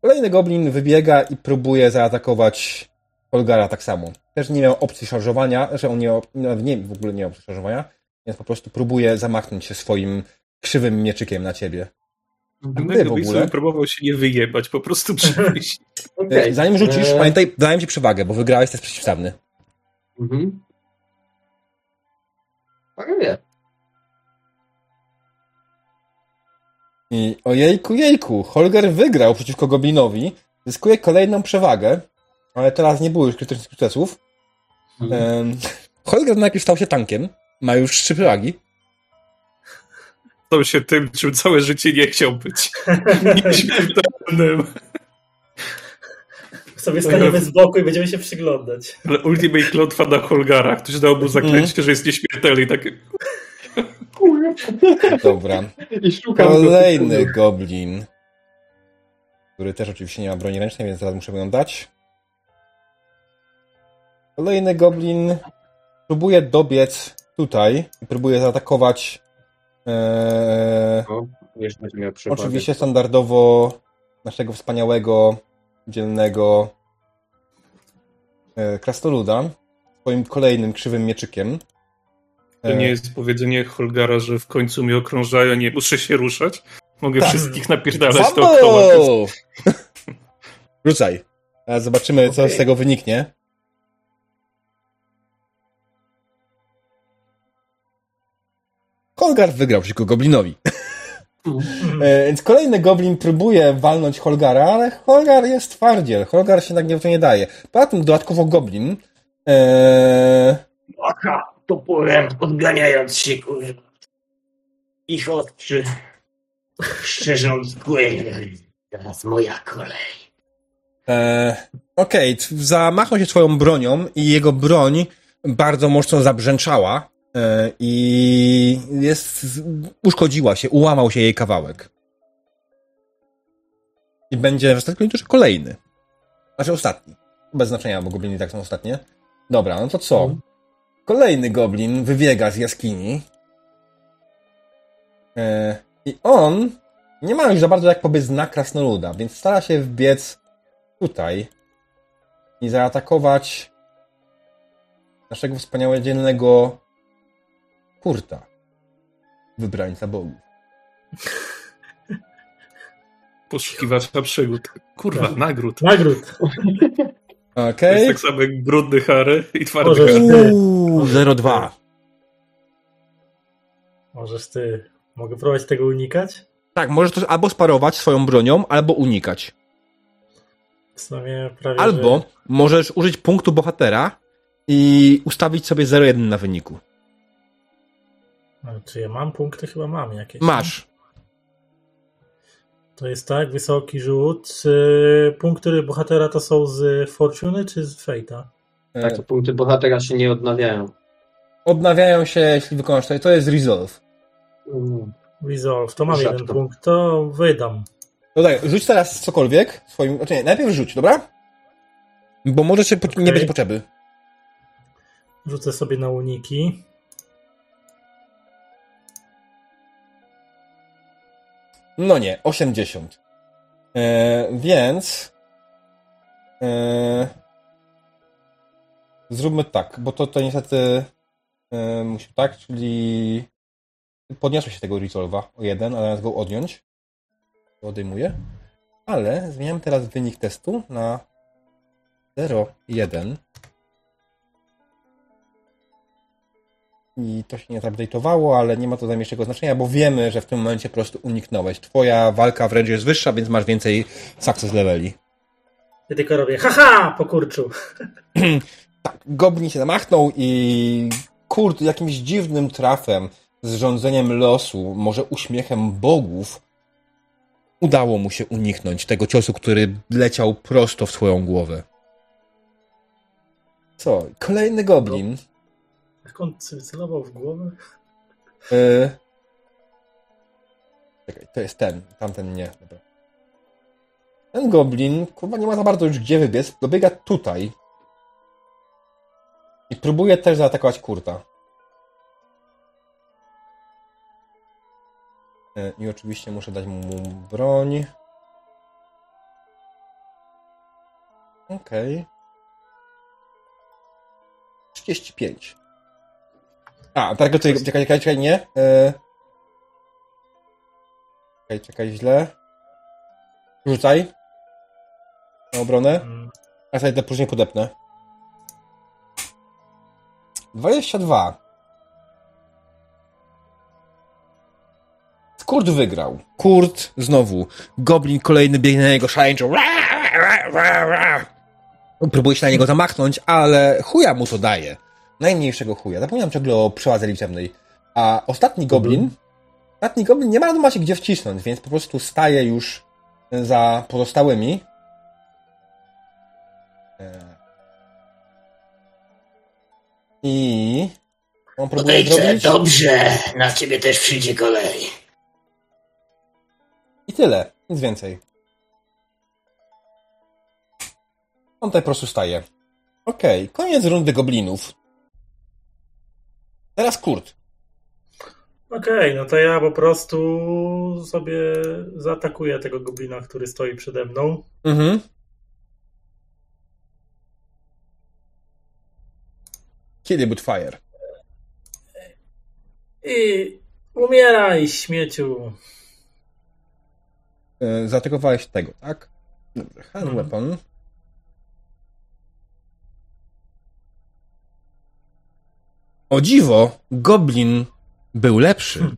Kolejny goblin wybiega i próbuje zaatakować Holgara tak samo. Też nie miał opcji szarżowania, że on nie, nie w ogóle nie miał opcji szarżowania, więc po prostu próbuje zamachnąć się swoim krzywym mieczykiem na ciebie. Ty w ogóle? próbował się nie wyjebać, po prostu przyjść. Okej. Zanim rzucisz, E, pamiętaj, dałem ci przewagę, bo wygrałeś test przeciwstawny. Mhm. Parowie. I ojejku, jejku, Holger wygrał przeciwko Goblinowi, zyskuje kolejną przewagę, ale teraz nie było już krytycznych sukcesów. Em, Holger najpierw stał się tankiem, ma już trzy przewagi. Stał się tym, czym całe życie nie chciał być. Nieśmiertelnym. Sobie staniemy z boku i będziemy się przyglądać. Ale Ultimate klątwa na Holgara. Ktoś dał mu zaklęcie, że jest nieśmiertelny i tak... Dobra. I szukam go. Kolejny goblin, który też oczywiście nie ma broni ręcznej, więc zaraz muszę ją dać. Kolejny goblin próbuje dobiec tutaj i próbuje zaatakować e, O, jeszcze będzie miał przewagę. Oczywiście standardowo naszego wspaniałego, dzielnego e, krasnoluda swoim kolejnym krzywym mieczykiem. To nie jest powiedzenie Holgara, że w końcu mnie okrążają, nie muszę się ruszać. Mogę Tak. wszystkich napierdalać dookoła. Rzucaj. A zobaczymy, co Okej. z tego wyniknie. Kolgar wygrał przeciwko Goblinowi. E, Więc kolejny goblin próbuje walnąć Holgara, ale Holgar jest twardziel. Holgar się tak nie, to nie daje. Poza tym dodatkowo goblin e, Macha toporem, odganiając się, kurwa. Ich ostrzy. Szczerząc płynie. Teraz moja kolej. E, Okej, okay, zamachnął się swoją bronią i jego broń bardzo mocno zabrzęczała i jest, uszkodziła się, ułamał się jej kawałek. I będzie w ostatnim turze kolejny. Znaczy ostatni. Bez znaczenia, bo gobliny tak są ostatnie. Dobra, no to co? Kolejny goblin wybiega z jaskini. E, I on nie ma już za bardzo jak pobiec na krasnoluda, więc stara się wbiec tutaj i zaatakować naszego wspaniałego dzielnego kurta. Wybrańca bogów. Poszukiwacza przygód. Kurwa, Tak. nagród. Nagród. To Okej. jest tak samo jak brudny Harry i twardy Możesz- Harry. Uuu, 0,2. Możesz ty. Mogę próbować tego unikać? Tak, możesz to albo sparować swoją bronią, albo unikać. W sumie prawie. Albo Że... możesz użyć punktu bohatera i ustawić sobie 0,1 na wyniku. A, Czy ja mam punkty? Chyba mam jakieś. Masz. To jest tak, wysoki rzut. Yy, Punkty bohatera to są z Fortuny czy z Fate'a? E, Tak, to punkty bohatera się nie odnawiają. Odnawiają się, jeśli wykonasz to. To jest resolve. Mm. Resolve. To mam Rzadko. jeden punkt. To wydam. No tak, rzuć teraz cokolwiek swoim. Znaczy nie, najpierw rzuć, dobra? Bo może się po... nie będzie potrzeby. Rzucę sobie na uniki. No nie, 80. E, więc. E, zróbmy tak, bo to, to niestety. E, musi tak, czyli. Podniosło się tego resolve'a o jeden, ale zamiast go odjąć. To odejmuję. Ale zmieniam teraz wynik testu na 0,1. I to się nie zupdate'owało, ale nie ma to najmniejszego znaczenia, bo wiemy, że w tym momencie po prostu uniknąłeś. Twoja walka wręcz jest wyższa, więc masz więcej success leveli. Ja tylko robię haha po kurczu. Tak, Goblin się zamachnął i kurt jakimś dziwnym trafem z rządzeniem losu, może uśmiechem bogów, udało mu się uniknąć tego ciosu, który leciał prosto w swoją głowę. Co? Kolejny goblin. Jak sobie celował w głowę? Y... Czekaj, to jest ten, tamten nie. Dobra. Ten goblin, kurwa, nie ma za bardzo już gdzie wybiec, dobiega tutaj. I próbuje też zaatakować kurta. Y, I oczywiście muszę dać mu broń. Okej. 35. A, tak, czekaj, czekaj, czekaj, czekaj, nie. E... Czekaj, czekaj, źle. Rzucaj. Na obronę. Mm, A sobie to później podepnę. 22. Kurt wygrał. Kurt znowu. Goblin kolejny biegnie na niego szaleńczo. Próbuje się na niego zamachnąć, ale chuja mu to daje. Najmniejszego chuja. Zapomniałem ciągle o przeładze liczebnej. A ostatni goblin, ostatni goblin nie ma ma się gdzie wcisnąć, więc po prostu staje już za pozostałymi. E. I on próbuje Odejdźcie, zrobić. dobrze. Na ciebie też przyjdzie kolej. I tyle. Nic więcej. On tutaj po prostu staje. Okej, koniec rundy goblinów. Teraz Kurt. Okej, no to ja po prostu sobie zaatakuję tego goblina, który stoi przede mną. Mhm. Kiedy but fire? I umieraj, śmieciu. E, Zaatakowałeś tego, tak? Dobrze, hand Mhm. weapon. O dziwo, goblin był lepszy.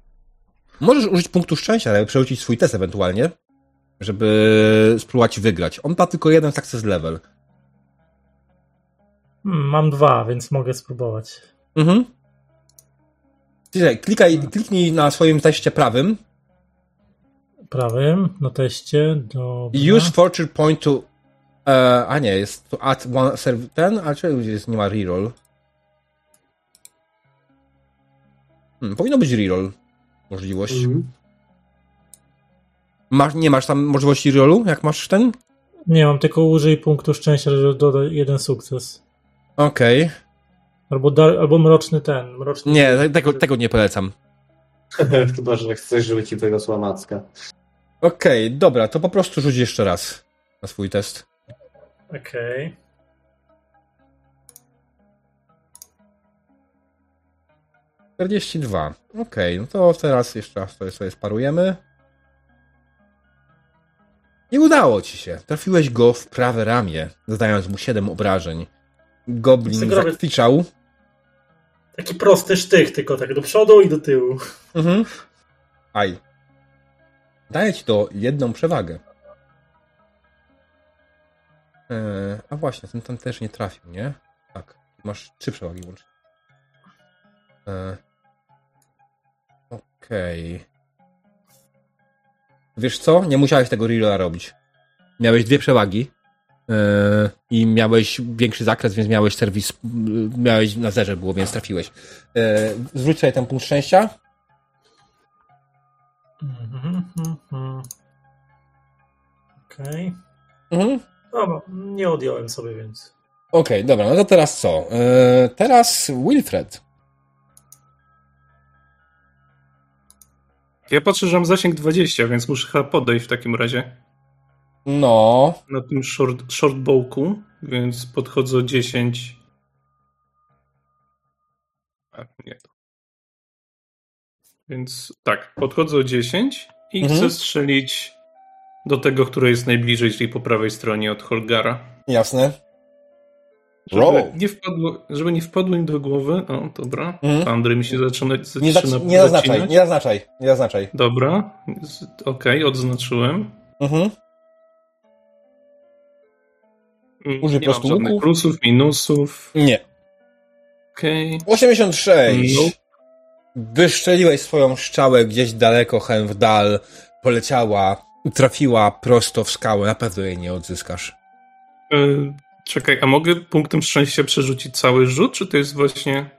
Możesz użyć punktu szczęścia, żeby przerzucić swój test ewentualnie, żeby spróbować wygrać. On ma tylko jeden success level. Hmm, mam dwa, więc mogę spróbować. Mhm. Klikaj, kliknij na swoim teście prawym Prawym na teście. I use fortune point to... E, a nie, jest to add one serv ten, a czy jest, nie ma reroll? Hmm, powinno być reroll możliwość. Mhm. Masz, nie masz tam możliwości rerollu, jak masz ten? Nie, mam tylko użyj punktu szczęścia, żeby dodać jeden sukces. Okej. Albo, dar, albo mroczny ten. Mroczny Nie, te- tego, tego nie polecam. Chyba, że chcesz, żeby ci wyrosła macka. Okej, dobra, to po prostu rzuć jeszcze raz na swój test. Okej. Okay. 42. Okej, no to teraz jeszcze raz sobie, sobie sparujemy. Nie udało ci się. Trafiłeś go w prawe ramię, zadając mu 7 obrażeń. Goblin zakwiczał. Taki prosty sztych, tylko tak do przodu i do tyłu. Mhm. Aj. Daję ci to jedną przewagę. Eee, a właśnie, ten tam też nie trafił, nie? Tak. Masz trzy przewagi łącznie. Eee, Okej. Wiesz co? Nie musiałeś tego rerolla robić. Miałeś dwie przewagi. eee, I miałeś większy zakres, więc miałeś serwis. Miałeś na zerze było, więc trafiłeś. Eee, zwróć sobie ten punkt szczęścia. Mhm, mhm. Okej. Mhm. Dobra, nie odjąłem sobie, więc. Okej, dobra, no to teraz co? E, teraz Wilfred. Ja patrzę, że mam zasięg 20, więc muszę chyba podejść w takim razie No, na tym short, shortbowku, więc podchodzę o 10. A, nie. Więc tak, podchodzę o 10 i Mhm. chcę strzelić do tego, który jest najbliżej, czyli po prawej stronie od Holgara. jasne. Żeby nie, wpadło, żeby nie wpadło mi do głowy. O, dobra. Andrzej mi się zaczyna, Nie, zaczyna zac- nie zaznaczaj, nie zaznaczaj, nie zaznaczaj. Dobra, okej, odznaczyłem. Mhm. Mm, Użyj nie po prostu mam żadnych plusów, minusów. Nie. Okej. 86. No. Wyszczeliłeś swoją szczałę gdzieś daleko, hen w dal. Poleciała, trafiła prosto w skałę. Na pewno jej nie odzyskasz. E, Czekaj, a mogę punktem szczęścia przerzucić cały rzut, czy to jest właśnie...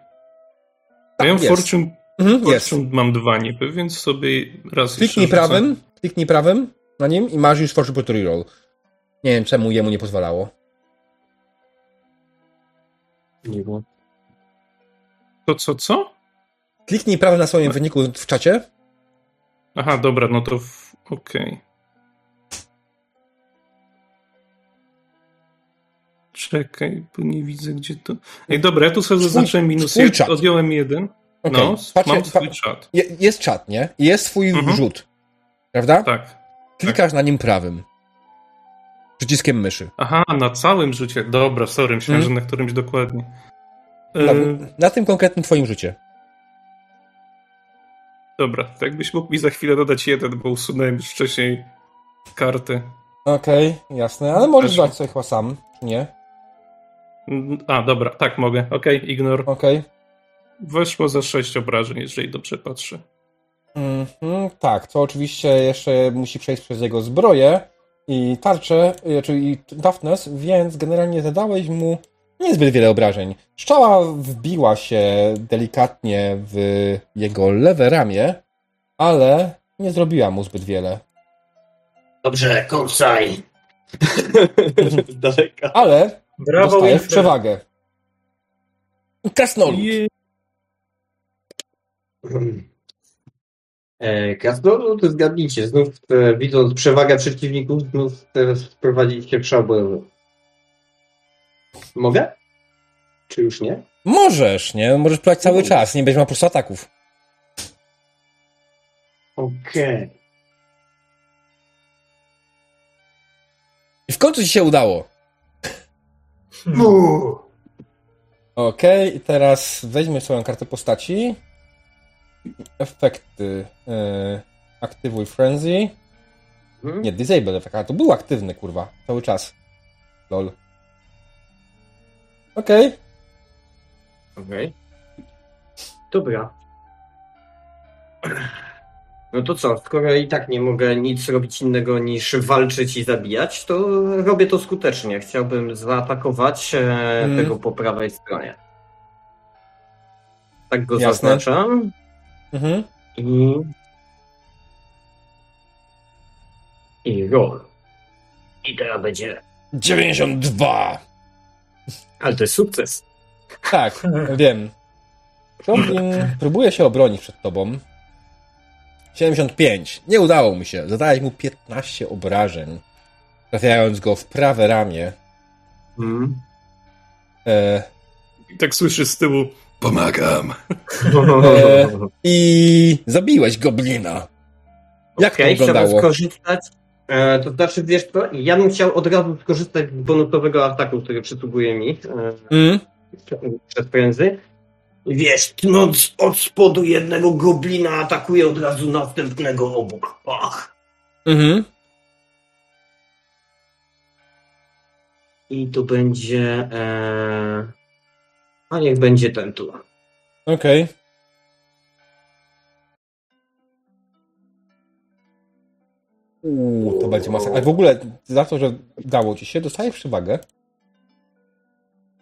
Tak, ja mam jest. Fortune, Mhm, jest. Fortune mam dwa niby, więc sobie raz Kliknij prawym, kliknij prawym na nim i masz już Fortune Point Reroll. Nie wiem, czemu jemu nie pozwalało. Nie było. To co, co? Kliknij prawym na swoim wyniku w czacie. Aha, dobra, no to w... okej. Czekaj, bo nie widzę gdzie to... Ej, dobra, ja tu sobie zaznaczyłem swój ja czat. odjąłem jeden. Okej, No, patrzcie- mam swój pa- czat. Je, jest czat, nie? Jest swój Mhm. rzut. Prawda? Tak. Klikasz na nim prawym. Przyciskiem myszy. Aha, na całym rzucie. Dobra, sorry, myślałem, Mhm. że na którymś dokładnie. Na, E, na tym konkretnym twoim rzucie. dobra, tak jakbyś mógł mi za chwilę dodać jeden, bo usunąłem już wcześniej karty. Okej, jasne, ale możesz dać sobie chyba sam, nie? Mm, A, dobra, tak mogę. Okej, ignor. Okej. Weszło za sześć obrażeń, jeżeli dobrze patrzę. Mhm, tak, to oczywiście jeszcze musi przejść przez jego zbroję i tarczę, y, czyli toughness, więc generalnie zadałeś mu niezbyt wiele obrażeń. Szczała wbiła się delikatnie w jego lewe ramię, ale nie zrobiła mu zbyt wiele. Dobrze, daleka. Ale Brawo, dostajesz Wilfred. przewagę. Krasnolud. Je- E, Krasnolud, zgadnijcie, znów e, widząc przewagę przeciwników, znów e, wprowadziliście przał bojowy. Mogę? Czy już nie? Możesz, nie? Możesz plać cały czas, nie będziesz miał po prostu ataków. Okej. I w końcu ci się udało. Okay. Hmm. Okej, i teraz weźmy swoją kartę postaci. efekty. E, aktywuj frenzy. Mhm. Nie, disable efekt, ale to był aktywny, kurwa, cały czas. Lol. Okej. Okej. Dobra. No to co, skoro i tak nie mogę nic robić innego niż walczyć i zabijać, to robię to skutecznie. Chciałbym zaatakować e, Mm. tego po prawej stronie. Tak go Jasne. zaznaczam Mhm. i... I roll. I teraz będzie. 92! Ale to jest sukces. Tak, wiem. Goblin próbuje się obronić przed tobą. 75. Nie udało mu się. Zadałeś mu 15 obrażeń. Trafiając go w prawe ramię. Mm. E, I tak słyszy z tyłu. Pomagam. E, I zabiłeś goblina. Jak Okej, to wyglądało? skorzystać. E, to znaczy, wiesz co, ja bym chciał od razu skorzystać z bonusowego ataku, który przysługuje mi e, Mm? przez prędzy. Wiesz, tnąc od spodu jednego goblina, atakuje od razu następnego obok. Pach. Mhm. I tu będzie. E, a niech będzie ten tu. Okej. Uuu, to będzie masa. Ale w ogóle za to, że dało ci się, dostajesz przewagę.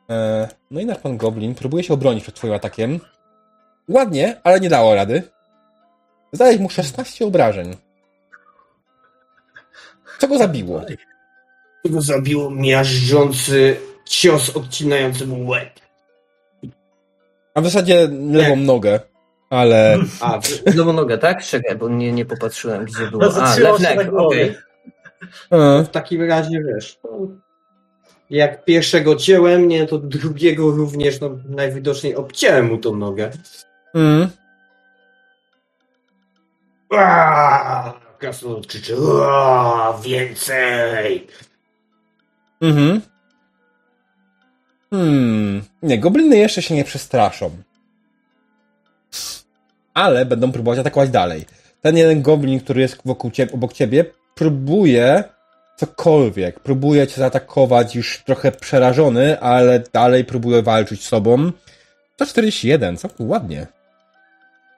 E, no i nasz pan Goblin próbuje się obronić przed twoim atakiem. Ładnie, ale nie dało rady. Zadałeś mu 16 obrażeń. Co go zabiło? Tego zabił miażdżący cios odcinający mu łeb. A w zasadzie lewą nogę, ale... A, w lewą nogę, tak? Czekaj, bo nie, nie popatrzyłem, gdzie było. No, się na głowie. E, W takim razie wiesz. no, Jak pierwszego cięłem, nie, to drugiego również, no najwidoczniej obcięłem mu tą nogę. mm! Krasnolud krzyczy. Więcej! Mhm. Hmm. Nie, gobliny jeszcze się nie przestraszą. Ale będą próbować atakować dalej. Ten jeden goblin, który jest wokół ciebie, obok ciebie, próbuje cokolwiek. Próbuje cię zaatakować już trochę przerażony, ale dalej próbuje walczyć z sobą. 141, całkiem ładnie.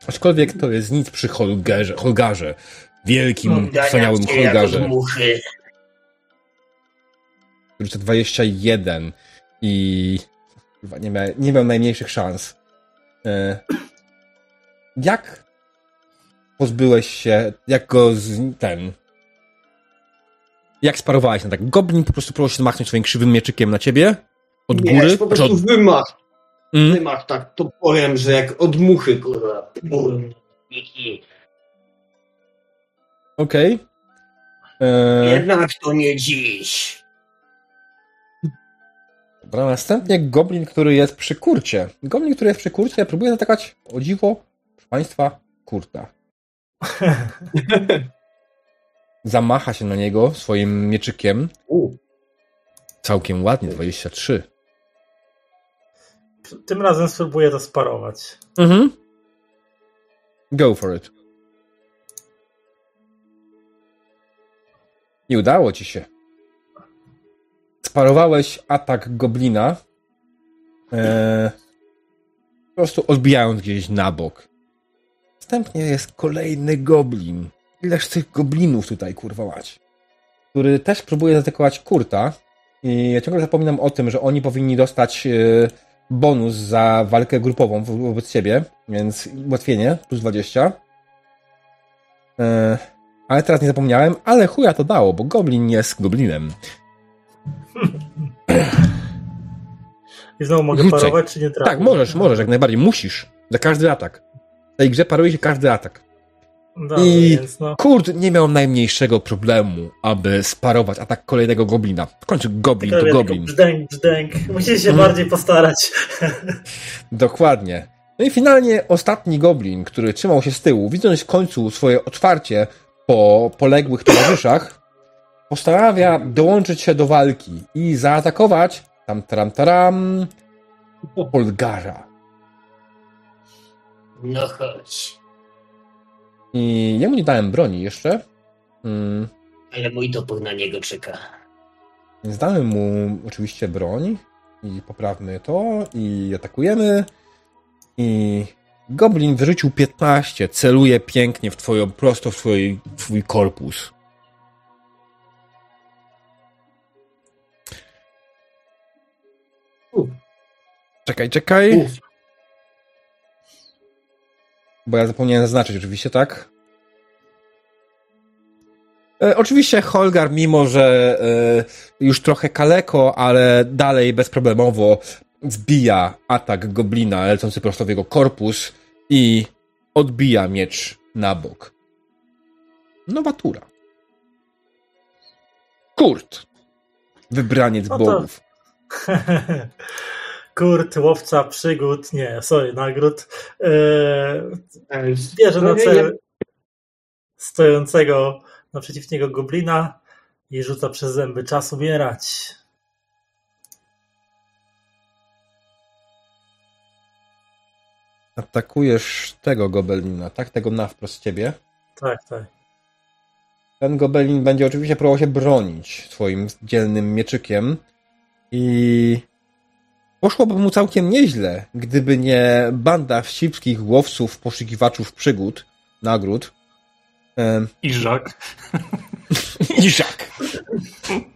Aczkolwiek to jest nic przy Holgerze, Holgarze. Wielkim, wspaniałym cię jak Holgarze. od muchy. który to 21 i chyba nie, mia, nie miał najmniejszych szans. E, jak pozbyłeś się, jak go z, ten jak sparowałeś na tak? Goblin po prostu próbował się machnąć swoim krzywym mieczykiem na ciebie od Nie, góry, po prostu od... wymach, Mm? wymach tak toporem, że jak od muchy, kurwa. Okej. E, Jednak to nie dziś. Dobra, następnie goblin, który jest przy kurcie. Goblin, który jest przy kurcie, próbuje zaatakować, o dziwo, proszę Państwa, kurta. Zamacha się na niego swoim mieczykiem. U, Całkiem ładnie, 23. Tym razem spróbuję to sparować. Mhm. Go for it. I udało ci się. Sparowałeś atak goblina. E, po prostu odbijając gdzieś na bok. Następnie jest kolejny goblin. Ileż tych goblinów tutaj, kurwa mać. Który też próbuje zaatakować Kurta. I ja ciągle zapominam o tym, że oni powinni dostać e, bonus za walkę grupową wo- wobec ciebie, więc ułatwienie, plus 20. E, ale teraz nie zapomniałem, ale chuja to dało, bo goblin jest goblinem. I znowu mogę Rzucaj. parować, czy nie trafię? Tak, możesz, możesz, jak najbardziej, musisz. Za każdy atak. W tej grze paruje się każdy atak. I- no. Kurt nie miał najmniejszego problemu, aby sparować atak kolejnego goblina. W końcu goblin Tylko to goblin. Brzdęk, brzdęk. Musisz się Mhm. bardziej postarać. Dokładnie. No i finalnie ostatni goblin, który trzymał się z tyłu, widząc w końcu swoje otwarcie po poległych towarzyszach, postanawia dołączyć się do walki i zaatakować tam taram taram Polgarza. No chodź. I jemu nie dałem broni jeszcze. Mm, Ale mój topór na niego czeka. Damy mu oczywiście broń i poprawmy to i atakujemy. I Goblin wyrzucił 15, celuje pięknie w twoją, prosto w twój, twój korpus. Czekaj, czekaj. Uf. Bo ja zapomniałem zaznaczyć oczywiście, tak? E, oczywiście Holgar, mimo że e, już trochę kaleko, ale dalej bezproblemowo wbija atak goblina lecący prosto w jego korpus i odbija miecz na bok. Nowatura. Kurt. Wybraniec No to- bogów. Kurt, łowca przygód, nie, sorry, nagród. Eee, E, bierze na no, nie- cel stojącego naprzeciw niego goblina i rzuca przez zęby czas umierać. Atakujesz tego gobelina, tak? Tego na wprost ciebie. Tak, tak. Ten gobelin będzie oczywiście próbował się bronić swoim dzielnym mieczykiem i poszłoby mu całkiem nieźle, gdyby nie banda wścibskich łowców, poszukiwaczów przygód, nagród. E, I Żak. I Żak.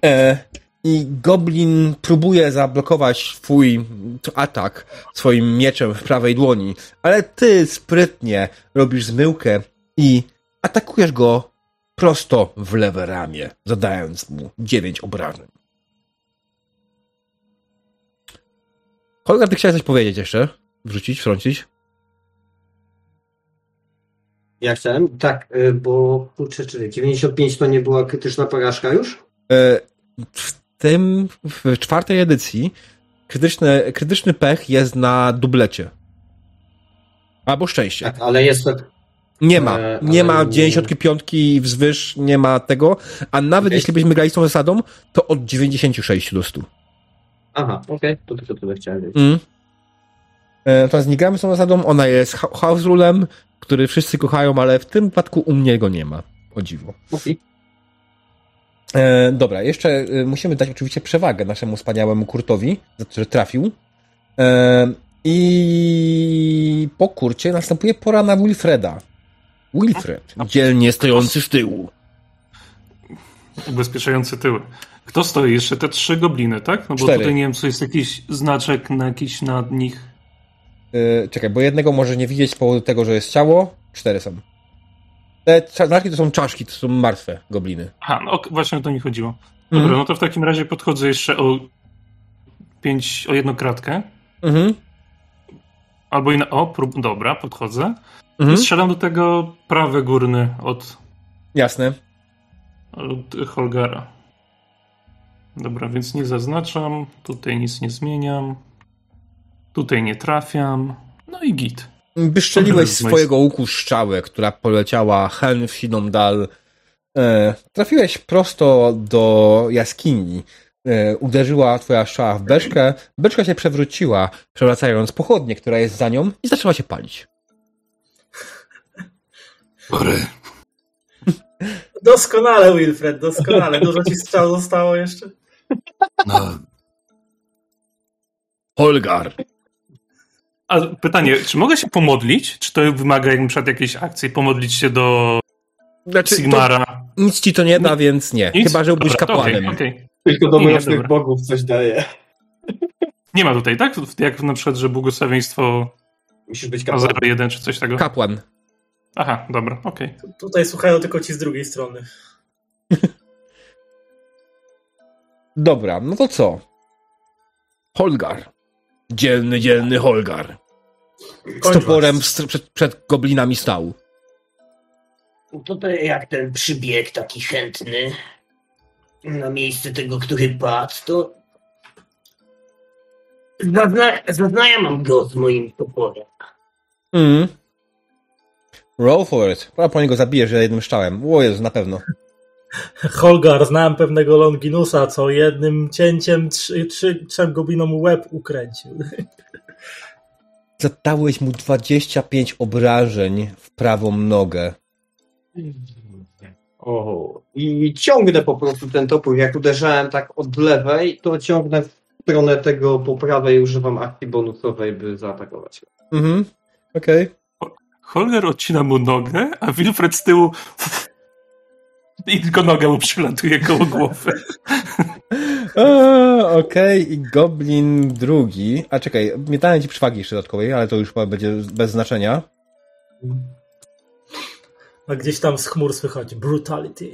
E, I goblin próbuje zablokować twój atak swoim mieczem w prawej dłoni, ale ty sprytnie robisz zmyłkę i atakujesz go prosto w lewe ramię, zadając mu dziewięć obrażeń. Holger, ty chciałeś coś powiedzieć jeszcze? Wrzucić, wtrącić? Ja chciałem, tak, y, bo kurczę, czy 95 to nie była krytyczna porażka już? E, w tym, w czwartej edycji krytyczny, krytyczny pech jest na dublecie. Albo szczęście. Tak, ale jest tak. Nie ma. E, Nie ma ale- 95 wzwyż, nie ma tego. A nawet Okej. jeśli byśmy grali z tą zasadą, to od 96 do 100. Aha, okej, to tylko tyle chciałem wiedzieć. Mm. E, Natomiast nie gramy z tą zasadą, ona jest house rulem, który wszyscy kochają, ale w tym wypadku u mnie go nie ma. O dziwo. Okej. E, dobra, jeszcze e, musimy dać oczywiście przewagę naszemu wspaniałemu Kurtowi, za to, że trafił. E, I po kurcie następuje pora na Wilfreda. Wilfred, dzielnie stojący z tyłu. Ubezpieczający tyły. Kto stoi? Jeszcze te trzy gobliny, tak? No bo Cztery. tutaj nie wiem, co jest jakiś znaczek na jakiś na nich. E, czekaj, bo jednego może nie widzieć z powodu tego, że jest ciało. Cztery są. Te znaczki to są czaszki, to są martwe gobliny. Aha, no właśnie o to mi chodziło. Dobra, Mhm. no to w takim razie podchodzę jeszcze o pięć, o jedną kratkę. Mhm. Albo i na, o, prób, dobra, podchodzę. Mhm. I strzelam do tego prawy górny od, Jasne. od Holgara. Dobra, więc nie zaznaczam. Tutaj nic nie zmieniam. Tutaj nie trafiam. No i git. Wyszczeliłeś swojego łuku szczałę, która poleciała hen w siną dal. E, trafiłeś prosto do jaskini. E, uderzyła twoja strzała w beczkę. Beczka się przewróciła, przewracając pochodnię, która jest za nią i zaczęła się palić. Sorry. Doskonale, Wilfred, doskonale. Dużo ci strzał zostało jeszcze? No, Holgar. A pytanie, czy mogę się pomodlić? Czy to wymaga jak na przykład jakiejś akcji? Pomodlić się do Znaczy, Sigmara? nic ci to nie da, więc nie. Nic? Chyba, że Dobra, kapłanem. okej, okej. Tylko do mrocznych bogów coś daje. Nie ma tutaj, tak? Jak na przykład, że błogosławieństwo Musisz być na kapłanem. 0,1 czy coś takiego? Kapłan. Aha, dobra, okej. Tutaj słuchają tylko ci z drugiej strony. Dobra, no to co? Holgar. Dzielny, dzielny Holgar. Z toporem przed, przed goblinami stał. Tutaj jak ten przybieg taki chętny na miejsce tego, który padł, to zazna zaznajamam go z moim toporem. Mm. Roll for it. Chyba po niego zabijesz jednym strzałem. O Jezu, na pewno. Holgar, znałem pewnego Longinusa, co jednym cięciem trzy, trzy, trzem goblinom łeb ukręcił. Zadałeś mu 25 obrażeń w prawą nogę. O, i ciągnę po prostu ten topór. Jak uderzałem tak od lewej, to ciągnę w stronę tego po prawej, używam akcji bonusowej, by zaatakować. Mhm. Okej. Holger odcina mu nogę, a Wilfred z tyłu i tylko noga mu przylatuje koło głowy. Okay. Okej, i Goblin drugi. A czekaj, mietałem ci przewagi jeszcze dodatkowej, ale to już chyba będzie bez znaczenia. A gdzieś tam z chmur słychać brutality.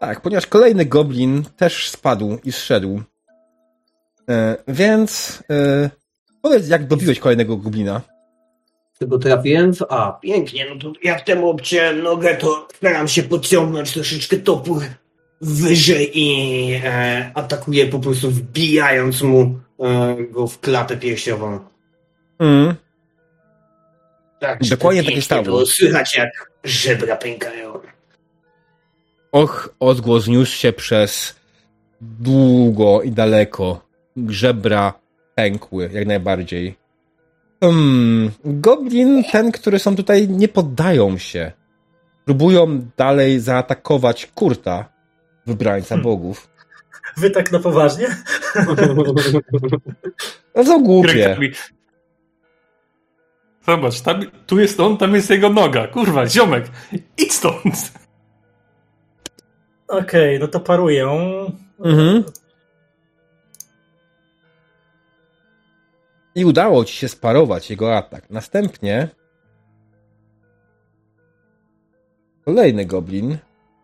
Tak, ponieważ kolejny Goblin też spadł i zszedł. E, więc e, powiedz, jak dobiłeś kolejnego Goblina. Tylko trafiłem w A. Pięknie, no to jak temu obciąłem nogę, to staram się podciągnąć troszeczkę topór wyżej i e, atakuję po prostu wbijając mu e, go w klatę piersiową. Mm. Tak, Dokładnie takie stało. Było słychać jak żebra pękają. Och, odgłos niósł się przez długo i daleko. Żebra pękły, jak najbardziej. Hmm, goblin, ten, który są tutaj, nie poddają się. Próbują dalej zaatakować Kurta, wybrańca bogów. Wy tak na poważnie? No to głupie. Zobacz, tam, tu jest on, tam jest jego noga. Kurwa, ziomek, idź stąd. Okej, no to paruję. Mhm. I udało ci się sparować jego atak. Następnie kolejny goblin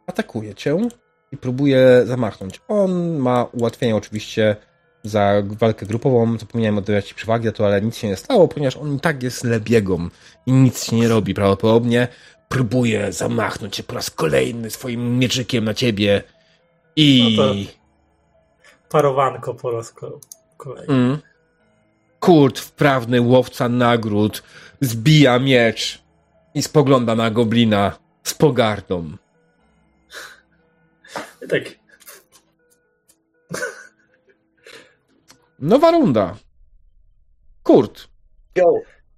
atakuje cię i próbuje zamachnąć. On ma ułatwienie oczywiście za walkę grupową. Zapomniałem oddać ci przewagi za to, ale nic się nie stało, ponieważ on i tak jest lebiegą i nic się nie robi prawdopodobnie. Próbuje zamachnąć się po raz kolejny swoim mieczykiem na ciebie i... No Parowanko po raz ko- kolejny. Mm. Kurt, wprawny łowca nagród, zbija miecz i spogląda na goblina z pogardą. I tak, Nowa runda. Kurt.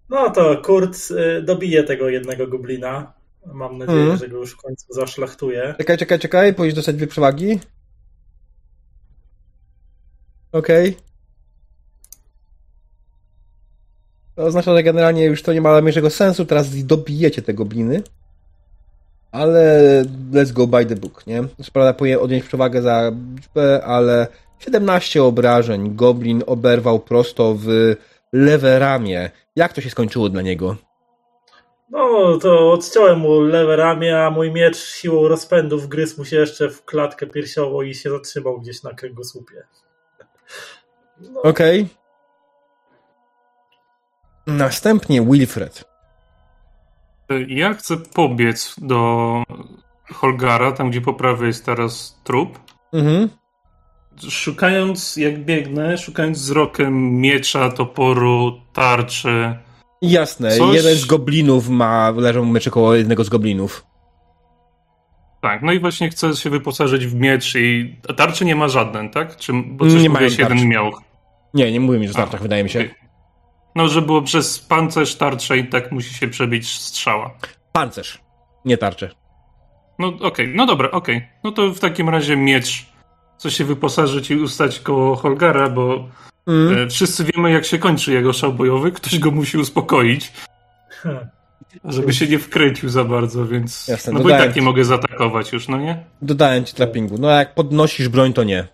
no to Kurt y, dobije tego jednego goblina. Mam nadzieję, Mhm. że go już w końcu zaszlachtuje. Czekaj, czekaj, czekaj. Powinieneś dostać dwie przewagi. Okej. To oznacza, że generalnie już to nie ma mniejszego sensu. Teraz dobijecie te gobliny. Ale let's go by the book, nie? Co prawda powinien odnieść przewagę za liczbę, ale 17 obrażeń. Goblin oberwał prosto w lewe ramię. Jak to się skończyło dla niego? No, to odciąłem mu lewe ramię, a mój miecz siłą rozpędu wgryzł mu się jeszcze w klatkę piersiową i się zatrzymał gdzieś na kręgosłupie. No, Okej. Następnie Wilfred. Ja chcę pobiec do Holgara, tam gdzie po prawej jest teraz trup. Mhm. Szukając, jak biegnę, szukając wzrokiem miecza, toporu, tarczy. Jasne, Coś- jeden z goblinów ma, leżą mecze koło jednego z goblinów. Tak, no i właśnie chcę się wyposażyć w miecz i a tarczy nie ma żaden, tak? Czy, bo coś Nie mówiłeś, jeden miał. Nie, nie mówię mi o startach, A, wydaje mi się. okej. No, że było przez pancerz, tarczę i tak musi się przebić strzała. Pancerz, nie tarcze. No okej, no dobra, okej. No to w takim razie miecz, co się wyposażyć i ustać koło Holgara, bo Mm. e, wszyscy wiemy jak się kończy jego szał bojowy, ktoś go musi uspokoić, Hmm. żeby się nie wkręcił za bardzo, więc... Jasne, no bo i tak nie ci. mogę zaatakować już, no nie? Dodałem ci trappingu. No a jak podnosisz broń, to nie.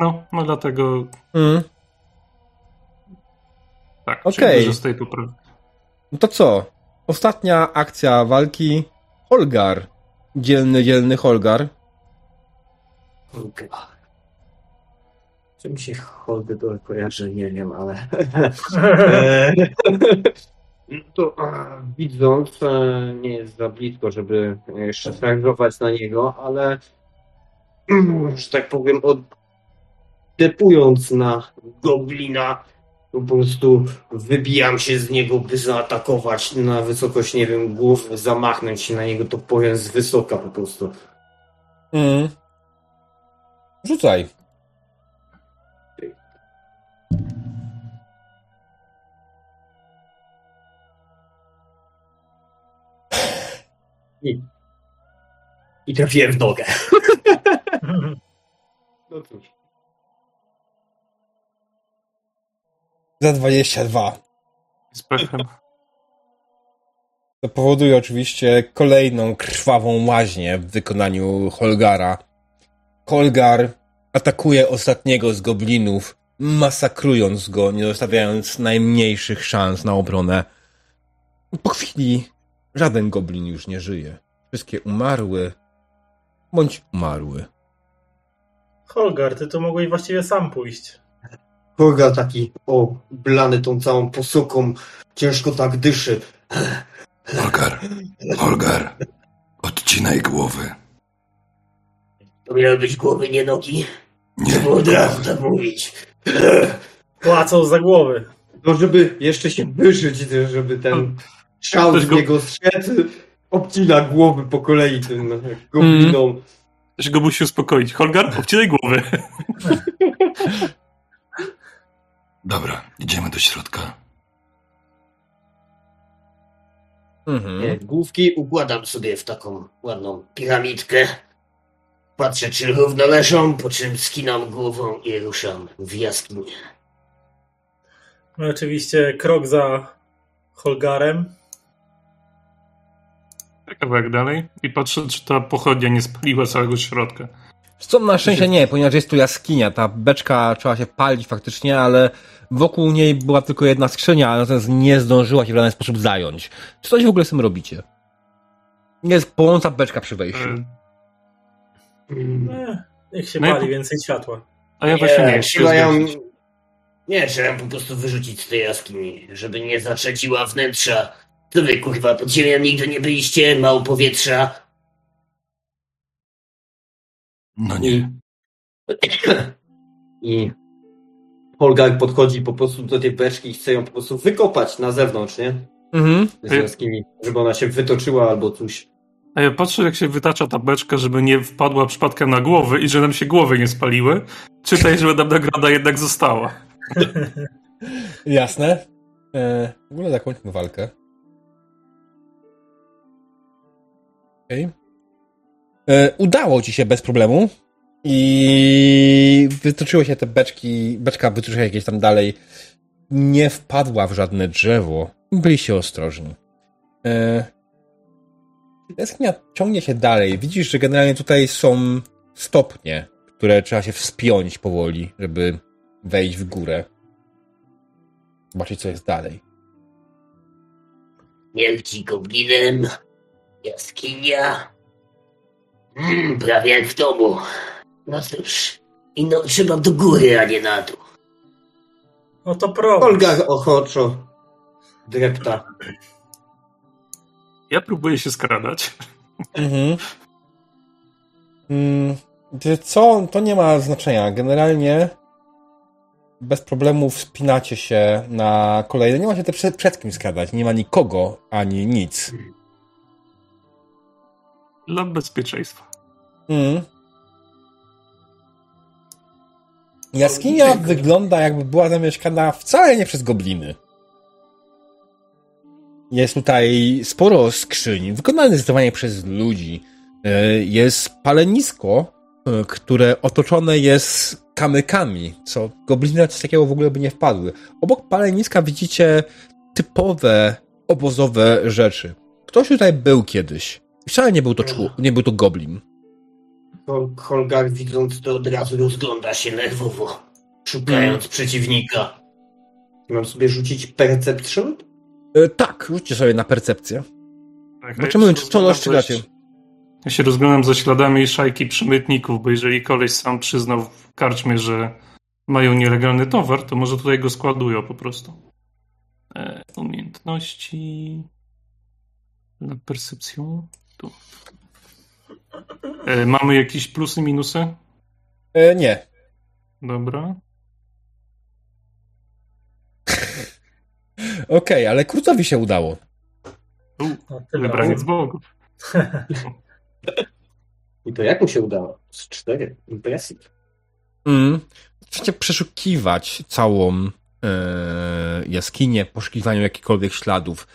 No, no dlatego Mm. Tak, okay. tej poprawy. No to co? Ostatnia akcja walki. Holgar. Dzielny, dzielny Holgar. Holger. Czy mi się Holger to kojarzy? Nie wiem, ale... No to a, widząc, e, nie jest za blisko, żeby jeszcze zareagować na niego, ale że tak powiem, oddepując na goblina, po prostu wybijam się z niego, by zaatakować na wysokość, nie wiem, głowy, zamachnąć się na niego toporem z wysoka po prostu. Mm. Rzucaj. I trafiłem w nogę. No cóż. Za 22. Z pechem. To powoduje oczywiście kolejną krwawą łaźnię w wykonaniu Holgara. Holgar atakuje ostatniego z goblinów, masakrując go, nie zostawiając najmniejszych szans na obronę. Po chwili żaden goblin już nie żyje. Wszystkie umarły, bądź umarły. Holgar, ty tu mogłeś właściwie sam pójść. Holgar taki oblany tą całą posuką, ciężko tak dyszy. Holgar, Holgar, odcinaj głowy. To miały być głowy, nie nogi. Nie, Trzeba od razu tak mówić. Płacą za głowy. No żeby jeszcze się wyżyć, żeby ten szał z go- niego strzec, obcina głowy po kolei tym goblinom. Też go musi uspokoić. Holgar, obcinaj głowy. Dobra, idziemy do środka. Mhm. Główki układam sobie w taką ładną piramidkę. Patrzę, czy równo leżą, po czym skinam głową i ruszam w jaskinię. No oczywiście krok za Holgarem. Kawałek dalej i patrzę, czy ta pochodnia nie spaliła całego środka. Co na szczęście nie, ponieważ jest tu jaskinia. Ta beczka trzeba się palić faktycznie, ale wokół niej była tylko jedna skrzynia, natomiast nie zdążyła się w żaden sposób zająć. Czy coś w ogóle z tym robicie? Jest płonąca beczka przy wejściu. E, Eh, niech się No pali po- więcej światła. A ja właśnie nie wiem, czy trzeba ją... Nie, trzeba ją po prostu wyrzucić z tej jaskini, żeby nie zatrzedziła wnętrza. To wy, kurwa, pod ziemią nigdy nie byliście, mało powietrza. No nie. I Holgar podchodzi po prostu do tej beczki i chce ją po prostu wykopać na zewnątrz, nie? Mhm. Z jaskini, żeby ona się wytoczyła albo coś. A ja patrzę, jak się wytacza ta beczka, żeby nie wpadła przypadkiem na głowy i że nam się głowy nie spaliły. Czytaj, żeby nam nagroda jednak została. Jasne. E, w ogóle zakończmy walkę. Okej. E, udało ci się bez problemu. I wytoczyły się te beczki, beczka wytoczyła jakieś tam dalej. Nie wpadła w żadne drzewo. Byliście ostrożni. E, jaskinia ciągnie się dalej. Widzisz, że generalnie tutaj są stopnie, które trzeba się wspiąć powoli, żeby wejść w górę. Zobaczyć, co jest dalej. Wielki goblinem, jaskinia. Mm, prawie jak w domu. No cóż, i no, trzeba do góry, a nie na dół. No to pro. Holgar ochoczo drepta. Ja próbuję się skradać. Mhm. Mm, co? To nie ma znaczenia. Generalnie bez problemu wspinacie się na kolejne. Nie ma się te przed, przed kim skradać. Nie ma nikogo ani nic. Dla bezpieczeństwa. Mm. Jaskinia wygląda jakby była zamieszkana wcale nie przez gobliny. Jest tutaj sporo skrzyń, wykonanych zdecydowanie przez ludzi. E, Jest palenisko, e, które otoczone jest kamykami, co gobliny na coś takiego w ogóle by nie wpadły. Obok paleniska widzicie typowe obozowe rzeczy. Ktoś tutaj był kiedyś. Wcale nie był to, czło- nie był to goblin. Hol- Holgar widząc to od razu rozgląda się nerwowo, szukając przeciwnika. Mam sobie rzucić perception? E, tak, rzućcie sobie na percepcję. Tak, Zobaczymy, ja czy dostrzegacie. za- Ja się rozglądam za śladami szajki przemytników, bo jeżeli koleś sam przyznał w karczmie, że mają nielegalny towar, to może tutaj go składują po prostu. E, umiejętności... Na percepcją... Tu. E, mamy jakieś plusy, minusy? E, nie. Dobra. Okej, ale Kurtowi się udało. U, No, tym wybranie z razem. bogów. I to jak mu się udało? Z cztery. Impressive. Mm. Chcecie przeszukiwać całą e, jaskinię, poszukiwaniu jakichkolwiek śladów.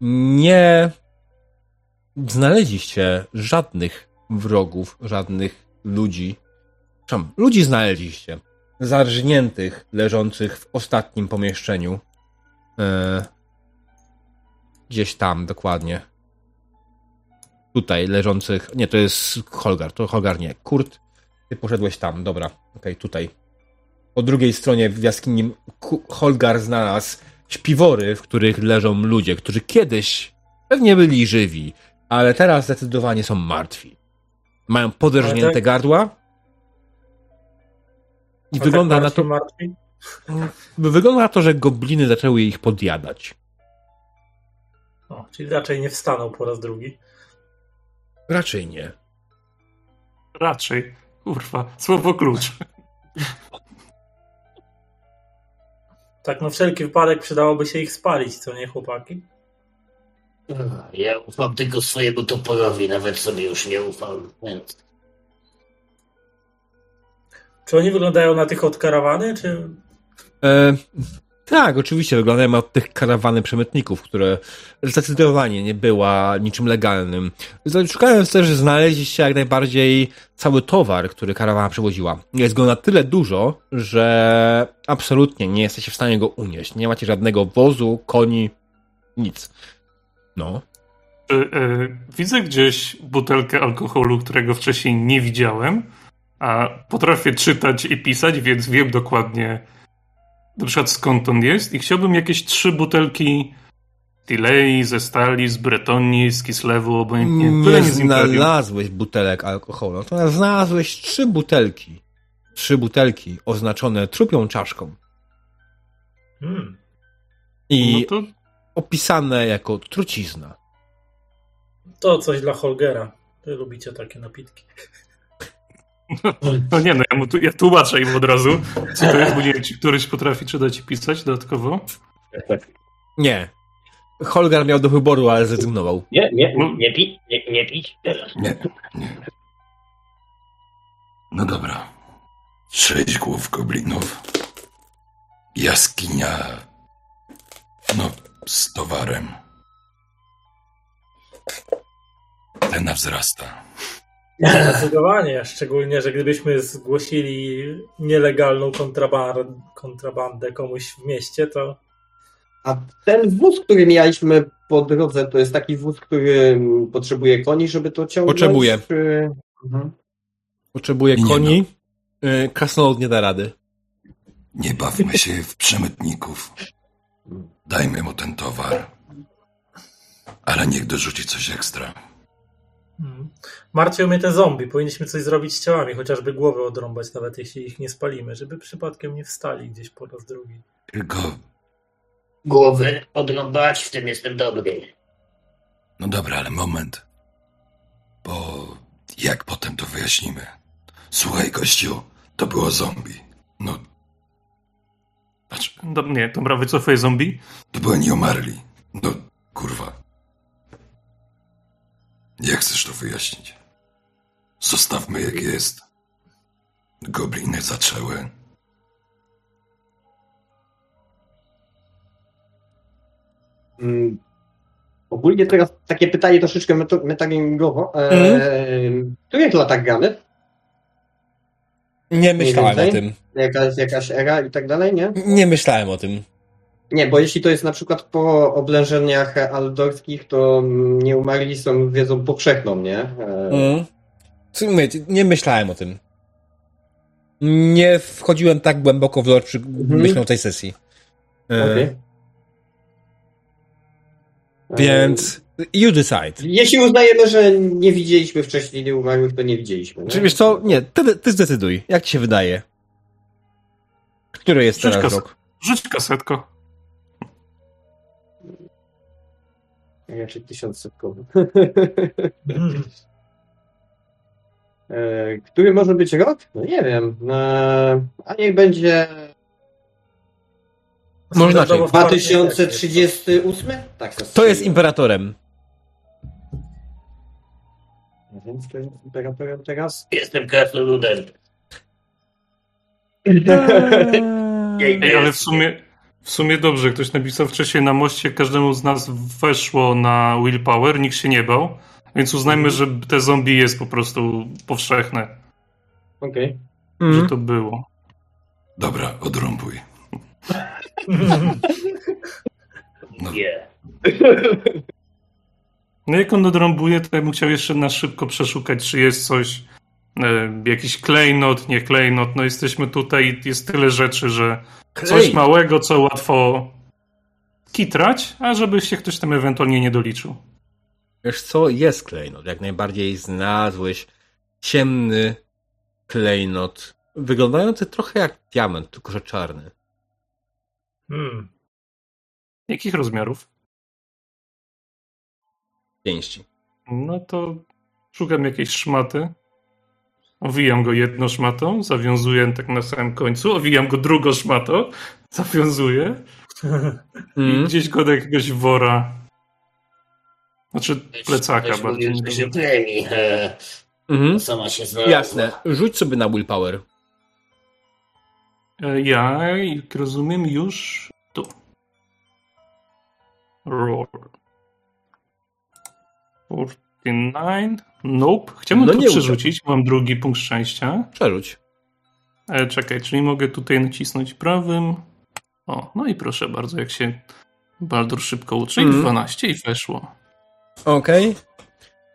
Nie znaleźliście żadnych wrogów, żadnych ludzi. Czemu? Ludzi znaleźliście. Zarżniętych, leżących w ostatnim pomieszczeniu. E, gdzieś tam, dokładnie. Tutaj leżących. Nie, to jest Holgar. To Holgar nie. Kurt, ty poszedłeś tam. Dobra, okej, tutaj. Po drugiej stronie w jaskini Holgar znalazł śpiwory, w których leżą ludzie, którzy kiedyś pewnie byli żywi, ale teraz zdecydowanie są martwi. Mają poderżnięte Ale tak- gardła. I A wygląda tak na to, martwi? wygląda na to, że gobliny zaczęły ich podjadać. O, czyli raczej nie wstaną po raz drugi. Raczej nie. Raczej. Kurwa, słowo klucz. Tak, no wszelki wypadek przydałoby się ich spalić, co nie, chłopaki? Ja ufam tylko swojemu toporowi, nawet sobie już nie ufam. Więc Czy oni wyglądają na tych od karawany, czy... E, tak, oczywiście wyglądają od tych karawany przemytników, które zdecydowanie nie była niczym legalnym. Szukając też, znaleźliście jak najbardziej cały towar, który karawana przewoziła. Jest go na tyle dużo, że absolutnie nie jesteście w stanie go unieść. Nie macie żadnego wozu, koni, nic. No. E, widzę gdzieś butelkę alkoholu, którego wcześniej nie widziałem, a potrafię czytać i pisać, więc wiem dokładnie na przykład skąd on jest i chciałbym jakieś trzy butelki Tilei, ze stali, z Bretonii, z Kislewu, obojętnie. Nie znalazłeś butelek alkoholu, natomiast znalazłeś trzy butelki. Trzy butelki oznaczone trupią czaszką. Hmm. I No to opisane jako trucizna. To coś dla Holgera. Wy lubicie takie napitki. No nie no, ja, mu tu, ja tłumaczę im od razu, co to jest, bo nie wiem, czy któryś potrafi czytać i pisać dodatkowo. Nie. Holgar miał do wyboru, ale zrezygnował. nie, nie, No. nie pić, nie, nie pić teraz. Nie, nie. No dobra. Sześć głów goblinów. Jaskinia. No, z towarem. Cena wzrasta. Zdecydowanie, szczególnie, że gdybyśmy zgłosili nielegalną kontraband, kontrabandę komuś w mieście, to A ten wóz, który mieliśmy po drodze, to jest taki wóz, który potrzebuje koni, żeby to ciągnąć? Potrzebuje. Czy... Mhm. Potrzebuje Nie koni. Y, Krasnolud nie da rady. Nie bawmy się w przemytników. Dajmy mu ten towar. Ale niech dorzuci coś ekstra. hmm. martwią mnie te zombie. Powinniśmy coś zrobić z ciałami, chociażby głowy odrąbać, nawet jeśli ich nie spalimy, żeby przypadkiem nie wstali gdzieś po raz drugi. Tylko, Głowy odrąbać, w tym jestem dobry. no dobra, ale moment. Bo jak potem to wyjaśnimy? Słuchaj, gościu, to było zombie. No, patrz, Do, nie, dobra, wycofuję zombie. to były nieumarli. No, kurwa. Jak chcesz to wyjaśnić? Zostawmy jak jest. Gobliny zaczęły. Mm. Ogólnie teraz takie pytanie troszeczkę meto- metagamingowo. E, Mhm. W których latach gramy? Nie myślałem o tym. Jakaś, jakaś era i tak dalej, nie? Nie myślałem o tym. Nie, bo jeśli to jest na przykład po oblężeniach aldorskich, to mm, nieumarli są wiedzą powszechną, nie? E, Mm. Słuchaj, nie myślałem o tym. Nie wchodziłem tak głęboko w lore przy myślą tej sesji. E, okej. E, Więc you decide. Jeśli uznajemy, że nie widzieliśmy wcześniej nieumarłych, to nie widzieliśmy. Nie? Czy wiesz co? Nie, ty, ty zdecyduj. Jak ci się wydaje? Który jest Rzuć teraz kas- rok? Rzuć kasetko. Raczej tysiącsetkowy. Hmm. E, Który może być rok? No nie wiem. E, A niech będzie partii 2038? Tak, To jest imperatorem. Więc to jest imperatorem teraz. Jestem krasnoludem. Ej, ale w sumie, w sumie dobrze, ktoś napisał wcześniej na moście, każdemu z nas weszło na willpower, nikt się nie bał. Więc uznajmy, że te zombie jest po prostu powszechne, Okej. że Mhm. to było. Dobra, odrąbuj. No, Nie. No jak on odrąbuje, to ja bym chciał jeszcze na szybko przeszukać, czy jest coś, e, jakiś klejnot, nie klejnot. No jesteśmy tutaj, jest tyle rzeczy, że coś Klejnot. małego, co łatwo kitrać, a żeby się ktoś tam ewentualnie nie doliczył. Wiesz co, jest klejnot. Jak najbardziej znalazłeś ciemny klejnot, wyglądający trochę jak diament, tylko że czarny. Hmm. Jakich rozmiarów? Pięści. No to szukam jakiejś szmaty. Owijam go jedną szmatą, zawiązuję tak na samym końcu, owijam go drugą szmatą, zawiązuję i Mm. gdzieś go do jakiegoś wora. Znaczy plecaka Ktoś bardziej. że. E, Mhm. sama się znalazła. Jasne. Rzuć sobie na willpower. E, Ja, rozumiem, już tu. Roar. 49. Nope. Chciałbym No tu nie przerzucić. Mam drugi punkt szczęścia. Przerzuć. E, czekaj, czyli mogę tutaj nacisnąć prawym. O, no i proszę bardzo, jak się Baldur szybko uczy. Mhm. 12 i weszło. Okej.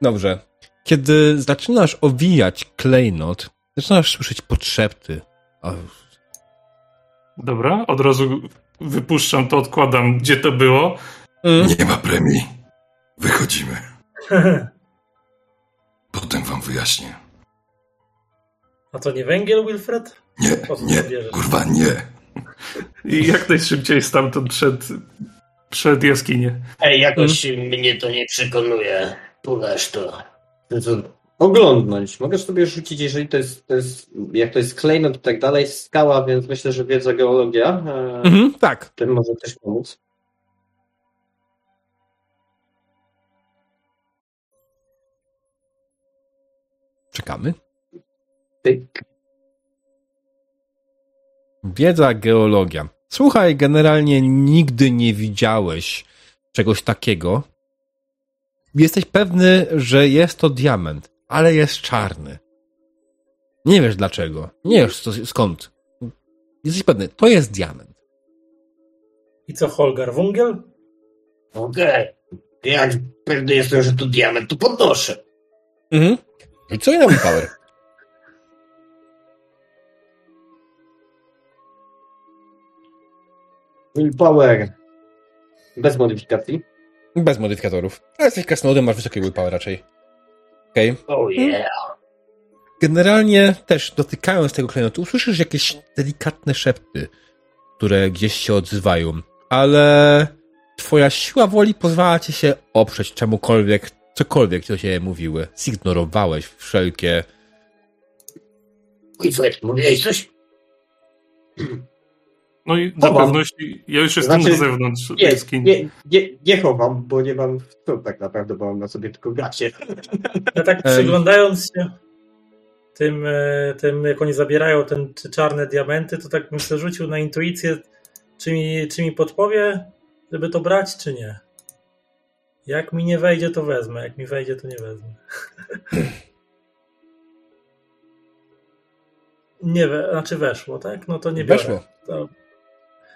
Dobrze. Kiedy zaczynasz owijać klejnot, zaczynasz słyszeć podszepty. O, Dobra, od razu wypuszczam to, odkładam, gdzie to było. Mm. nie ma premii. Wychodzimy. Potem wam wyjaśnię. A to nie węgiel, Wilfred? Nie, nie, kurwa, nie. I jak najszybciej stamtąd przed, przed jaskinię. Ej, jakoś mnie to nie przekonuje. Puleż to. Oglądnąć. Możesz sobie rzucić, jeżeli to jest, to jest jak to jest klejnot i tak dalej, skała, więc myślę, że wiedza geologia e, Mhm, tak. tym może też pomóc. Czekamy. Tyk. Wiedza geologia. Słuchaj, generalnie nigdy nie widziałeś czegoś takiego. Jesteś pewny, że jest to diament, ale jest czarny. Nie wiesz dlaczego. Nie wiesz co- skąd. Jesteś pewny, to jest diament. I co, Holgar, węgiel? Okej. Jak pewny jestem, że to diament, to podnoszę. Mhm. I co na power? Willpower. Bez modyfikacji. Bez modyfikatorów. Ale jesteś krasnoludem, masz wysoki willpower raczej. Okej. Oh yeah. Generalnie też dotykając tego klejnotu, usłyszysz jakieś delikatne szepty, które gdzieś się odzywają, ale twoja siła woli pozwala ci się oprzeć czemukolwiek, cokolwiek do ciebie mówiły. Zignorowałeś wszelkie... Wilfred, mówiłeś coś? No i dla pewności, ja już jestem Znaczy, na zewnątrz Nie, jaskini. nie, nie, nie chowam, bo nie mam co tak naprawdę, bo mam na sobie tylko gacie. Ja tak przyglądając się tym, e, tym, jak oni zabierają ten, te czarne diamenty, to tak bym sobie rzucił na intuicję, czy mi, czy mi podpowie, żeby to brać, czy nie. Jak mi nie wejdzie, to wezmę. Jak mi wejdzie, to nie wezmę. Nie, we, znaczy weszło, tak? No to nie biorę. Weszło. To,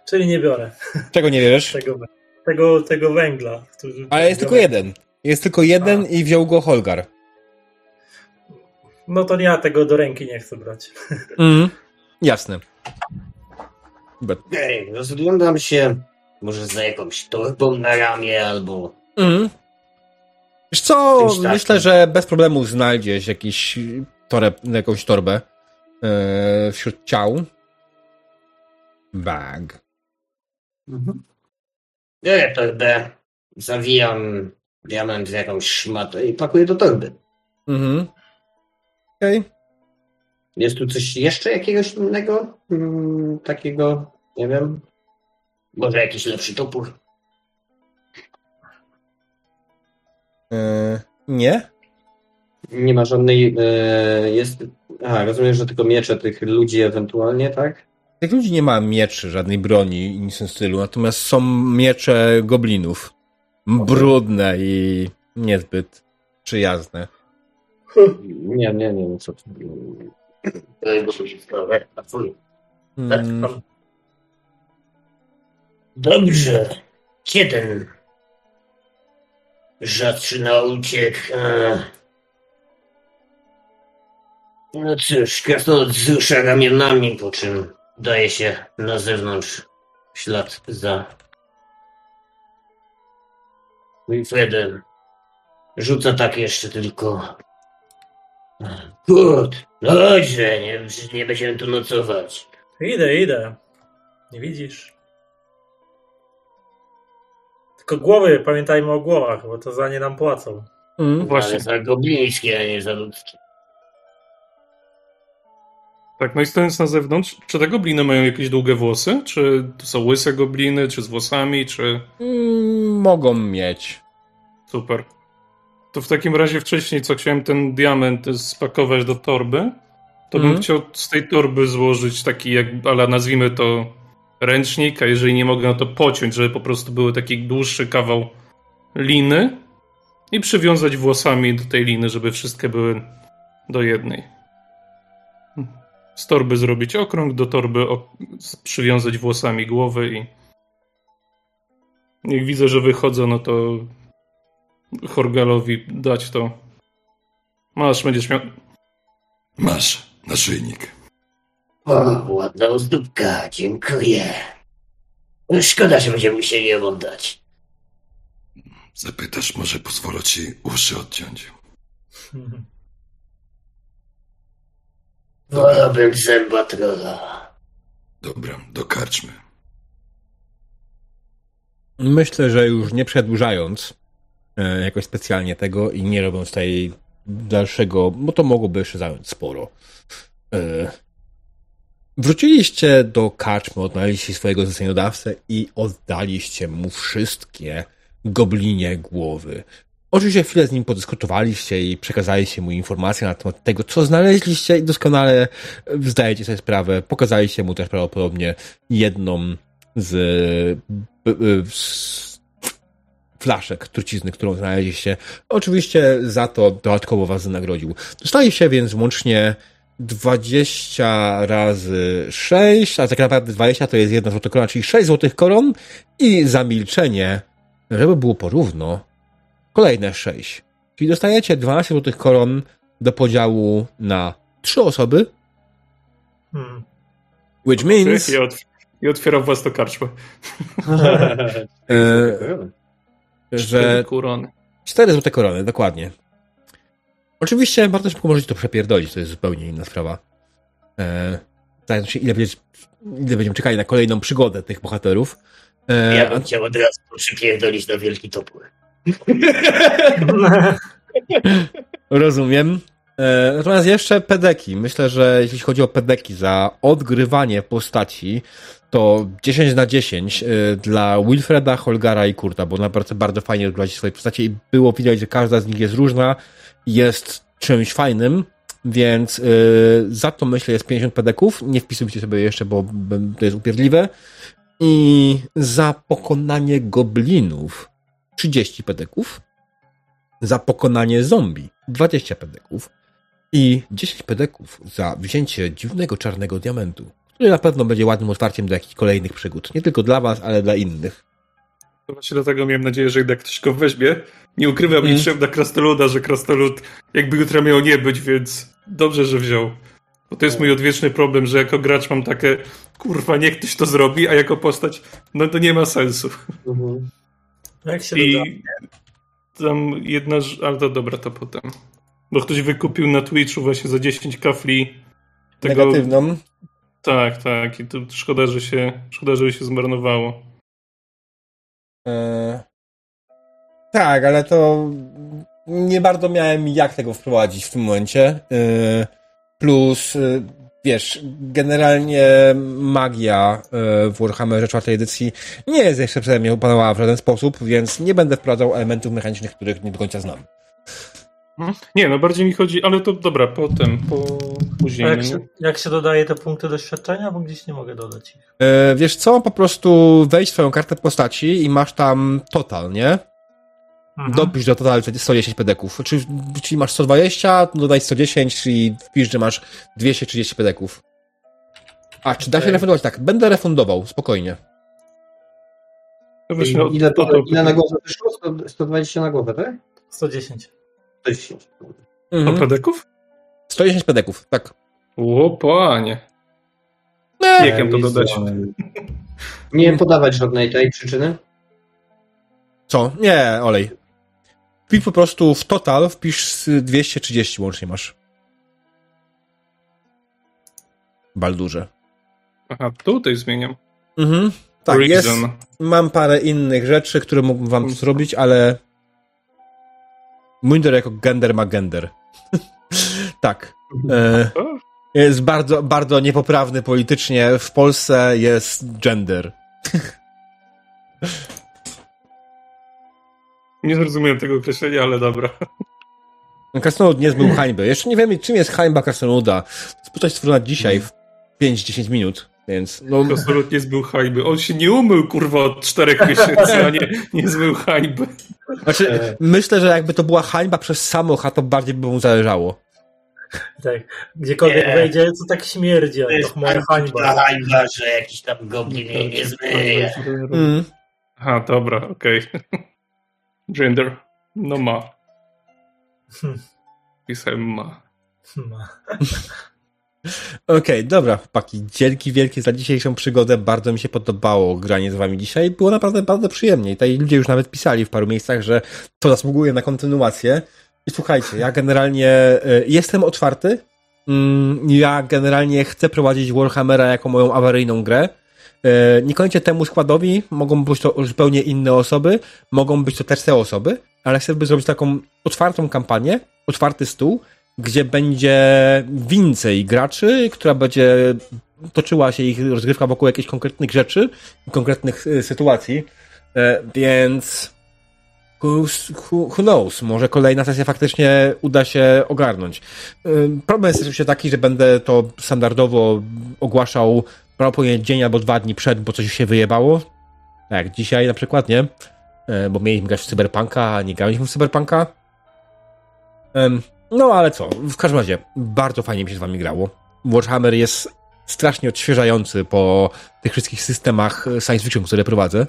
czyli nie biorę Czego nie wiesz? tego, tego, tego węgla. Który, Ale jest tylko jeden. Jest tylko jeden i wziął go Holgar. No to ja tego do ręki nie chcę brać. Mhm. Jasne. Okej, rozglądam się może za jakąś torbą na ramię albo... Mhm. Wiesz co, myślę, że bez problemu znajdziesz jakiś toreb, jakąś torbę e, wśród ciał. Bag. Biorę torbę, zawijam diament w jakąś szmatę i pakuję do torby. Mhm. Okej. Jest tu coś jeszcze jakiegoś innego? Mm, takiego, nie wiem. Może jakiś lepszy topór. Nie? Nie ma żadnej. E, jest. Aha, rozumiem, że tylko miecze tych ludzi ewentualnie, tak? Tych ludzi nie ma mieczy, żadnej broni i nic w tym stylu, natomiast są miecze goblinów. Brudne i niezbyt przyjazne. Nie, nie, nie, no co ty. Mm, Dobrze. Gdzie ten zaczyna uciekł? A. No cóż, krasnolud wzrusza ramionami, po czym daje się na zewnątrz ślad za Wilfredem. Rzuca tak jeszcze tylko. Kurt, no chodźże, nie, nie będziemy tu nocować. Idę, idę. Nie widzisz? Tylko głowy, pamiętajmy o głowach, bo to za nie nam płacą. mm. Właśnie. Ale za goblińskie, a nie za ludzkie. Tak, no i stojąc na zewnątrz, czy te gobliny mają jakieś długie włosy? Czy to są łyse gobliny, czy z włosami, czy... Mm, mogą mieć. Super. To w takim razie wcześniej, co chciałem ten diament spakować do torby, to bym Mhm. chciał z tej torby złożyć taki, jak, ale nazwijmy to ręcznik, a jeżeli nie mogę, no to pociąć, żeby po prostu był taki dłuższy kawał liny i przywiązać włosami do tej liny, żeby wszystkie były do jednej. Z torby zrobić okrąg, do torby przywiązać włosami głowy i jak widzę, że wychodzą, no to Horgalowi dać to. Masz, będziesz miał. Masz naszyjnik. O, ładna ozdóbka, dziękuję. No, Szkoda, że będziemy musieli ją oddać. Zapytasz, może pozwolę ci uszy odciąć. Wolałbym zęba trolla. Dobra, do karczmy. Myślę, że już nie przedłużając e, jakoś specjalnie tego i nie robiąc tutaj dalszego, bo to mogłoby jeszcze zająć sporo. E, wróciliście do karczmy, odnaleźliście swojego zleceniodawcę i oddaliście mu wszystkie goblinie głowy. Oczywiście chwilę z nim podyskutowaliście i przekazaliście mu informacje na temat tego, co znaleźliście i doskonale zdajecie sobie sprawę. Pokazaliście mu też prawdopodobnie jedną z, z flaszek trucizny, którą znaleźliście. Oczywiście za to dodatkowo was wynagrodził. Dostaliście więc łącznie 20 razy 6, a tak naprawdę 20 to jest jedna złota korona, czyli 6 złotych koron i za milczenie, żeby było porówno, kolejne 6. Czyli dostajecie 12 złotych koron do podziału na 3 osoby, Hmm. which means... I, otw- i otwierał własną karczmę. E, że Kurony. 4 złote korony, dokładnie. Oczywiście bardzo szybko możecie to przepierdolić, to jest zupełnie inna sprawa. E, zająć się, ile, będzie, ile będziemy czekali na kolejną przygodę tych bohaterów. E, Ja bym chciał od razu przypierdolić na wielki topór. Rozumiem. E, natomiast jeszcze pedeki. Myślę, że jeśli chodzi o pedeki za odgrywanie postaci, to 10 na 10 e, dla Wilfreda, Holgara i Kurta, bo naprawdę bardzo fajnie odgrywać swoje postacie i było widać, że każda z nich jest różna jest czymś fajnym, więc e, za to myślę jest 50 pedeków. Nie wpisujcie sobie jeszcze, bo to jest upierdliwe. I za pokonanie goblinów 30 pedeków za pokonanie zombie 20 pedeków i 10 pedeków za wzięcie dziwnego czarnego diamentu, który na pewno będzie ładnym otwarciem do jakichś kolejnych przygód. Nie tylko dla was, ale dla innych. To Właśnie dlatego miałem nadzieję, że jednak ktoś go weźmie. Nie ukrywam Mm. niczym na Krastoluda, że Krastolud jakby jutro miał nie być, więc dobrze, że wziął. Bo to jest mój odwieczny problem, że jako gracz mam takie kurwa, niech ktoś to zrobi, a jako postać, no to nie ma sensu. Mhm. Jak się doda? I tam jedna, ale to dobra, to potem. Bo ktoś wykupił na Twitchu właśnie za 10 kafli tego... Negatywną. Tak, tak. I to szkoda, że się, szkoda, że się zmarnowało. E... Tak, ale to nie bardzo miałem jak tego wprowadzić w tym momencie. E... Plus, e, wiesz, generalnie magia w Warhammerze czwartej edycji nie jest jeszcze przeze mnie opanowała w żaden sposób, więc nie będę wprowadzał elementów mechanicznych, których nie do końca znam. Nie, no bardziej mi chodzi, ale to dobra, potem, po później. jak, no się, jak się dodaje te punkty doświadczenia, bo gdzieś nie mogę dodać ich. E, wiesz co, po prostu wejdź w swoją kartę postaci i masz tam total, nie? Mhm. Dopisz do total 110 pedeków. Czyli, czyli masz 120, to dodaj 110, czyli wpisz, że masz 230 pedeków. A, czy da się refundować? Tak, będę refundował, spokojnie. Ile, to- ile na głowę wyszło? 100, 120 na głowę, tak? 110. 110. Mhm. Orpedeków? 110 pedeków, tak. O, panie. Nie, Wiekiem to dodać. Nie podawać żadnej tej przyczyny? Co? Nie, olej. Wpisz po prostu w total, wpisz z 230 łącznie masz. Baldurze. Aha, tutaj zmieniam. Mhm. Tak, jest. Mam parę innych rzeczy, które mógłbym wam tu zrobić, ale Munder jako gender ma gender. tak. E, jest bardzo, bardzo niepoprawny politycznie. W Polsce jest gender. Nie zrozumiałem tego określenia, ale dobra. Krasnolud nie zbył hańby. Jeszcze nie wiemy, czym jest hańba Krasnoluda. Coś stworzona dzisiaj w 5-10 minut, więc no, Absolutnie zbył hańby. On się nie umył, kurwa, od czterech miesięcy, a nie, nie zbył hańby. Znaczy, E. myślę, że jakby to była hańba przez samocha, to bardziej by mu zależało. Tak. Gdziekolwiek Nie. wejdzie, to tak śmierdzi, To ale to jest moja hańba. hańba, że jakiś tam goblin jej nie zmyje. Mm. Aha, dobra, okej. Gender. No ma. Hmm. Pisałem ma. Okej, dobra, chłopaki. Dzięki wielkie za dzisiejszą przygodę. Bardzo mi się podobało granie z wami dzisiaj. Było naprawdę bardzo przyjemnie. I tutaj ludzie już nawet pisali w paru miejscach, że to zasługuje na kontynuację. I słuchajcie, ja generalnie e, jestem otwarty. Mm, Ja generalnie chcę prowadzić Warhammera jako moją awaryjną grę. E, Nie kończę temu składowi, mogą być to zupełnie inne osoby, mogą być to też te osoby, ale chcę by zrobić taką otwartą kampanię, otwarty stół, gdzie będzie więcej graczy, która będzie toczyła się ich rozgrywka wokół jakichś konkretnych rzeczy, konkretnych e, sytuacji, E, więc who, who knows, może kolejna sesja faktycznie uda się ogarnąć. E, Problem jest oczywiście taki, że będę to standardowo ogłaszał prawdopodobnie dzień albo dwa dni przed, bo coś się wyjebało. Tak, dzisiaj na przykład, nie? Bo mieliśmy grać w Cyberpunka, a nie graliśmy w Cyberpunka. No ale co, w każdym razie bardzo fajnie mi się z wami grało. Warhammer jest strasznie odświeżający po tych wszystkich systemach science fiction, które prowadzę.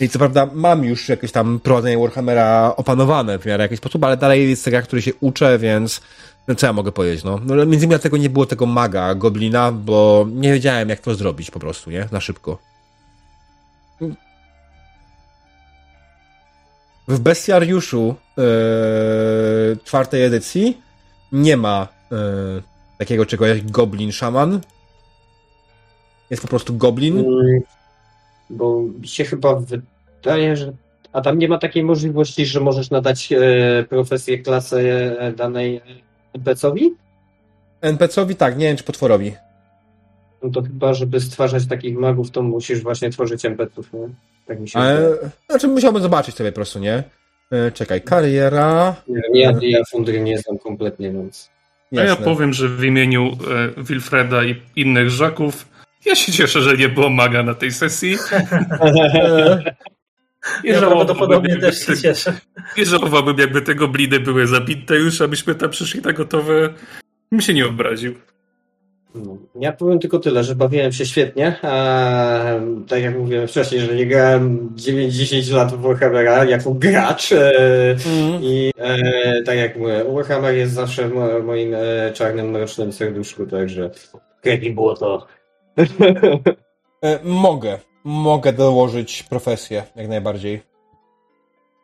I co prawda mam już jakieś tam prowadzenie Warhammera opanowane w miarę jakiś sposób, ale dalej jest gra, który się uczę, więc no co ja mogę powiedzieć, no. no między innymi dlatego nie było tego maga, goblina, bo nie wiedziałem jak to zrobić po prostu, nie? Na szybko. W Bestiariuszu e, czwartej edycji nie ma e, takiego czegoś jak goblin szaman. Jest po prostu goblin. Mm, Bo mi się chyba wydaje, że. A tam nie ma takiej możliwości, że możesz nadać e, profesję, klasę e, danej NPC-owi? NPC-owi tak, nie wiem czy potworowi. No to chyba, żeby stwarzać takich magów, to musisz właśnie tworzyć NPC-ów, nie? Tak mi się Ale, wydaje. znaczy musiałbym zobaczyć sobie po prostu, nie? E, czekaj, kariera. Nie wiem, ja, ja Fundry nie znam kompletnie, więc. A ja powiem, że w imieniu e, Wilfreda i innych Żaków ja się cieszę, że nie było maga na tej sesji. I Ja prawdopodobnie jakby też się cieszę. I żałowałbym, jakby te gobliny były zabite już, abyśmy tam przyszli na gotowe. Mi się nie obraził. No. Ja powiem tylko tyle, że bawiłem się świetnie. A, tak jak mówiłem wcześniej, że nie grałem 9-10 lat w Warhammera jako gracz. E, mm. I e, tak jak mówię, Warhammer jest zawsze w mo- moim e, czarnym, mrocznym serduszku, także. Krew i błoto. E, mogę. Mogę dołożyć profesję, jak najbardziej.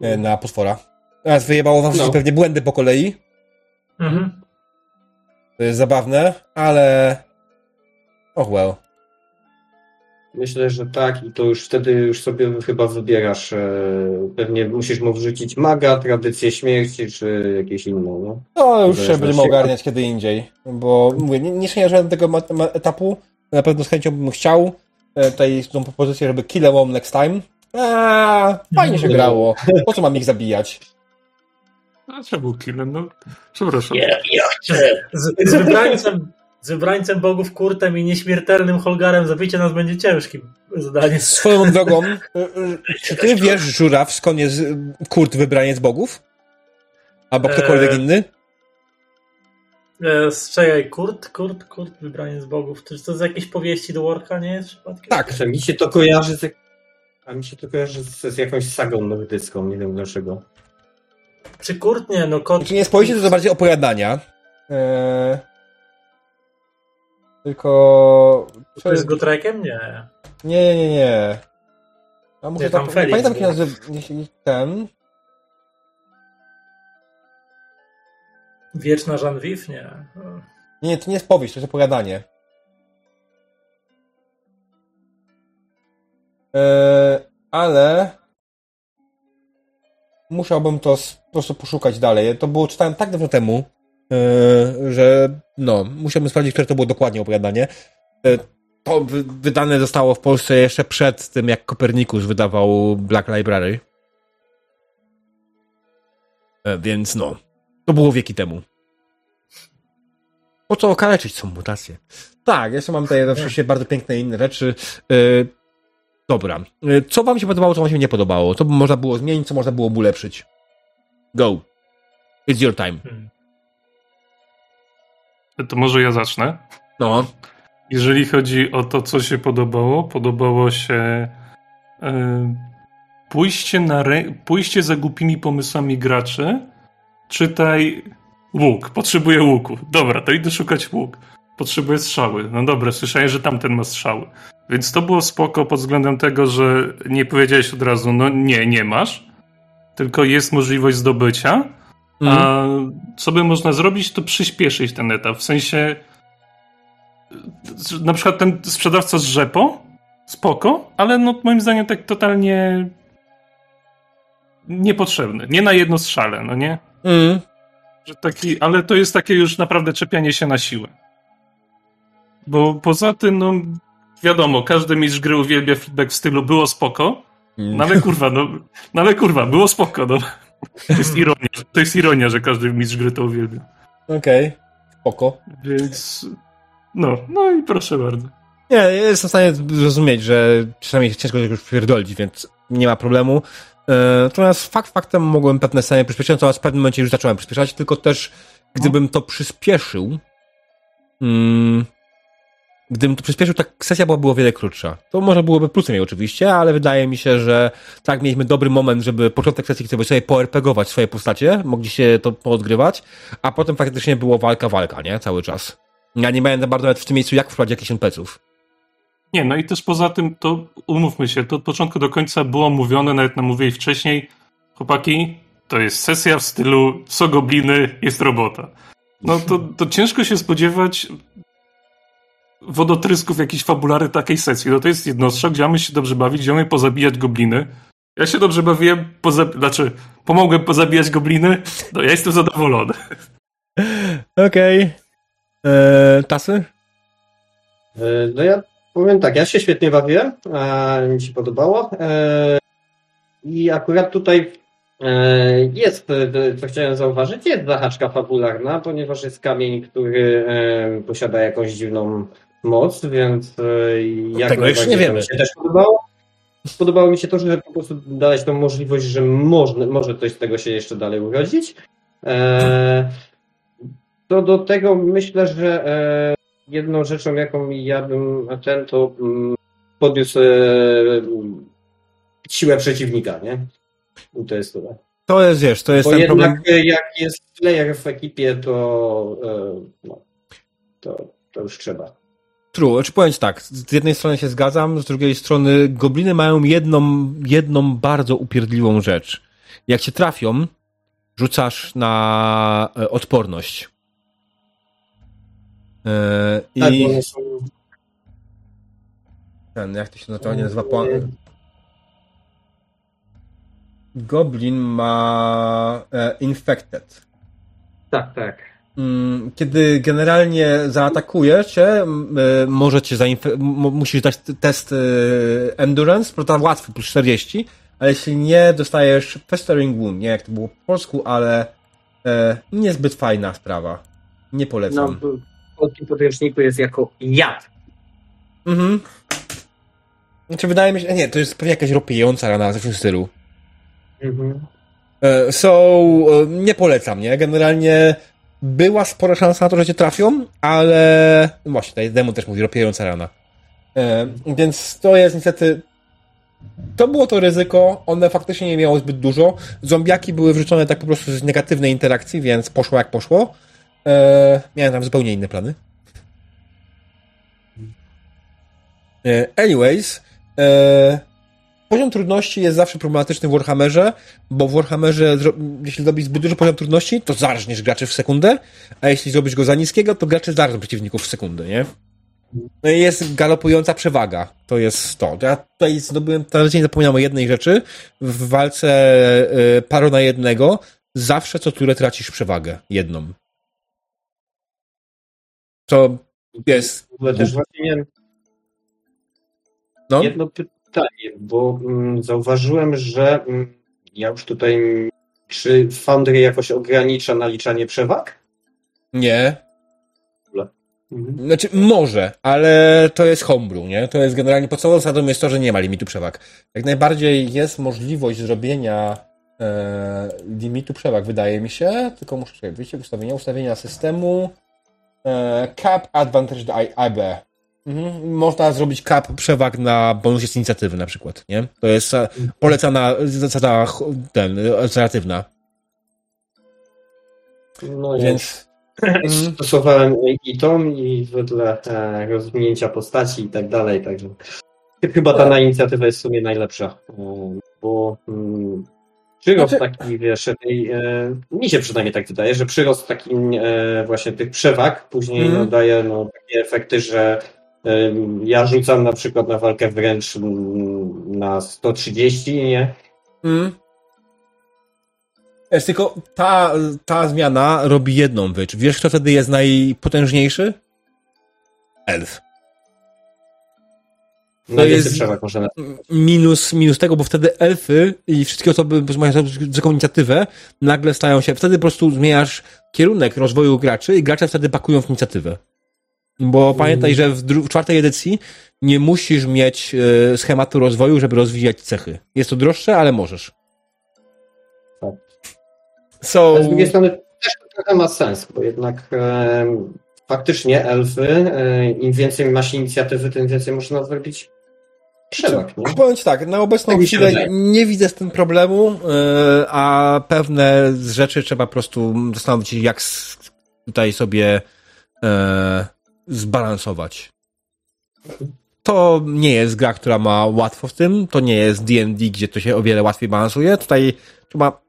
E, na potwora. Teraz wyjebało wam No. pewnie błędy po kolei. Mhm. To jest zabawne, ale... Oh well. Myślę, że tak i to już wtedy już sobie chyba wybierasz. E, pewnie musisz mu wrzucić maga, tradycję śmierci, czy jakieś inne, no. No, już się będziemy ogarniać kiedy indziej. Bo mówię, nie, nie szanię tego etapu. Na pewno z chęcią bym chciał. E, Tutaj tą propozycję, żeby kill next time. Eee, fajnie się No. grało. Po co mam ich zabijać? A trzeba był killem, no. Przepraszam. Ja, ja chcę. Z, z, wybrańcem, Z wybrańcem bogów Kurtem i nieśmiertelnym Holgarem zabicie nas będzie ciężkim zadaniem. Swoją drogą, y, y, czy ty wiesz, Żuraw, skąd jest Kurt wybraniec bogów? Albo ktokolwiek Eee, inny? E, Strzegaj, Kurt, Kurt, Kurt, wybraniec bogów. Czy to z jakiejś powieści do Worka nie jest przypadkiem? Tak. Że mi się to kojarzy z, a mi się to kojarzy z, z jakąś sagą nordycką, nie wiem dlaczego. Czy Kurt? Nie, no kot... Znaczy nie jest powieści, to są bardziej opowiadania. Eee, tylko... Czy z Gotrekiem? Nie. Nie, nie, nie. A muszę Nie, tam, tam nie Felix pamiętam, jak nazywa ten. Wieczna? Nie. Nie, nie, to nie jest powieść, to jest opowiadanie. Eee, ale musiałbym to po prostu poszukać dalej. To było, czytałem tak dawno temu, eee, że no, musiałbym sprawdzić, które to było dokładnie opowiadanie. Eee, to wy, wydane zostało w Polsce jeszcze przed tym, jak Kopernikus wydawał Black Library. Eee, więc no, to było wieki temu. Po co okaleczyć są mutacje? Tak, jeszcze mam tutaj oczywiście bardzo piękne inne rzeczy. Yy, dobra. Yy, co wam się podobało, co wam się nie podobało? Co by można było zmienić, co można było ulepszyć? Go. It's your time. Hmm. To może ja zacznę. No. Jeżeli chodzi o to, co się podobało, podobało się e, pójście, na rę- pójście za głupimi pomysłami graczy. Czytaj łuk. Potrzebuję łuku. Dobra, to idę szukać łuk. Potrzebuję strzały. No dobra, słyszałem, że tamten ma strzały. Więc to było spoko pod względem tego, że nie powiedziałeś od razu, no nie, nie masz. Tylko jest możliwość zdobycia. Mhm. A co by można zrobić, to przyspieszyć ten etap. W sensie na przykład ten sprzedawca z rzepo, spoko, ale no moim zdaniem tak totalnie niepotrzebny. Nie na jedno strzale, no nie? Mm. Że taki, ale to jest takie już naprawdę czepianie się na siłę. Bo poza tym, no wiadomo, każdy mistrz gry uwielbia feedback w stylu było spoko, no ale kurwa, no, no ale kurwa, było spoko, no. To jest ironia, to jest ironia, że każdy mistrz gry to uwielbia. Okej. Spoko. Więc no, no i proszę bardzo. Nie, ja jestem w stanie zrozumieć, że czasami ciężko czegoś pierdolić, więc nie ma problemu. E, Natomiast fakt faktem mogłem pewne sceny przyspieszyć, natomiast w pewnym momencie już zacząłem przyspieszać, tylko też gdybym to przyspieszył, mm, gdybym to przyspieszył, ta sesja byłaby o wiele krótsza. To może byłoby plusem jej oczywiście, ale wydaje mi się, że tak, mieliśmy dobry moment, żeby początek sesji sobie, sobie poRPGować swoje postacie, mogli się to poodgrywać, a potem faktycznie było walka, walka, nie? Cały czas. Ja nie miałem bardzo nawet w tym miejscu jak wprowadzić jakichś NPC-ów. Nie, no i też poza tym, to umówmy się, to od początku do końca było mówione, nawet nam mówili wcześniej, chłopaki, to jest sesja w stylu co gobliny, jest robota. No to, to ciężko się spodziewać wodotrysków jakiejś fabulary takiej sesji. No to jest jednostrzał, gdzie mamy się dobrze bawić, gdzie mamy pozabijać gobliny. Ja się dobrze bawiłem, poza... znaczy pomogłem pozabijać gobliny, no ja jestem zadowolony. Okej. Eee, Tasy? E, No ja powiem tak, ja się świetnie bawiłem, e, mi się podobało. E, I akurat tutaj e, jest, e, co chciałem zauważyć, jest zahaczka fabularna, ponieważ jest kamień, który posiada jakąś dziwną moc, więc e, jak Tego jeszcze nie wiemy. Się też podobało. Podobało mi się to, że po prostu dałeś tą możliwość, że można, może coś z tego się jeszcze dalej urodzić. E, to do tego myślę, że e, jedną rzeczą, jaką ja bym ten, to mm, podniósł e, siłę przeciwnika, nie? I to jest tyle. To jest, wiesz, to jest Bo ten jednak problem. jak jest player w ekipie, to, no, to, to już trzeba. True, czy powiem ci tak, z jednej strony się zgadzam, z drugiej strony gobliny mają jedną, jedną bardzo upierdliwą rzecz. Jak się trafią, rzucasz na e, odporność. E, Tak, I są, ten, jak to się na to nie nazywa po... Goblin ma e, infected. tak, tak. Mm, Kiedy generalnie zaatakuje cię, e, może cię musisz dać test e, endurance, prawda, łatwy, plus 40, ale jeśli nie, dostajesz festering wound, nie jak to było po polsku, ale e, niezbyt fajna sprawa. Nie No, polecam. b- w polskim podręczniku jest jako jad. Mhm. Znaczy, wydaje mi się, nie, to jest pewnie jakaś ropiejąca rana w tym stylu. Mhm. E, So, e, nie polecam, nie? Generalnie była spora szansa na to, że cię trafią, ale no właśnie, tutaj demon też mówi, ropiejąca rana. E, Więc to jest niestety to było to ryzyko, one faktycznie nie miało zbyt dużo. Zombiaki były wrzucone tak po prostu z negatywnej interakcji, więc poszło jak poszło. E, miałem tam zupełnie inne plany. E, anyways, e, poziom trudności jest zawsze problematyczny w Warhammerze, bo w Warhammerze, jeśli zrobisz zbyt duży poziom trudności, to zarżniesz graczy w sekundę, a jeśli zrobisz go za niskiego, to gracze zarżną przeciwników w sekundę, nie? No i jest galopująca przewaga. To jest to. Ja tutaj zdobyłem, tradycyjnie zapomniałem o jednej rzeczy. W walce y, paru na jednego zawsze co turę tracisz przewagę. Jedną. To jest... W ogóle też właśnie miałem No? jedno pytanie, bo mm, zauważyłem, że mm, ja już tutaj. Czy Foundry jakoś ogranicza naliczanie przewag? Nie. Mhm. Znaczy, może, ale to jest homebrew, nie? To jest generalnie podstawową zasadą jest to, że nie ma limitu przewag. Jak najbardziej jest możliwość zrobienia e, limitu przewag, wydaje mi się, tylko muszę sobie wyjść ustawienia, ustawienia systemu e, cap advantage do IB. Mhm. Można zrobić cap przewag na bonusie z inicjatywy na przykład, nie? To jest e, polecana zasada ten, alternatywna. No Więc stosowałem i to, i wedle e, rozwinięcia postaci i tak dalej, także chyba ta na inicjatywę jest w sumie najlepsza, e, bo mm, przyrost Znaczy- taki, wiesz, tej, e, mi się przynajmniej tak wydaje, że przyrost taki e, właśnie tych przewag później Mhm. no, daje no, takie efekty, że ja rzucam na przykład na walkę wręcz mm, na 130, nie? Mm. Jest tylko ta, ta zmiana robi jedną rzecz. Wiesz, kto wtedy jest najpotężniejszy? Elf. Jest- przewag można na Minus, minus tego, bo wtedy elfy i wszystkie osoby, mają wysoką inicjatywę, nagle stają się, wtedy po prostu zmieniasz kierunek rozwoju graczy i gracze wtedy pakują w inicjatywę. Bo pamiętaj, że w, w czwartej edycji nie musisz mieć e, schematu rozwoju, żeby rozwijać cechy. Jest to droższe, ale możesz. Tak. So, Ale z drugiej strony też to trochę ma sens, bo jednak e, faktycznie elfy, e, im więcej masz inicjatywy, tym więcej można zrobić przewag, nie? Powiem ci tak, na obecną Tak chwilę nie widzę z tym problemu, yy, a pewne z rzeczy trzeba po prostu zastanowić się, jak tutaj sobie yy, zbalansować. To nie jest gra, która ma łatwo w tym, to nie jest D&D, gdzie to się o wiele łatwiej balansuje. Tutaj trzeba...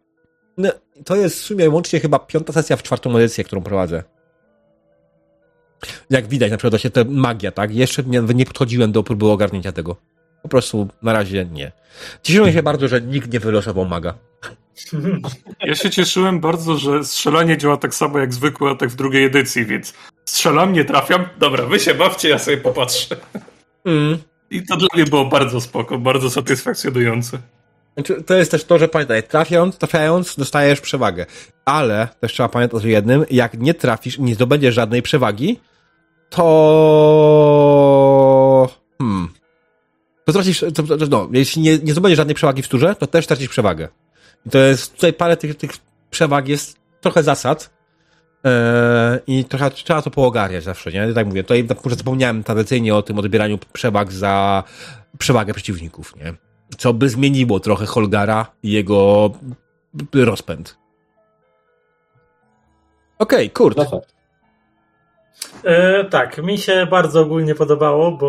No, to jest w sumie łącznie chyba piąta sesja w czwartą edycję, którą prowadzę. Jak widać, na przykład właśnie ta magia, tak? Jeszcze nie, nie podchodziłem do próby ogarnięcia tego. Po prostu na razie nie. Cieszyłem się bardzo, że nikt nie wylosował maga. Ja się cieszyłem bardzo, że strzelanie działa tak samo jak zwykły atak w drugiej edycji, więc strzelam, nie trafiam. Dobra, wy się bawcie, ja sobie popatrzę. Mm. I to dla mnie było bardzo spoko, bardzo satysfakcjonujące. Znaczy, to jest też to, że pamiętaj, trafiając, trafiając, dostajesz przewagę. Ale też trzeba pamiętać o jednym, jak nie trafisz, nie zdobędziesz żadnej przewagi, to... Hmm. To tracisz, to, to, no, jeśli nie, nie zdobędziesz żadnej przewagi w turze, to też tracisz przewagę. I to jest, tutaj parę tych, tych przewag jest trochę zasad, Eee, I trochę trzeba to poogarniać zawsze, nie? Tak mówię, tutaj na przykład zapomniałem tradycyjnie o tym odbieraniu przewag za przewagę przeciwników, nie? Co by zmieniło trochę Holgara i jego rozpęd. Okej, kurde. No tak. E, tak, mi się bardzo ogólnie podobało, bo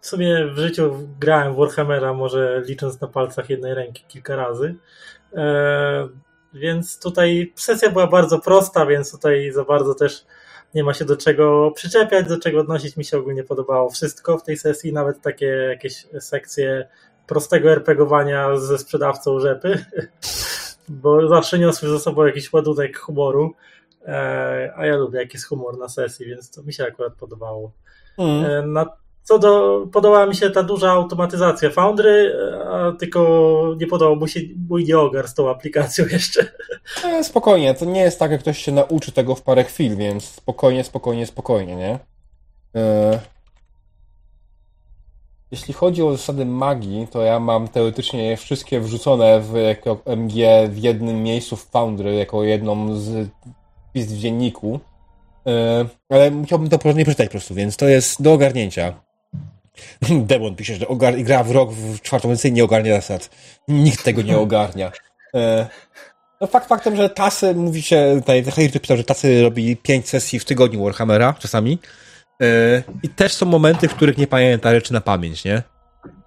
w sumie w życiu grałem w Warhammera, może licząc na palcach jednej ręki kilka razy. E, więc tutaj sesja była bardzo prosta, więc tutaj za bardzo też nie ma się do czego przyczepiać, do czego odnosić. Mi się ogólnie podobało wszystko w tej sesji, nawet takie jakieś sekcje prostego RPGowania ze sprzedawcą rzepy, bo zawsze niosły ze sobą jakiś ładunek humoru. E, a ja lubię jak jest humor na sesji, więc to mi się akurat podobało. Mm. Na, co do, podobała mi się ta duża automatyzacja Foundry, a tylko nie podobał mu się mój Diogar z tą aplikacją jeszcze. E, spokojnie, to nie jest tak, jak ktoś się nauczy tego w parę chwil, więc spokojnie, spokojnie, spokojnie, nie? E... Jeśli chodzi o zasady magii, to ja mam teoretycznie je wszystkie wrzucone w, jako MG w jednym miejscu w Foundry, jako jedną z wpis w dzienniku. E... Ale musiałbym to porządnie przeczytać po prostu, więc to jest do ogarnięcia. Demon pisze, że ogar- gra w rok w czwartą edycję nie ogarnia zasad. Nikt tego nie ogarnia. E... No fakt faktem, że Tasy, mówi się, tutaj pisał, że Tasy robi pięć sesji w tygodniu Warhammera czasami. Yy, I też są momenty, w których nie pamięta rzeczy na pamięć, nie?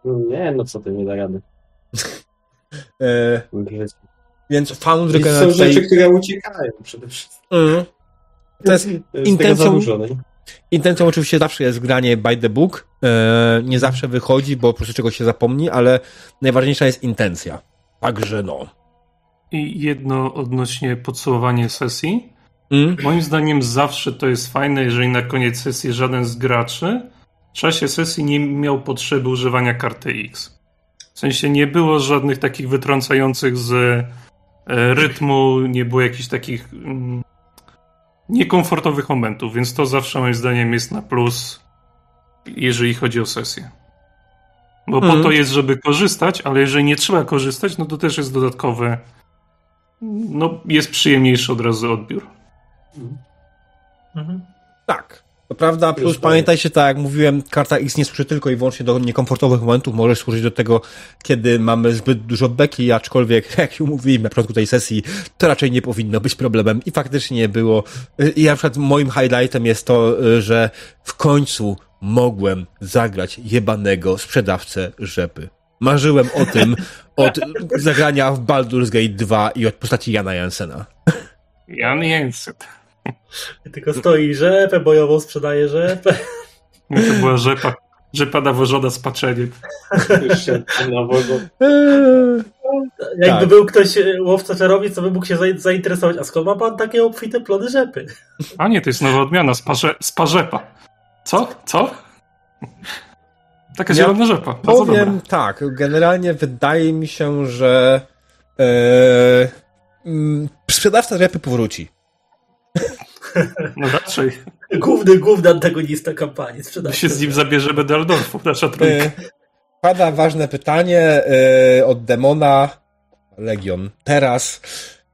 Nie, no co ty, nie da rady. Yy, więc Foundry są rzeczy, tutaj... które uciekają przede wszystkim. Mm. To jest intencją- dużo, no. Intencją oczywiście zawsze jest granie by the book. Yy, nie zawsze wychodzi, bo po prostu czegoś się zapomni, ale najważniejsza jest intencja. Także no. I jedno odnośnie podsumowania sesji. Mm. Moim zdaniem zawsze to jest fajne, jeżeli na koniec sesji żaden z graczy w czasie sesji nie miał potrzeby używania karty X. W sensie nie było żadnych takich wytrącających z e, rytmu, nie było jakichś takich mm, niekomfortowych momentów, więc to zawsze moim zdaniem jest na plus, jeżeli chodzi o sesję. Bo po Mhm. to jest, żeby korzystać, ale jeżeli nie trzeba korzystać, no to też jest dodatkowe. No, jest przyjemniejszy od razu odbiór. Mhm. To prawda, plus Jest pamiętajcie, tak jak mówiłem, karta X nie służy tylko i wyłącznie do niekomfortowych momentów, może służyć do tego, kiedy mamy zbyt dużo beki, aczkolwiek, jak już mówiłem na początku tej sesji, to raczej nie powinno być problemem i faktycznie nie było. I na przykład moim highlightem jest to, że w końcu mogłem zagrać jebanego sprzedawcę rzepy. Marzyłem o tym od zagrania w Baldur's Gate 2 i od postaci Jana Jansena. Jan Jensen. Tylko stoi rzepę bojową, sprzedaje rzepę. Nie, to była rzepa, rzepa nawożona z paczeniem. Już się na wodę. Jakby Tak. był ktoś e, łowca czarownic, to by mógł się za- zainteresować. A skąd ma pan takie obfite plony rzepy? A nie, to jest nowa odmiana, sparze, sparzepa. Co? Co? Taka Ja zielona rzepa. Bardzo dobra. Powiem tak, generalnie wydaje mi się, że e, mm, sprzedawca rzepy powróci. No raczej. Główny, główny antagonista kampanii My sprzedawcy. się z nim zabierzemy do Aldorfu, nasza trójka. E, pada ważne pytanie e, od demona Legion. Teraz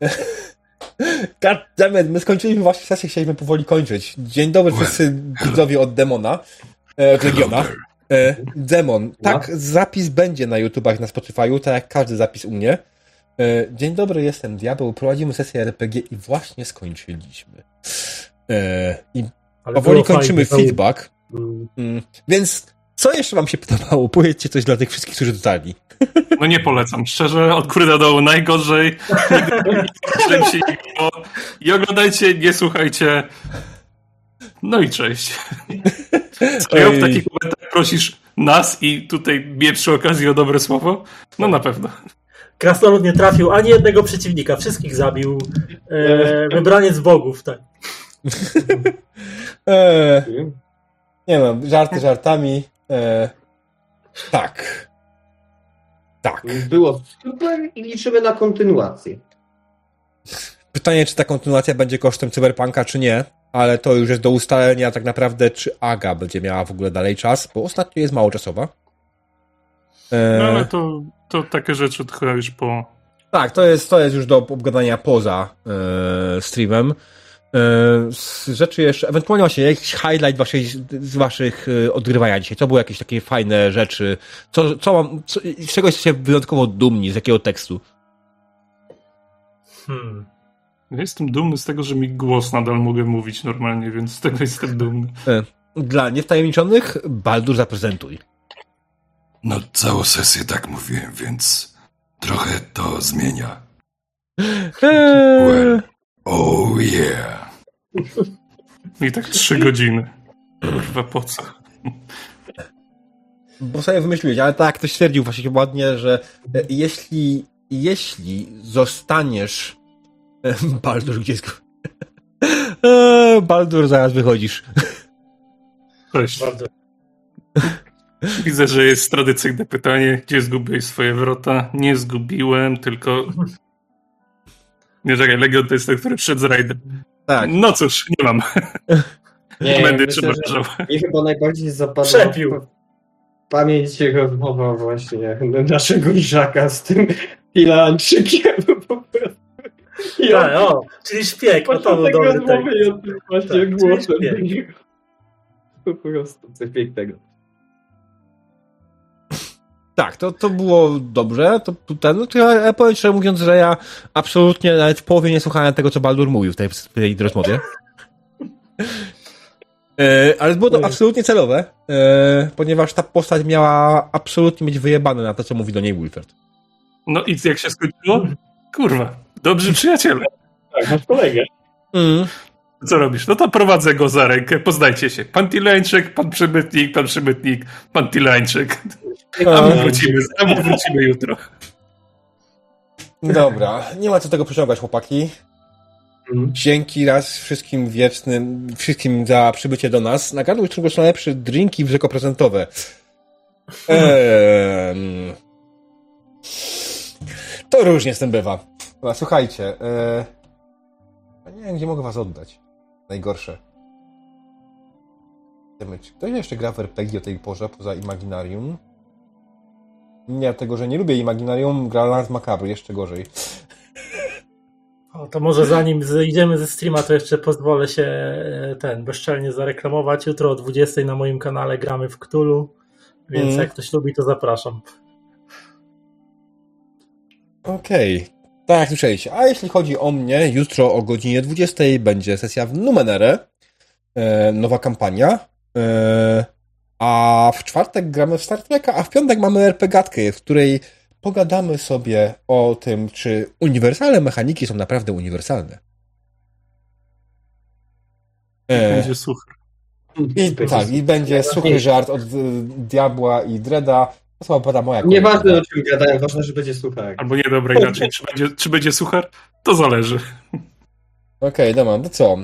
Goddammit, my skończyliśmy właśnie sesję, chcieliśmy powoli kończyć. Dzień dobry wszyscy widzowie od demona, e, od Legiona. E, Demon, tak, zapis będzie na YouTubach, na Spotify'u, tak jak każdy zapis u mnie. E, Dzień dobry, jestem Diabeł, prowadzimy sesję RPG i właśnie skończyliśmy. E, I Ale powoli kończymy fajnie, feedback. Mm. Mm, Więc co jeszcze wam się podobało? Powiedzcie coś dla tych wszystkich, którzy dotarli. No nie polecam. Szczerze, od góry do dołu najgorzej. Się. I oglądajcie, nie słuchajcie. No i cześć. Skoro w takich momentach prosisz nas i tutaj mnie przy okazji o dobre słowo? No na pewno. Krasnolud nie trafił ani jednego przeciwnika, wszystkich zabił. E, wybraniec bogów, tak. Eee, nie no, żarty żartami. Eee, tak. Tak. Było super i liczymy na kontynuację. Pytanie, czy ta kontynuacja będzie kosztem Cyberpunka, czy nie, ale to już jest do ustalenia tak naprawdę, czy Aga będzie miała w ogóle dalej czas, bo ostatnio jest mało czasowa. Eee, No ale to, to takie rzeczy chyba już po... Tak, to jest, to jest już do obgadania poza e, streamem. Z rzeczy jeszcze, ewentualnie właśnie jakiś highlight waszej, z waszych e, odgrywania dzisiaj. Co były jakieś takie fajne rzeczy? Co, co mam, co, z czego jesteście wyjątkowo dumni? Z jakiego tekstu? Hmm. Ja jestem dumny z tego, że mi głos nadal mogę mówić normalnie, więc z tego jestem dumny. Dla niewtajemniczonych, Baldur zaprezentuj. No, całą sesję tak mówiłem, więc trochę to zmienia. Eee, Well. Oh yeah. I tak trzy godziny. Kurwa, po co? bo sobie wymyśliłeś, ale tak, ktoś stwierdził właśnie ładnie, że e, jeśli, jeśli zostaniesz e, Baldur, gdzie jest... Eee, Baldur, zaraz wychodzisz. Cześć. Bardzo. Widzę, że jest tradycyjne pytanie, gdzie zgubiłeś swoje wrota? Nie zgubiłem, tylko Nie, czekaj, Legion to jest ten, który przyszedł z rajdem. Tak. No cóż, nie mam. Nie, Będę myślę, przepraszał. mi chyba najbardziej zapadła Przepił. pamięć rozmowa właśnie naszego Iżaka z tym Ilanczykiem po prostu. I on Tak, o, czyli szpieg, no to był dobry tekst. i tym właśnie Tak, głosem. Po prostu coś pięknego. Tak, to, to było dobrze. To, to ten, no to ja, ja powiem szczerze mówiąc, że ja absolutnie nawet w połowie nie słuchałem tego, co Baldur mówił w tej, w tej rozmowie. E, ale było to Mm. absolutnie celowe, e, ponieważ ta postać miała absolutnie mieć wyjebane na to, co mówi do niej Wilfred. No i jak się skończyło? Kurwa, dobrzy przyjaciele. Tak, masz kolegę. Mm. Co robisz? No to prowadzę go za rękę, poznajcie się. Pan Tilańczyk, pan Przybytnik, pan Przybytnik, pan Tilańczyk. A my wrócimy, a my wrócimy jutro. Dobra, nie ma co tego przeciągać, chłopaki. Mhm. Dzięki raz wszystkim wiecznym, wszystkim za przybycie do nas. Na gardło są najlepsze drinki wysokoprocentowe. Ehm, to różnie z tym bywa. Dobra, słuchajcie. E, nie wiem, gdzie mogę was oddać. Najgorsze. Czy ktoś jeszcze gra w RPG o tej porze, poza Imaginarium? Nie, tego, że nie lubię Imaginarium, gra Lance Macabre, jeszcze gorzej. O, to może zanim zejdziemy ze streama, to jeszcze pozwolę się e, ten bezczelnie zareklamować. Jutro o 20 na moim kanale gramy w Cthulhu, więc Mm. jak ktoś lubi, to zapraszam. Okej. Tak jak słyszeliście. A jeśli chodzi o mnie, jutro o godzinie 20 będzie sesja w Numenere. E, nowa kampania. E, a w czwartek gramy w Star Treka, a w piątek mamy RPGatkę, w której pogadamy sobie o tym, czy uniwersalne mechaniki są naprawdę uniwersalne. E, Będzie suchy. I, tak, i będzie suchy żart od y, Diabła i Dreda. Pada moja. Nieważne o czym gadają, ważne, że będzie słuchać. Albo nie, dobra, inaczej. Czy będzie, czy będzie suchar? To zależy. Okej, dobra, to co?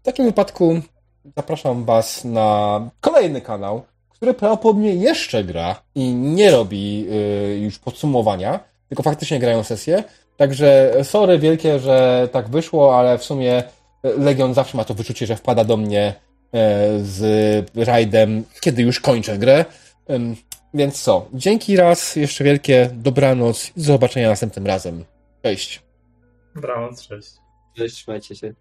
W takim wypadku zapraszam Was na kolejny kanał, który prawdopodobnie jeszcze gra i nie robi y, już podsumowania, tylko faktycznie grają sesje. Także sorry wielkie, że tak wyszło, ale w sumie Legion zawsze ma to wyczucie, że wpada do mnie y, z rajdem, kiedy już kończę grę. Więc co? Dzięki raz, jeszcze wielkie, dobranoc i do zobaczenia następnym razem. Cześć. Dobranoc, cześć. Cześć, trzymajcie się.